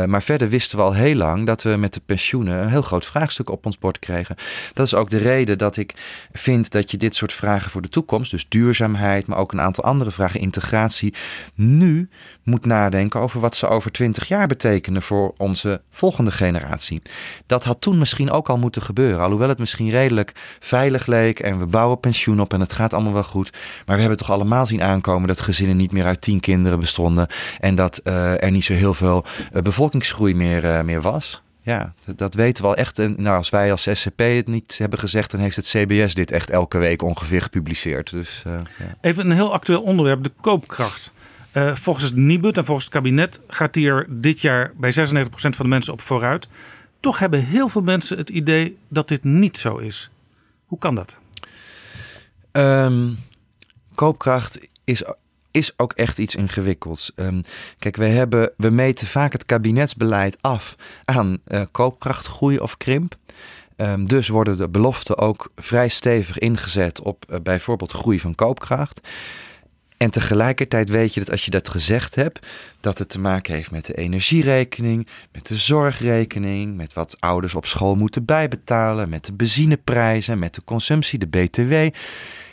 maar verder wisten we al heel lang dat we met de pensioenen een heel groot vraagstuk op ons bord kregen. Dat is ook de reden dat ik vind dat je dit soort vragen voor de toekomst dus duurzaamheid, maar ook een aantal andere vragen, integratie, nu moet nadenken over wat ze over twintig jaar betekenen voor onze volgende generatie. Dat had toen misschien ook al moeten gebeuren, alhoewel het misschien redelijk veilig leek en we bouwen pensioen op en het gaat allemaal wel goed. Maar we hebben toch allemaal zien aankomen dat gezinnen niet meer uit tien kinderen bestonden en dat uh, er niet zo heel veel uh, bevolkingsgroei meer, uh, meer was. Ja, dat weten we al echt. En nou, als wij als SCP het niet hebben gezegd, dan heeft het CBS dit echt elke week ongeveer gepubliceerd. Dus, uh, ja. Even een heel actueel onderwerp, de koopkracht. Uh, volgens het Nibud en volgens het kabinet gaat die er dit jaar bij 96% van de mensen op vooruit. Toch hebben heel veel mensen het idee dat dit niet zo is. Hoe kan dat? Um, koopkracht is is ook echt iets ingewikkelds. Um, kijk, we, hebben, we meten vaak het kabinetsbeleid af aan uh, koopkrachtgroei of krimp. Um, dus worden de beloften ook vrij stevig ingezet op uh, bijvoorbeeld groei van koopkracht. En tegelijkertijd weet je dat als je dat gezegd hebt, dat het te maken heeft met de energierekening, met de zorgrekening, met wat ouders op school moeten bijbetalen, met de benzineprijzen, met de consumptie, de BTW.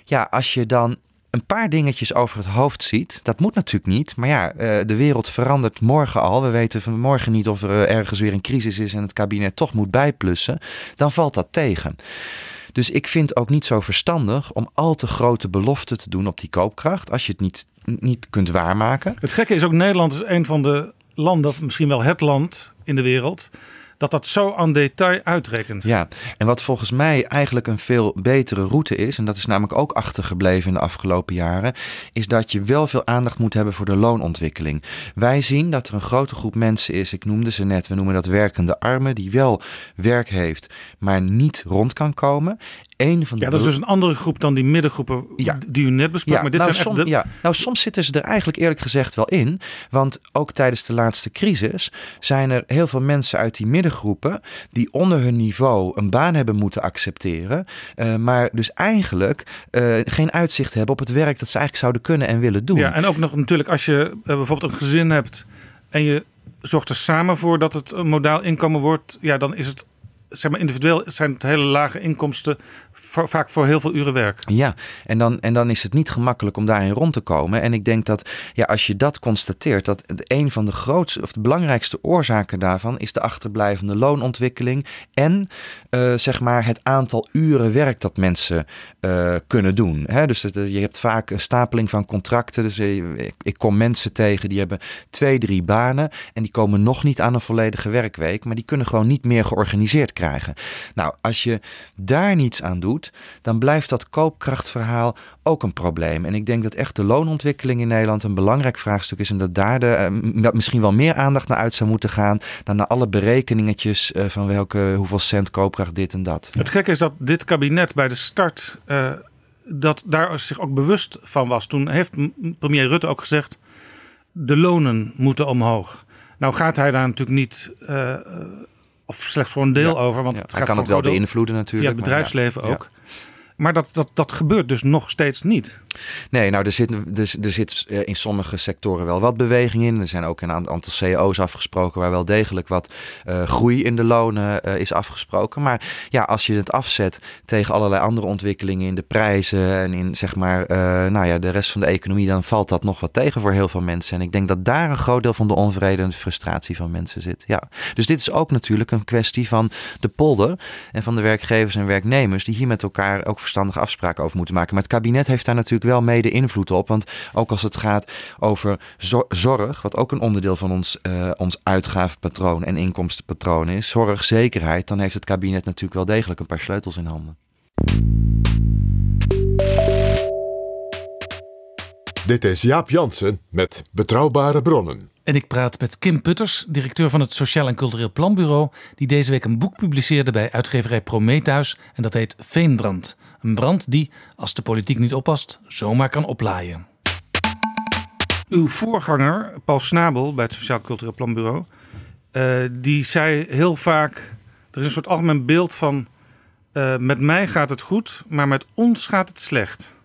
Ja, als je dan een paar dingetjes over het hoofd ziet. Dat moet natuurlijk niet. Maar ja, de wereld verandert morgen al. We weten vanmorgen niet of er ergens weer een crisis is en het kabinet toch moet bijplussen. Dan valt dat tegen. Dus ik vind ook niet zo verstandig om al te grote beloften te doen op die koopkracht. Als je het niet, niet kunt waarmaken. Het gekke is ook, Nederland is een van de landen, of misschien wel het land in de wereld dat dat zo aan detail uitrekent. Ja, en wat volgens mij eigenlijk een veel betere route is, en dat is namelijk ook achtergebleven in de afgelopen jaren, is dat je wel veel aandacht moet hebben voor de loonontwikkeling. Wij zien dat er een grote groep mensen is, ik noemde ze net, we noemen dat werkende armen, die wel werk heeft, maar niet rond kan komen. Een van de ja, dat is dus een andere groep dan die middengroepen ja. die u net besprak. Ja, maar dit nou, zijn som, echt de... ja, nou, soms zitten ze er eigenlijk eerlijk gezegd wel in. Want ook tijdens de laatste crisis zijn er heel veel mensen uit die middengroepen die onder hun niveau een baan hebben moeten accepteren. Uh, maar dus eigenlijk uh, geen uitzicht hebben op het werk dat ze eigenlijk zouden kunnen en willen doen. Ja, en ook nog natuurlijk als je uh, bijvoorbeeld een gezin hebt en je zorgt er samen voor dat het een modaal inkomen wordt. Ja, dan is het zeg maar individueel zijn het hele lage inkomsten vaak voor heel veel uren werk. Ja, en dan, en dan is het niet gemakkelijk om daarin rond te komen. En ik denk dat ja, als je dat constateert, dat een van de grootste of de belangrijkste oorzaken daarvan is de achterblijvende loonontwikkeling en uh, zeg maar het aantal uren werk dat mensen uh, kunnen doen. Hè? Dus je hebt vaak een stapeling van contracten. Dus ik, ik kom mensen tegen die hebben twee, drie banen en die komen nog niet aan een volledige werkweek, maar die kunnen gewoon niet meer georganiseerd krijgen. Nou, als je daar niets aan doet, dan blijft dat koopkrachtverhaal ook een probleem. En ik denk dat echt de loonontwikkeling in Nederland een belangrijk vraagstuk is. En dat daar de, uh, misschien wel meer aandacht naar uit zou moeten gaan. Dan naar alle berekeningetjes uh, van welke, hoeveel cent koopkracht dit en dat. Het gekke is dat dit kabinet bij de start. Uh, dat daar zich ook bewust van was. Toen heeft premier Rutte ook gezegd. De lonen moeten omhoog. Nou gaat hij daar natuurlijk niet of slechts voor een deel over. Want het gaat kan het wel beïnvloeden natuurlijk. Via het bedrijfsleven ook. Maar dat, dat, dat gebeurt dus nog steeds niet. Nee, nou, er zit, er, er zit in sommige sectoren wel wat beweging in. Er zijn ook een aantal CEO's afgesproken waar wel degelijk wat uh, groei in de lonen uh, is afgesproken. Maar ja, als je het afzet tegen allerlei andere ontwikkelingen in de prijzen en in zeg maar, nou ja, de rest van de economie, dan valt dat nog wat tegen voor heel veel mensen. En ik denk dat daar een groot deel van de onvrede en frustratie van mensen zit. Ja. Dus dit is ook natuurlijk een kwestie van de polder en van de werkgevers en werknemers die hier met elkaar ook verstandige afspraken over moeten maken. Maar het kabinet heeft daar natuurlijk wel mede invloed op. Want ook als het gaat over zorg, wat ook een onderdeel van ons, uh, ons uitgavenpatroon en inkomstenpatroon is, zorgzekerheid, dan heeft het kabinet natuurlijk wel degelijk een paar sleutels in handen. Dit is Jaap Jansen met Betrouwbare Bronnen. En ik praat met Kim Putters, directeur van het Sociaal en Cultureel Planbureau, die deze week een boek publiceerde bij uitgeverij Prometheus en dat heet Veenbrand. Een brand die, als de politiek niet oppast, zomaar kan oplaaien. Uw voorganger, Paul Snabel bij het Sociaal Cultureel Planbureau, uh, die zei heel vaak: er is een soort algemeen beeld van uh, met mij gaat het goed, maar met ons gaat het slecht.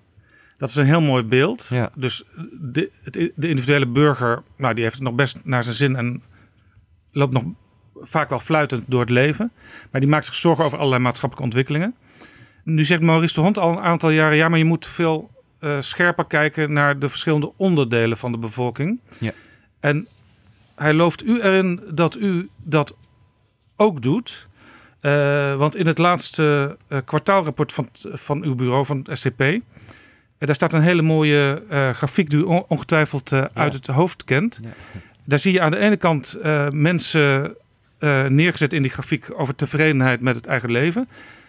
Dat is een heel mooi beeld. Ja. Dus de, de, individuele burger, nou, die heeft het nog best naar zijn zin en loopt nog vaak wel fluitend door het leven. Maar die maakt zich zorgen over allerlei maatschappelijke ontwikkelingen. Nu zegt Maurice de Hond al een aantal jaren: ja, maar je moet veel eh, scherper kijken naar de verschillende onderdelen van de bevolking. Ja. En hij looft u erin dat u dat ook doet. Eh, want in het laatste eh, kwartaalrapport van, van uw bureau, van het SCP, daar staat een hele mooie grafiek die u on- ongetwijfeld uit het hoofd kent. Daar zie je aan de ene kant mensen neergezet in die grafiek over tevredenheid met het eigen leven.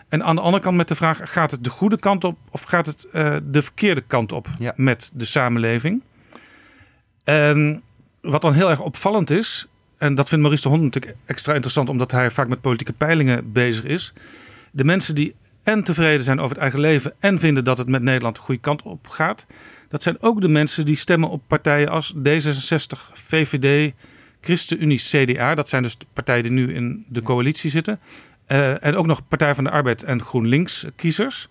En aan de andere kant met de vraag: gaat het de goede kant op of gaat het eh, de verkeerde kant op met de samenleving? En wat dan heel erg opvallend is, en dat vindt Maurice de Hond natuurlijk extra interessant omdat hij vaak met politieke peilingen bezig is. De mensen die en tevreden zijn over het eigen leven en vinden dat het met Nederland de goede kant op gaat, dat zijn ook de mensen die stemmen op partijen als D66, VVD, ChristenUnie, CDA. Dat zijn dus de partijen die nu in de coalitie zitten. Eh, en ook nog Partij van de Arbeid en GroenLinks kiezers.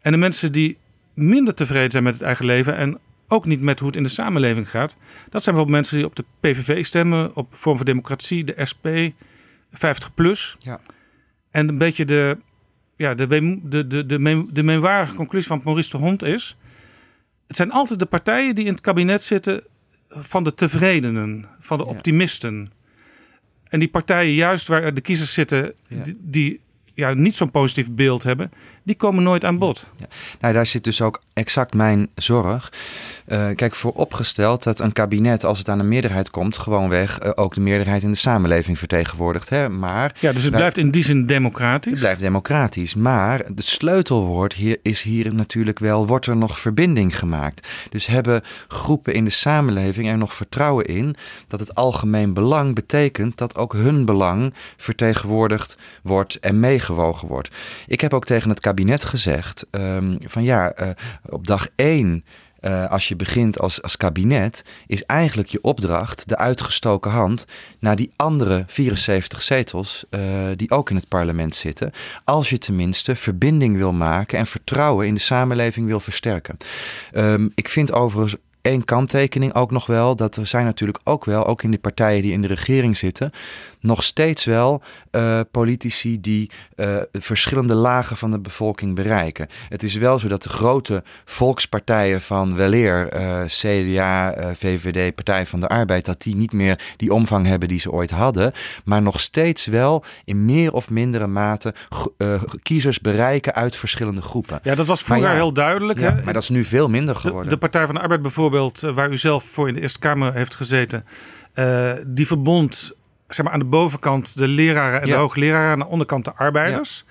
En de mensen die minder tevreden zijn met het eigen leven en ook niet met hoe het in de samenleving gaat. Dat zijn bijvoorbeeld mensen die op de PVV stemmen, op Vorm voor Democratie, de SP, 50 plus. Ja. En een beetje de, ja, de, de, de, de, de meenwarige conclusie van Maurice de Hond is... het zijn altijd de partijen die in het kabinet zitten van de tevredenen, van de optimisten. En die partijen juist waar de kiezers zitten die, die ja, niet zo'n positief beeld hebben... die komen nooit aan bod. Nou, daar zit dus ook exact mijn zorg. Eh, kijk, vooropgesteld dat een kabinet, als het aan een meerderheid komt, gewoonweg eh, ook de meerderheid in de samenleving vertegenwoordigt. Hè? Maar, Ja, dus het Nou, blijft in die zin democratisch. Het blijft democratisch. Maar het sleutelwoord hier is hier natuurlijk wel: wordt er nog verbinding gemaakt? Dus hebben groepen in de samenleving er nog vertrouwen in dat het algemeen belang betekent dat ook hun belang vertegenwoordigd wordt en meegewogen wordt? Ik heb ook tegen het kabinet gezegd: ehm, van ja, eh, op dag één. eh, als je begint als, als kabinet, is eigenlijk je opdracht de uitgestoken hand naar die andere 74 zetels eh, die ook in het parlement zitten. Als je tenminste verbinding wil maken en vertrouwen in de samenleving wil versterken. Ehm, ik vind overigens één kanttekening ook nog wel. Dat er zijn natuurlijk ook wel, ook in de partijen die in de regering zitten, nog steeds wel eh, politici die eh, verschillende lagen van de bevolking bereiken. Het is wel zo dat de grote volkspartijen van weleer, eh, CDA, VVD, Partij van de Arbeid, dat die niet meer die omvang hebben die ze ooit hadden, maar nog steeds wel in meer of mindere mate kiezers bereiken uit verschillende groepen. Ja, dat was vroeger ja, heel duidelijk. ja, hè? maar dat is nu veel minder De, geworden. de Partij van de Arbeid bijvoorbeeld, waar u zelf voor in de Eerste Kamer heeft gezeten, die verbond zeg maar, aan de bovenkant de leraren en Ja. de hoogleraren, aan de onderkant de arbeiders.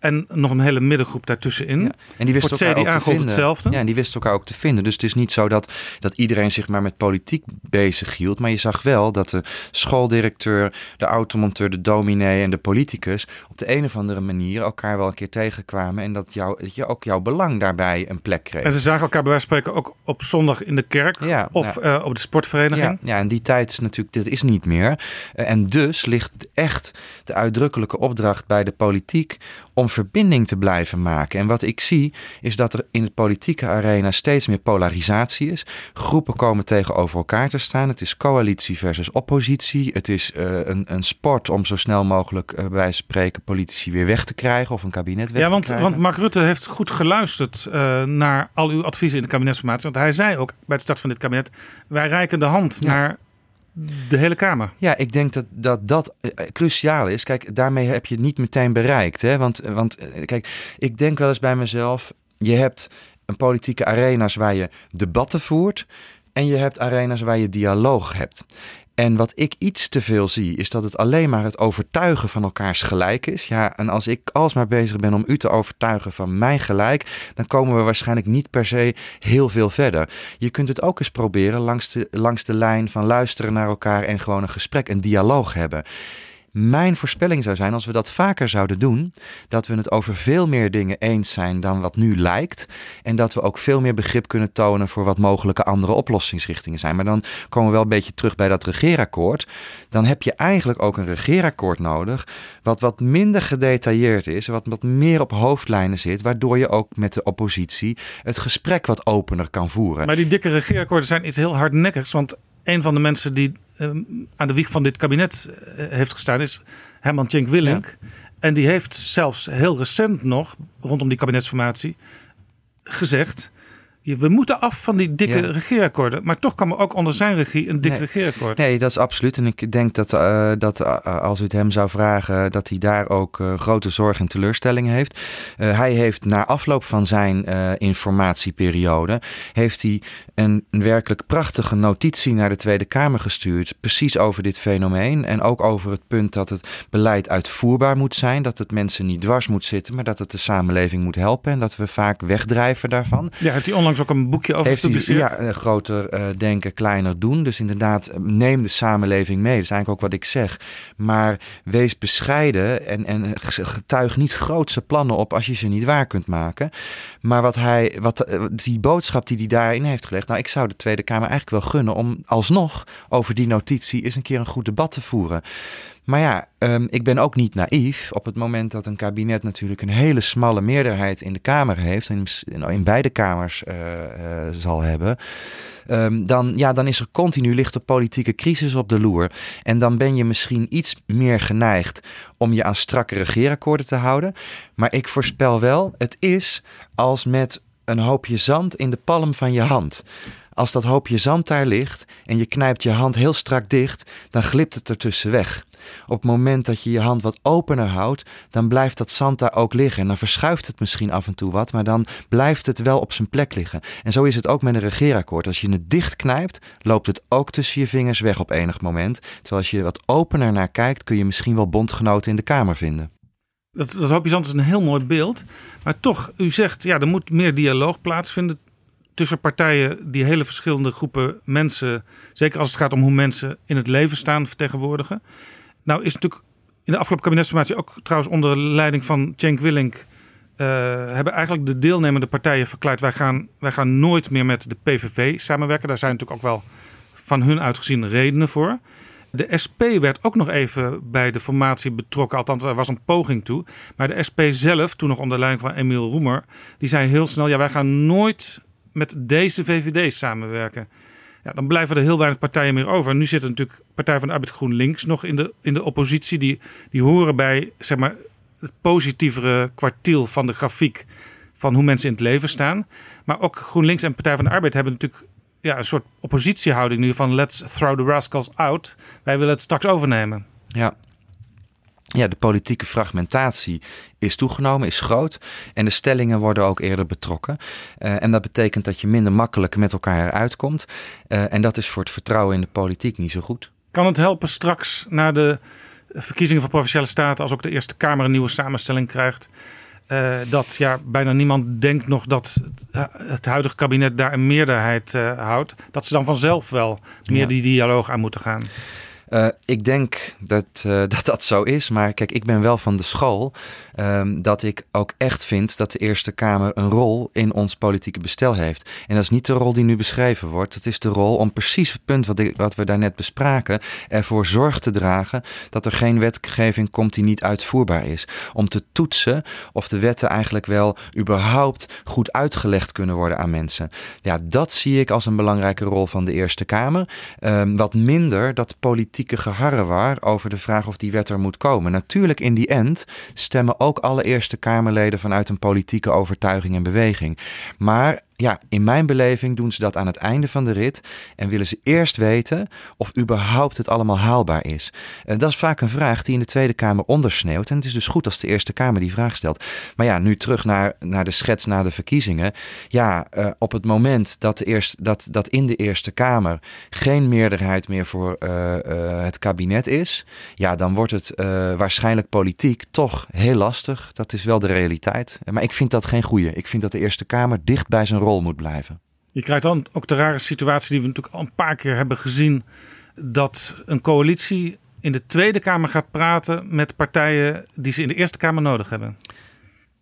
Ja. En nog een hele middengroep daartussein. En die wisten elkaar het ook CDA te hetzelfde. Ja, en die wisten elkaar ook te vinden. Dus het is niet zo dat, dat iedereen zich maar met politiek bezig hield. Maar je zag wel dat de schooldirecteur, de automonteur, de dominee en de politicus op de een of andere manier elkaar wel een keer tegenkwamen. En dat, jou, dat je ook jouw belang daarbij een plek kreeg. En ze zagen elkaar bij wijze van spreken ook op zondag in de kerk of ja. eh, op de sportvereniging. Ja, ja, en die tijd is natuurlijk, dit is niet meer. Eh, En dus ligt echt de uitdrukkelijke opdracht bij de politiek om verbinding te blijven maken. En wat ik zie is dat er in het politieke arena steeds meer polarisatie is. Groepen komen tegenover elkaar te staan. Het is coalitie versus oppositie. Het is eh, een, een sport om zo snel mogelijk eh, bij wijze van spreken politici weer weg te krijgen of een kabinet weg Ja, te want, krijgen. want Mark Rutte heeft goed geluisterd eh, naar al uw adviezen in de kabinetsformatie. Want hij zei ook bij het start van dit kabinet: wij reiken de hand naar de hele Kamer. Ja, ik denk dat dat, dat eh, cruciaal is. Kijk, daarmee heb je het niet meteen bereikt. Hè? Want, want eh, kijk, ik denk wel eens bij mezelf... je hebt een politieke arena's waar je debatten voert... en je hebt arena's waar je dialoog hebt. En wat ik iets te veel zie, is dat het alleen maar het overtuigen van elkaars gelijk is. Ja, en als ik alsmaar bezig ben om u te overtuigen van mijn gelijk, dan komen we waarschijnlijk niet per se heel veel verder. Je kunt het ook eens proberen langs de, langs de lijn van luisteren naar elkaar en gewoon een gesprek, een dialoog hebben. Mijn voorspelling zou zijn, als we dat vaker zouden doen, dat we het over veel meer dingen eens zijn dan wat nu lijkt. En dat we ook veel meer begrip kunnen tonen voor wat mogelijke andere oplossingsrichtingen zijn. Maar dan komen we wel een beetje terug bij dat regeerakkoord. Dan heb je eigenlijk ook een regeerakkoord nodig, wat wat minder gedetailleerd is, wat wat meer op hoofdlijnen zit, waardoor je ook met de oppositie het gesprek wat opener kan voeren. Maar die dikke regeerakkoorden zijn iets heel hardnekkigs. Want een van de mensen die eh, aan de wieg van dit kabinet eh, heeft gestaan is Herman Tjenk Willink. En die heeft zelfs heel recent nog, rondom die kabinetsformatie, gezegd... we moeten af van die dikke Ja. regeerakkoorden. Maar toch kan er ook onder zijn regie een dik Nee. regeerakkoord. Nee, dat is absoluut. En ik denk dat, eh, dat eh, als u het hem zou vragen, dat hij daar ook eh, grote zorg en teleurstelling heeft. Hij heeft na afloop van zijn informatieperiode, heeft hij een, een werkelijk prachtige notitie naar de Tweede Kamer gestuurd. Precies over dit fenomeen. En ook over het punt dat het beleid uitvoerbaar moet zijn. Dat het mensen niet dwars moet zitten, maar dat het de samenleving moet helpen. En dat we vaak wegdrijven daarvan. Ja, heeft hij onlangs ook een boekje over Heeft hij, gepubliceerd. ja, eh, groter eh, denken, kleiner doen. Dus inderdaad, eh, neem de samenleving mee. Dat is eigenlijk ook wat ik zeg. Maar wees bescheiden en, en getuig niet grootse plannen op als je ze niet waar kunt maken. Maar wat hij, wat, eh, die boodschap die hij daarin heeft gelegd. Nou, ik zou de Tweede Kamer eigenlijk wel gunnen om alsnog over die notitie eens een keer een goed debat te voeren. Maar ja, ehm, ik ben ook niet naïef. Op het moment dat een kabinet natuurlijk een hele smalle meerderheid in de Kamer heeft, in in beide kamers eh, eh, zal hebben, ehm, dan, ja, dan is er continu ligt er politieke crisis op de loer. En dan ben je misschien iets meer geneigd om je aan strakke regeerakkoorden te houden. Maar ik voorspel wel, het is als met een hoopje zand in de palm van je hand. Als dat hoopje zand daar ligt en je knijpt je hand heel strak dicht, dan glipt het ertussen weg. Op het moment dat je je hand wat opener houdt, dan blijft dat zand daar ook liggen. En dan verschuift het misschien af en toe wat, maar dan blijft het wel op zijn plek liggen. En zo is het ook met een regeerakkoord. Als je het dicht knijpt, loopt het ook tussen je vingers weg op enig moment. Terwijl als je wat opener naar kijkt, kun je misschien wel bondgenoten in de Kamer vinden. Dat, dat zand is een heel mooi beeld. Maar toch, u zegt, ja, er moet meer dialoog plaatsvinden tussen partijen die hele verschillende groepen mensen, zeker als het gaat om hoe mensen in het leven staan, vertegenwoordigen. Nou is natuurlijk in de afgelopen kabinetsformatie ook trouwens onder leiding van Cenk Willink eh, hebben eigenlijk de deelnemende partijen verklaard wij gaan, wij gaan nooit meer met de PVV samenwerken. Daar zijn natuurlijk ook wel van hun uitgezien redenen voor. De SP werd ook nog even bij de formatie betrokken. Althans, er was een poging toe. Maar de SP zelf, toen nog onder leiding van Emiel Roemer, die zei heel snel: ja, wij gaan nooit met deze VVD samenwerken. Dan blijven er heel weinig partijen meer over. Nu zit er natuurlijk Partij van de Arbeid GroenLinks nog in de, in de oppositie. Die, die horen bij zeg maar, het positievere kwartiel van de grafiek van hoe mensen in het leven staan. Maar ook GroenLinks en Partij van de Arbeid hebben natuurlijk ja, een soort oppositiehouding nu van let's throw the rascals out. Wij willen het straks overnemen. Ja. Ja, de politieke fragmentatie is toegenomen, is groot. En de stellingen worden ook eerder betrokken. Uh, en dat betekent dat je minder makkelijk met elkaar eruit komt. Uh, en dat is voor het vertrouwen in de politiek niet zo goed. Kan het helpen straks na de verkiezingen van Provinciale Staten, als ook de Eerste Kamer een nieuwe samenstelling krijgt, uh, dat ja, bijna niemand denkt nog dat het, huidige kabinet daar een meerderheid houdt, dat ze dan vanzelf wel meer Ja. die dialoog aan moeten gaan? Uh, ik denk dat, uh, dat dat zo is. Maar kijk, ik ben wel van de school um, dat ik ook echt vind dat de Eerste Kamer een rol in ons politieke bestel heeft. En dat is niet de rol die nu beschreven wordt. Het is de rol om precies het punt wat, ik, wat we daarnet bespraken, ervoor zorg te dragen dat er geen wetgeving komt die niet uitvoerbaar is. Om te toetsen of de wetten eigenlijk wel überhaupt goed uitgelegd kunnen worden aan mensen. Ja, dat zie ik als een belangrijke rol van de Eerste Kamer. Um, wat minder dat politiek politieke geharrewar over de vraag of die wet er moet komen. Natuurlijk, in die end stemmen ook alle Eerste Kamerleden vanuit een politieke overtuiging en beweging. Maar ja, in mijn beleving doen ze dat aan het einde van de rit en willen ze eerst weten of überhaupt het allemaal haalbaar is. En dat is vaak een vraag die in de Tweede Kamer ondersneeuwt en het is dus goed als de Eerste Kamer die vraag stelt. Maar ja, nu terug naar, naar de schets na de verkiezingen. Ja, uh, op het moment dat, de eerst, dat, dat in de Eerste Kamer geen meerderheid meer voor uh, het kabinet is, ja, dan wordt het waarschijnlijk politiek toch heel lastig. Dat is wel de realiteit. Maar ik vind dat geen goede. Ik vind dat de Eerste Kamer dicht bij zijn rol moet blijven. Je krijgt dan ook de rare situatie die we natuurlijk al een paar keer hebben gezien. Dat een coalitie in de Tweede Kamer gaat praten met partijen die ze in de Eerste Kamer nodig hebben.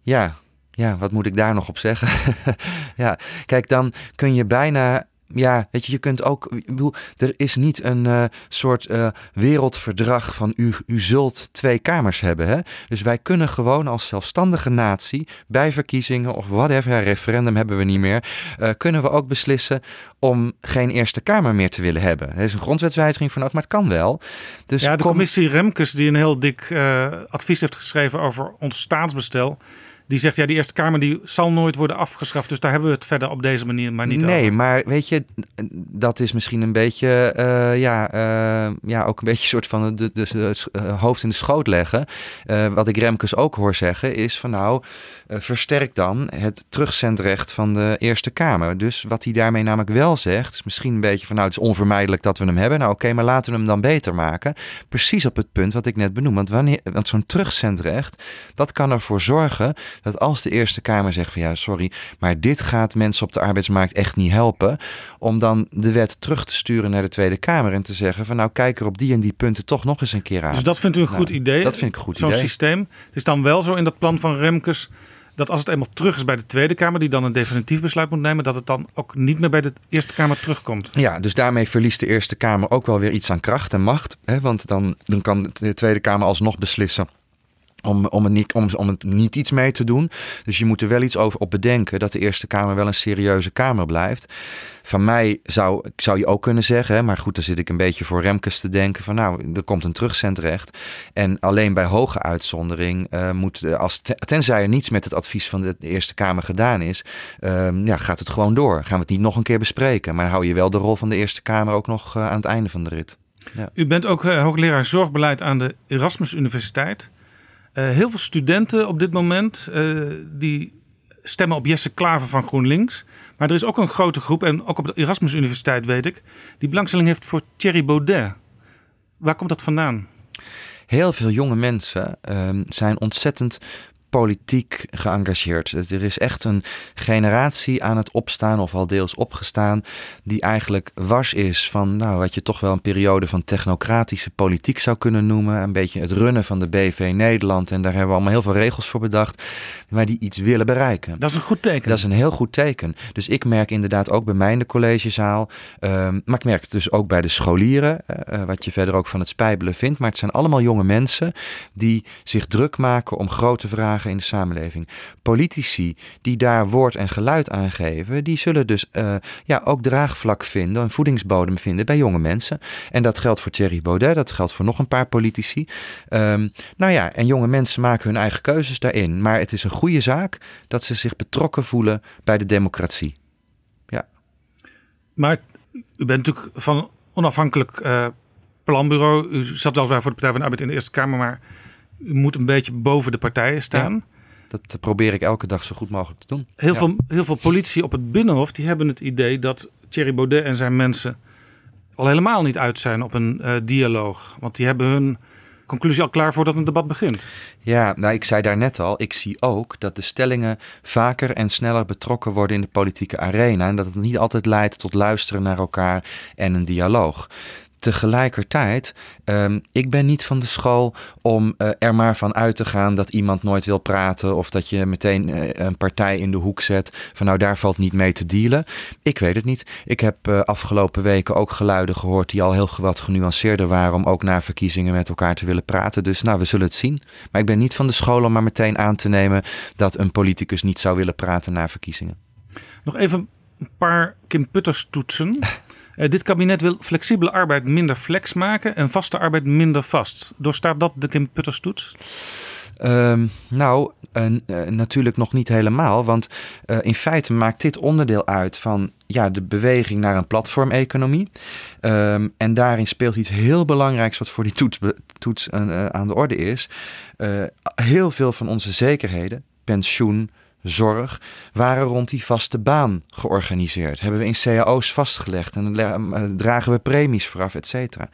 Ja, ja wat moet ik daar nog op zeggen? ja, kijk, dan kun je bijna ja, weet je, je kunt ook. Ik bedoel, er is niet een uh, soort uh, wereldverdrag van u, u zult twee kamers hebben. Hè? Dus wij kunnen gewoon als zelfstandige natie bij verkiezingen of whatever, ja, referendum hebben we niet meer, uh, kunnen we ook beslissen om geen Eerste Kamer meer te willen hebben. Er is een grondwetswijziging voor nodig, maar het kan wel. Dus ja, de commissie Remkes, die een heel dik advies heeft geschreven over ons staatsbestel die zegt, ja, die Eerste Kamer die zal nooit worden afgeschaft. Dus daar hebben we het verder op deze manier maar niet nee, over. maar weet je, dat is misschien een beetje, eh, ja, eh, ja, ook een beetje soort van de, de, de, eh, hoofd in de schoot leggen. Uh, wat ik Remkes ook hoor zeggen is van nou, versterk dan het terugzendrecht van de Eerste Kamer. Dus wat hij daarmee namelijk wel zegt, is misschien een beetje van nou, het is onvermijdelijk dat we hem hebben. Nou oké, okay, maar laten we hem dan beter maken. Precies op het punt wat ik net benoem. Want, wanneer, want zo'n terugzendrecht, dat kan ervoor zorgen dat als de Eerste Kamer zegt van ja, sorry, maar dit gaat mensen op de arbeidsmarkt echt niet helpen, om dan de wet terug te sturen naar de Tweede Kamer en te zeggen van nou, kijk er op die en die punten toch nog eens een keer aan. Dus dat vindt u een Nou, goed idee? Dat vind ik een goed Zo'n idee. systeem. Het is dan wel zo in dat plan van Remkes dat als het eenmaal terug is bij de Tweede Kamer, die dan een definitief besluit moet nemen, dat het dan ook niet meer bij de Eerste Kamer terugkomt. Ja, dus daarmee verliest de Eerste Kamer ook wel weer iets aan kracht en macht. Hè? Want dan, dan kan de Tweede Kamer alsnog beslissen om, om, niet, om, om niet iets mee te doen. Dus je moet er wel iets over op bedenken dat de Eerste Kamer wel een serieuze Kamer blijft. Van mij zou, zou je ook kunnen zeggen, maar goed, dan zit ik een beetje voor Remkes te denken van nou, er komt een terugzendrecht. En alleen bij hoge uitzondering uh, moet, als, tenzij er niets met het advies van de Eerste Kamer gedaan is, uh, ja, gaat het gewoon door. Gaan we het niet nog een keer bespreken. Maar hou je wel de rol van de Eerste Kamer ook nog uh, aan het einde van de rit. Ja. U bent ook hoogleraar zorgbeleid aan de Erasmus Universiteit. Uh, heel veel studenten op dit moment uh, die stemmen op Jesse Klaver van GroenLinks. Maar er is ook een grote groep, en ook op de Erasmus Universiteit weet ik, die belangstelling heeft voor Thierry Baudet. Waar komt dat vandaan? Heel veel jonge mensen uh, zijn ontzettend politiek geëngageerd. Er is echt een generatie aan het opstaan, of al deels opgestaan, die eigenlijk wars is van nou, wat je toch wel een periode van technocratische politiek zou kunnen noemen. Een beetje het runnen van de BV Nederland. En daar hebben we allemaal heel veel regels voor bedacht, maar die iets willen bereiken. Dat is een goed teken. Dat is een heel goed teken. Dus ik merk inderdaad ook bij mij in de collegezaal, um, maar ik merk het dus ook bij de scholieren, uh, wat je verder ook van het spijbelen vindt. Maar het zijn allemaal jonge mensen die zich druk maken om grote vragen in de samenleving. Politici die daar woord en geluid aan geven, die zullen dus uh, ja, ook draagvlak vinden, een voedingsbodem vinden bij jonge mensen. En dat geldt voor Thierry Baudet, dat geldt voor nog een paar politici. Um, nou ja, en jonge mensen maken hun eigen keuzes daarin. Maar het is een goede zaak dat ze zich betrokken voelen bij de democratie. Ja. Maar u bent natuurlijk van onafhankelijk uh, planbureau. U zat weliswaar voor de Partij van de Arbeid in de Eerste Kamer, maar moet een beetje boven de partijen staan. Ja, dat probeer ik elke dag zo goed mogelijk te doen. Heel, ja. veel, heel veel politici op het Binnenhof die hebben het idee dat Thierry Baudet en zijn mensen al helemaal niet uit zijn op een uh, dialoog. Want die hebben hun conclusie al klaar voordat een debat begint. Ja, nou ik zei daar net al, ik zie ook dat de stellingen vaker en sneller betrokken worden in de politieke arena. En dat het niet altijd leidt tot luisteren naar elkaar en een dialoog tegelijkertijd, um, ik ben niet van de school om uh, er maar van uit te gaan dat iemand nooit wil praten of dat je meteen uh, een partij in de hoek zet van nou daar valt niet mee te dealen. Ik weet het niet. Ik heb uh, afgelopen weken ook geluiden gehoord die al heel wat genuanceerder waren om ook na verkiezingen met elkaar te willen praten. Dus nou, we zullen het zien. Maar ik ben niet van de school om maar meteen aan te nemen dat een politicus niet zou willen praten na verkiezingen. Nog even een paar Kim Putters toetsen. Uh, dit kabinet wil flexibele arbeid minder flex maken en vaste arbeid minder vast. Doorstaat dat de Kim Putters toets? Um, nou, uh, natuurlijk nog niet helemaal. Want in feite maakt dit onderdeel uit van ja, de beweging naar een platformeconomie. Um, en daarin speelt iets heel belangrijks wat voor die toets, toets aan de orde is. heel veel van onze zekerheden, pensioen, zorg waren rond die vaste baan georganiseerd. Hebben we in cao's vastgelegd en dragen we premies vooraf, et cetera.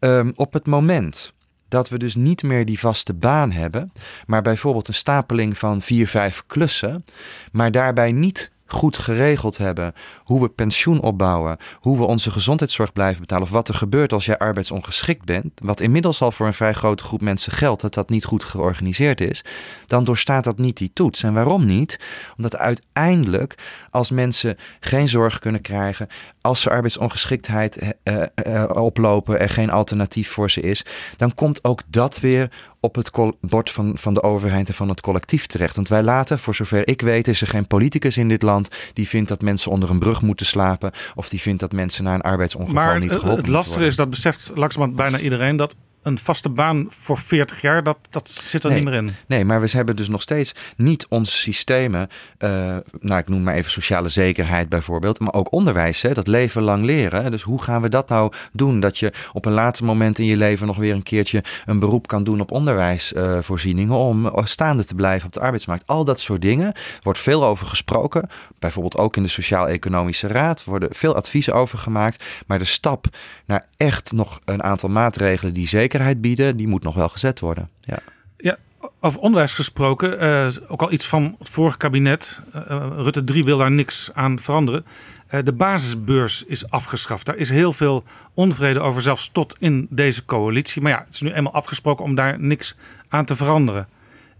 Um, op het moment dat we dus niet meer die vaste baan hebben, maar bijvoorbeeld een stapeling van vier, vijf klussen, maar daarbij niet goed geregeld hebben. Hoe we pensioen opbouwen, hoe we onze gezondheidszorg blijven betalen. Of wat er gebeurt als jij arbeidsongeschikt bent, wat inmiddels al voor een vrij grote groep mensen geldt. Dat dat niet goed georganiseerd is, dan doorstaat dat niet die toets. En waarom niet? Omdat uiteindelijk als mensen geen zorg kunnen krijgen, als ze arbeidsongeschiktheid uh, uh, oplopen, er geen alternatief voor ze is, dan komt ook dat weer op het bord van, van de overheid en van het collectief terecht. Want wij laten, voor zover ik weet, is er geen politicus in dit land die vindt dat mensen onder een brug moeten slapen of die vindt dat mensen na een arbeidsongeval maar niet geholpen het lastige is, dat beseft langzamerhand bijna iedereen, dat een vaste baan voor 40 jaar, dat, dat zit er nee, niet meer in. Nee, maar we hebben dus nog steeds niet onze systemen. Uh, nou, ik noem maar even sociale zekerheid bijvoorbeeld. Maar ook onderwijs, hè, dat leven lang leren. Dus hoe gaan we dat nou doen? Dat je op een later moment in je leven nog weer een keertje een beroep kan doen op onderwijsvoorzieningen. Uh, om staande te blijven op de arbeidsmarkt. Al dat soort dingen wordt veel over gesproken. Bijvoorbeeld ook in de Sociaal-Economische Raad worden veel adviezen over gemaakt. Maar de stap naar echt nog een aantal maatregelen die bieden, die moet nog wel gezet worden. Ja. Ja, over onderwijs gesproken, uh, ook al iets van het vorige kabinet. Uh, Rutte 3 wil daar niks aan veranderen. De basisbeurs is afgeschaft. Daar is heel veel onvrede over, zelfs tot in deze coalitie. Maar ja, het is nu eenmaal afgesproken om daar niks aan te veranderen.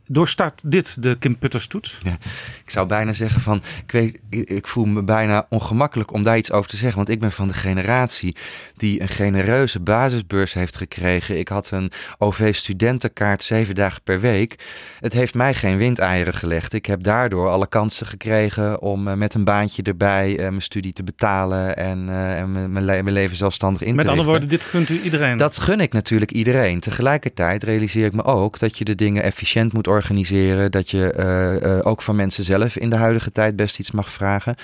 Doorstart dit de Kim Putters toets? Ja, ik zou bijna zeggen van, ik, weet, ik voel me bijna ongemakkelijk om daar iets over te zeggen. Want ik ben van de generatie die een genereuze basisbeurs heeft gekregen. Ik had een OV-studentenkaart zeven dagen per week. Het heeft mij geen windeieren gelegd. Ik heb daardoor alle kansen gekregen om uh, met een baantje erbij uh, mijn studie te betalen en, uh, en mijn, mijn, leven zelfstandig in te Met andere woorden, dit gunt u iedereen? Dat gun ik natuurlijk iedereen. Tegelijkertijd realiseer ik me ook dat je de dingen efficiënt moet organiseren organiseren. Dat je uh, uh, ook van mensen zelf in de huidige tijd best iets mag vragen.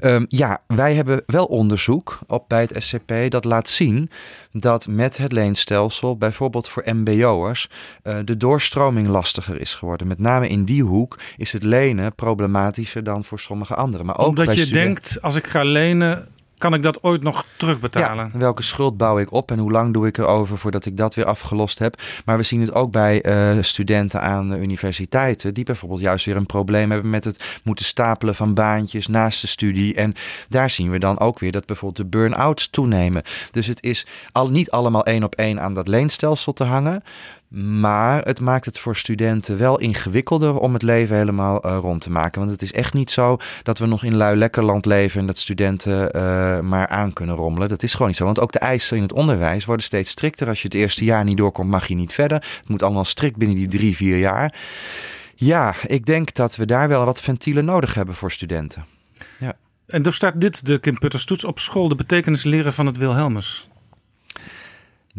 Um, ja, wij hebben wel onderzoek op bij het SCP dat laat zien dat met het leenstelsel, bijvoorbeeld voor MBO'ers, uh, de doorstroming lastiger is geworden. Met name in die hoek is het lenen problematischer dan voor sommige anderen. Maar ook Omdat bij je denkt, als ik ga lenen, kan ik dat ooit nog terugbetalen? Welke schuld bouw ik op en hoe lang doe ik erover voordat ik dat weer afgelost heb. Maar we zien het ook bij uh, studenten aan de universiteiten, die bijvoorbeeld juist weer een probleem hebben met het moeten stapelen van baantjes naast de studie. En daar zien we dan ook weer dat bijvoorbeeld de burn-outs toenemen. Dus het is al niet allemaal één op één aan dat leenstelsel te hangen. Maar het maakt het voor studenten wel ingewikkelder om het leven helemaal uh, rond te maken. Want het is echt niet zo dat we nog in lui lekkerland leven en dat studenten uh, maar aan kunnen rommelen. Dat is gewoon niet zo. Want ook de eisen in het onderwijs worden steeds strikter. Als je het eerste jaar niet doorkomt, mag je niet verder. Het moet allemaal strikt binnen die drie, vier jaar. Ja, ik denk dat we daar wel wat ventielen nodig hebben voor studenten. Ja. En dus staat dit de Kim Putters toets op school, de betekenis leren van het Wilhelmus.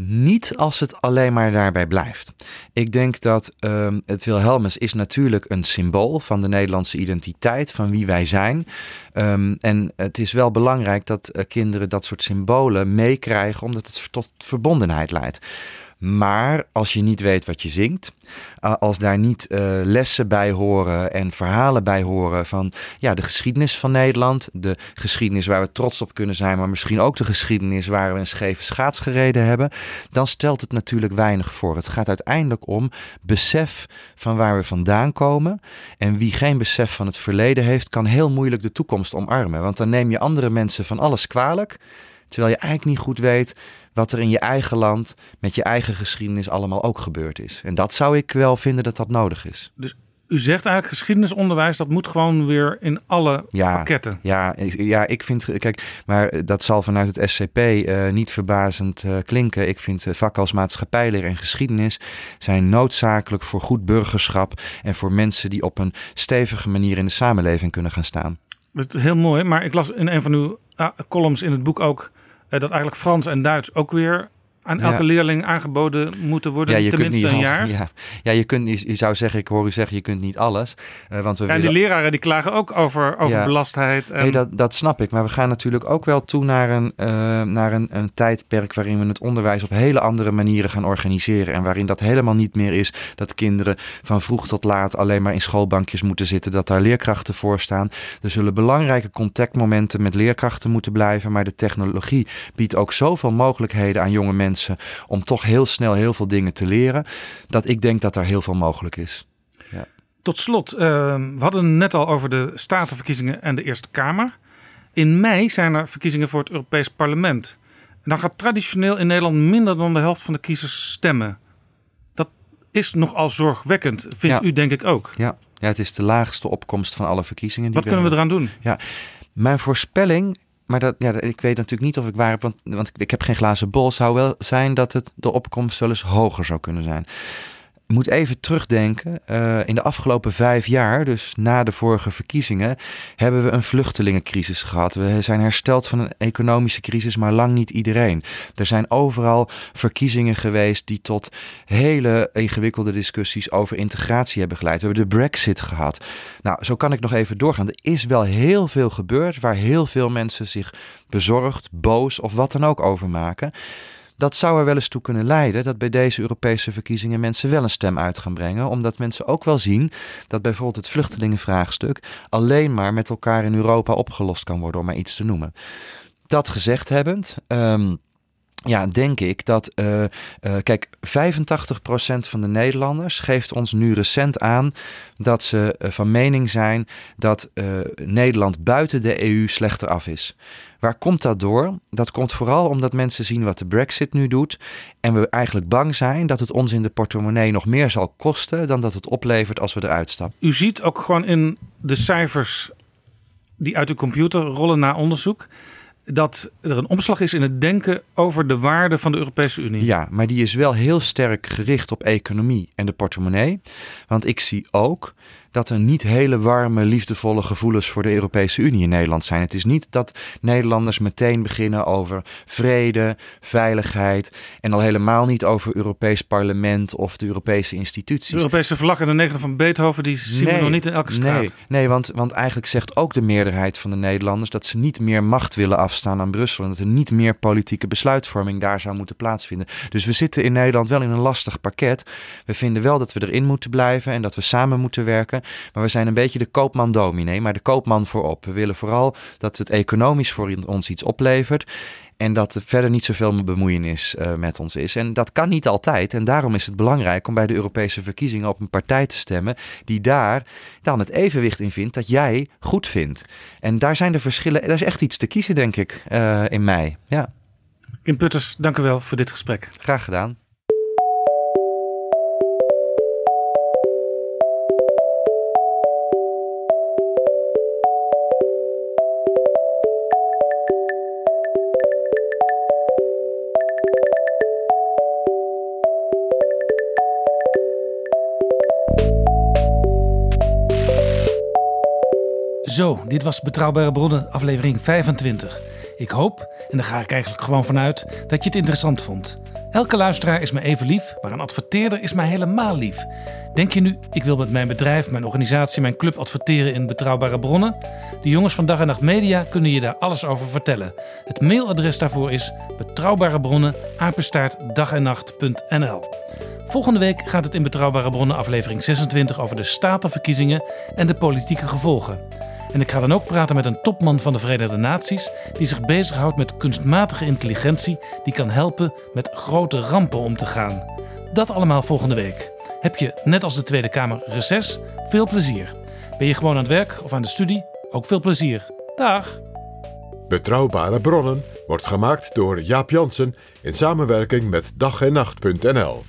Niet als het alleen maar daarbij blijft. Ik denk dat um, het Wilhelmus is natuurlijk een symbool van de Nederlandse identiteit, van wie wij zijn. Um, en het is wel belangrijk dat uh, kinderen dat soort symbolen meekrijgen, omdat het tot verbondenheid leidt. Maar als je niet weet wat je zingt, als daar niet uh, lessen bij horen en verhalen bij horen van ja, de geschiedenis van Nederland, de geschiedenis waar we trots op kunnen zijn, maar misschien ook de geschiedenis waar we een scheve schaats gereden hebben, dan stelt het natuurlijk weinig voor. Het gaat uiteindelijk om besef van waar we vandaan komen. En wie geen besef van het verleden heeft, kan heel moeilijk de toekomst omarmen. Want dan neem je andere mensen van alles kwalijk. Terwijl je eigenlijk niet goed weet wat er in je eigen land met je eigen geschiedenis allemaal ook gebeurd is. En dat zou ik wel vinden dat dat nodig is. Dus u zegt eigenlijk geschiedenisonderwijs, dat moet gewoon weer in alle ja, pakketten. Ja, ja, ik vind, kijk, maar dat zal vanuit het SCP uh, niet verbazend uh, klinken. Ik vind uh, vakken als maatschappijleer en geschiedenis zijn noodzakelijk voor goed burgerschap en voor mensen die op een stevige manier in de samenleving kunnen gaan staan. Dat is heel mooi, maar ik las in een van uw ah, columns in het boek ook dat eigenlijk Frans en Duits ook weer aan elke ja. leerling aangeboden moeten worden, ja, je tenminste kunt een niet jaar. Ja, ja je, kunt, je, je, zou zeggen, ik hoor u zeggen, je kunt niet alles. Uh, want we ja, willen... die leraren die klagen ook over, over Ja. belastheid. En... Nee, dat, dat snap ik. Maar we gaan natuurlijk ook wel toe naar, een, uh, naar een, een tijdperk waarin we het onderwijs op hele andere manieren gaan organiseren. En waarin dat helemaal niet meer is dat kinderen van vroeg tot laat alleen maar in schoolbankjes moeten zitten. Dat daar leerkrachten voor staan. Er zullen belangrijke contactmomenten met leerkrachten moeten blijven. Maar de technologie biedt ook zoveel mogelijkheden aan jonge mensen om toch heel snel heel veel dingen te leren. Dat ik denk dat daar heel veel mogelijk is. Ja. Tot slot, uh, we hadden het net al over de statenverkiezingen en de Eerste Kamer. In mei zijn er verkiezingen voor het Europees Parlement. En dan gaat traditioneel in Nederland minder dan de helft van de kiezers stemmen. Dat is nogal zorgwekkend, vindt Ja. u denk ik ook. Ja. ja, het is de laagste opkomst van alle verkiezingen. Die Wat kunnen we eraan doen? Ja, mijn voorspelling, maar dat, ja, ik weet natuurlijk niet of ik waar heb, want, want ik, ik heb geen glazen bol, zou wel zijn dat het, de opkomst wel eens hoger zou kunnen zijn. Moet even terugdenken. Uh, in de afgelopen vijf jaar, dus na de vorige verkiezingen, hebben we een vluchtelingencrisis gehad. We zijn hersteld van een economische crisis, maar lang niet iedereen. Er zijn overal verkiezingen geweest die tot hele ingewikkelde discussies over integratie hebben geleid. We hebben de Brexit gehad. Nou, zo kan ik nog even doorgaan. Er is wel heel veel gebeurd waar heel veel mensen zich bezorgd, boos of wat dan ook over maken. Dat zou er wel eens toe kunnen leiden dat bij deze Europese verkiezingen mensen wel een stem uit gaan brengen. Omdat mensen ook wel zien dat bijvoorbeeld het vluchtelingenvraagstuk alleen maar met elkaar in Europa opgelost kan worden, om maar iets te noemen. Dat gezegd hebbend. Um, ja, denk ik dat, uh, uh, kijk, 85% van de Nederlanders geeft ons nu recent aan dat ze uh, van mening zijn dat Nederland buiten de EU slechter af is. Waar komt dat door? Dat komt vooral omdat mensen zien wat de Brexit nu doet. En we eigenlijk bang zijn dat het ons in de portemonnee nog meer zal kosten dan dat het oplevert als we eruit stappen. U ziet ook gewoon in de cijfers die uit uw computer rollen na onderzoek dat er een omslag is in het denken over de waarde van de Europese Unie. Ja, maar die is wel heel sterk gericht op economie en de portemonnee. Want ik zie ook dat er niet hele warme, liefdevolle gevoelens voor de Europese Unie in Nederland zijn. Het is niet dat Nederlanders meteen beginnen over vrede, veiligheid en al helemaal niet over Europees parlement of de Europese instituties. De Europese vlag en de negen van Beethoven, die zien we nog niet in elke straat. Nee, nee want, want eigenlijk zegt ook de meerderheid van de Nederlanders dat ze niet meer macht willen afstaan aan Brussel en dat er niet meer politieke besluitvorming daar zou moeten plaatsvinden. Dus we zitten in Nederland wel in een lastig pakket. We vinden wel dat we erin moeten blijven en dat we samen moeten werken. Maar we zijn een beetje de koopman dominee, maar de koopman voorop. We willen vooral dat het economisch voor ons iets oplevert. En dat er verder niet zoveel bemoeienis uh, met ons is. En dat kan niet altijd. En daarom is het belangrijk om bij de Europese verkiezingen op een partij te stemmen. die daar dan het evenwicht in vindt dat jij goed vindt. En daar zijn de verschillen. Er is echt iets te kiezen, denk ik, uh, in mei. Ja. Kim Putters, dank u wel voor dit gesprek. Graag gedaan. Zo, dit was Betrouwbare Bronnen, aflevering 25. Ik hoop, en daar ga ik eigenlijk gewoon vanuit, dat je het interessant vond. Elke luisteraar is me even lief, maar een adverteerder is mij helemaal lief. Denk je nu, ik wil met mijn bedrijf, mijn organisatie, mijn club adverteren in betrouwbare bronnen? De jongens van Dag en Nacht Media kunnen je daar alles over vertellen. Het mailadres daarvoor is betrouwbarebronnen, Volgende week gaat het in Betrouwbare Bronnen aflevering 26 over de statenverkiezingen en de politieke gevolgen. En ik ga dan ook praten met een topman van de Verenigde Naties die zich bezighoudt met kunstmatige intelligentie die kan helpen met grote rampen om te gaan. Dat allemaal volgende week. Heb je, net als de Tweede Kamer, reces? Veel plezier. Ben je gewoon aan het werk of aan de studie? Ook veel plezier. Dag! Betrouwbare bronnen wordt gemaakt door Jaap Jansen in samenwerking met dag en nacht.nl.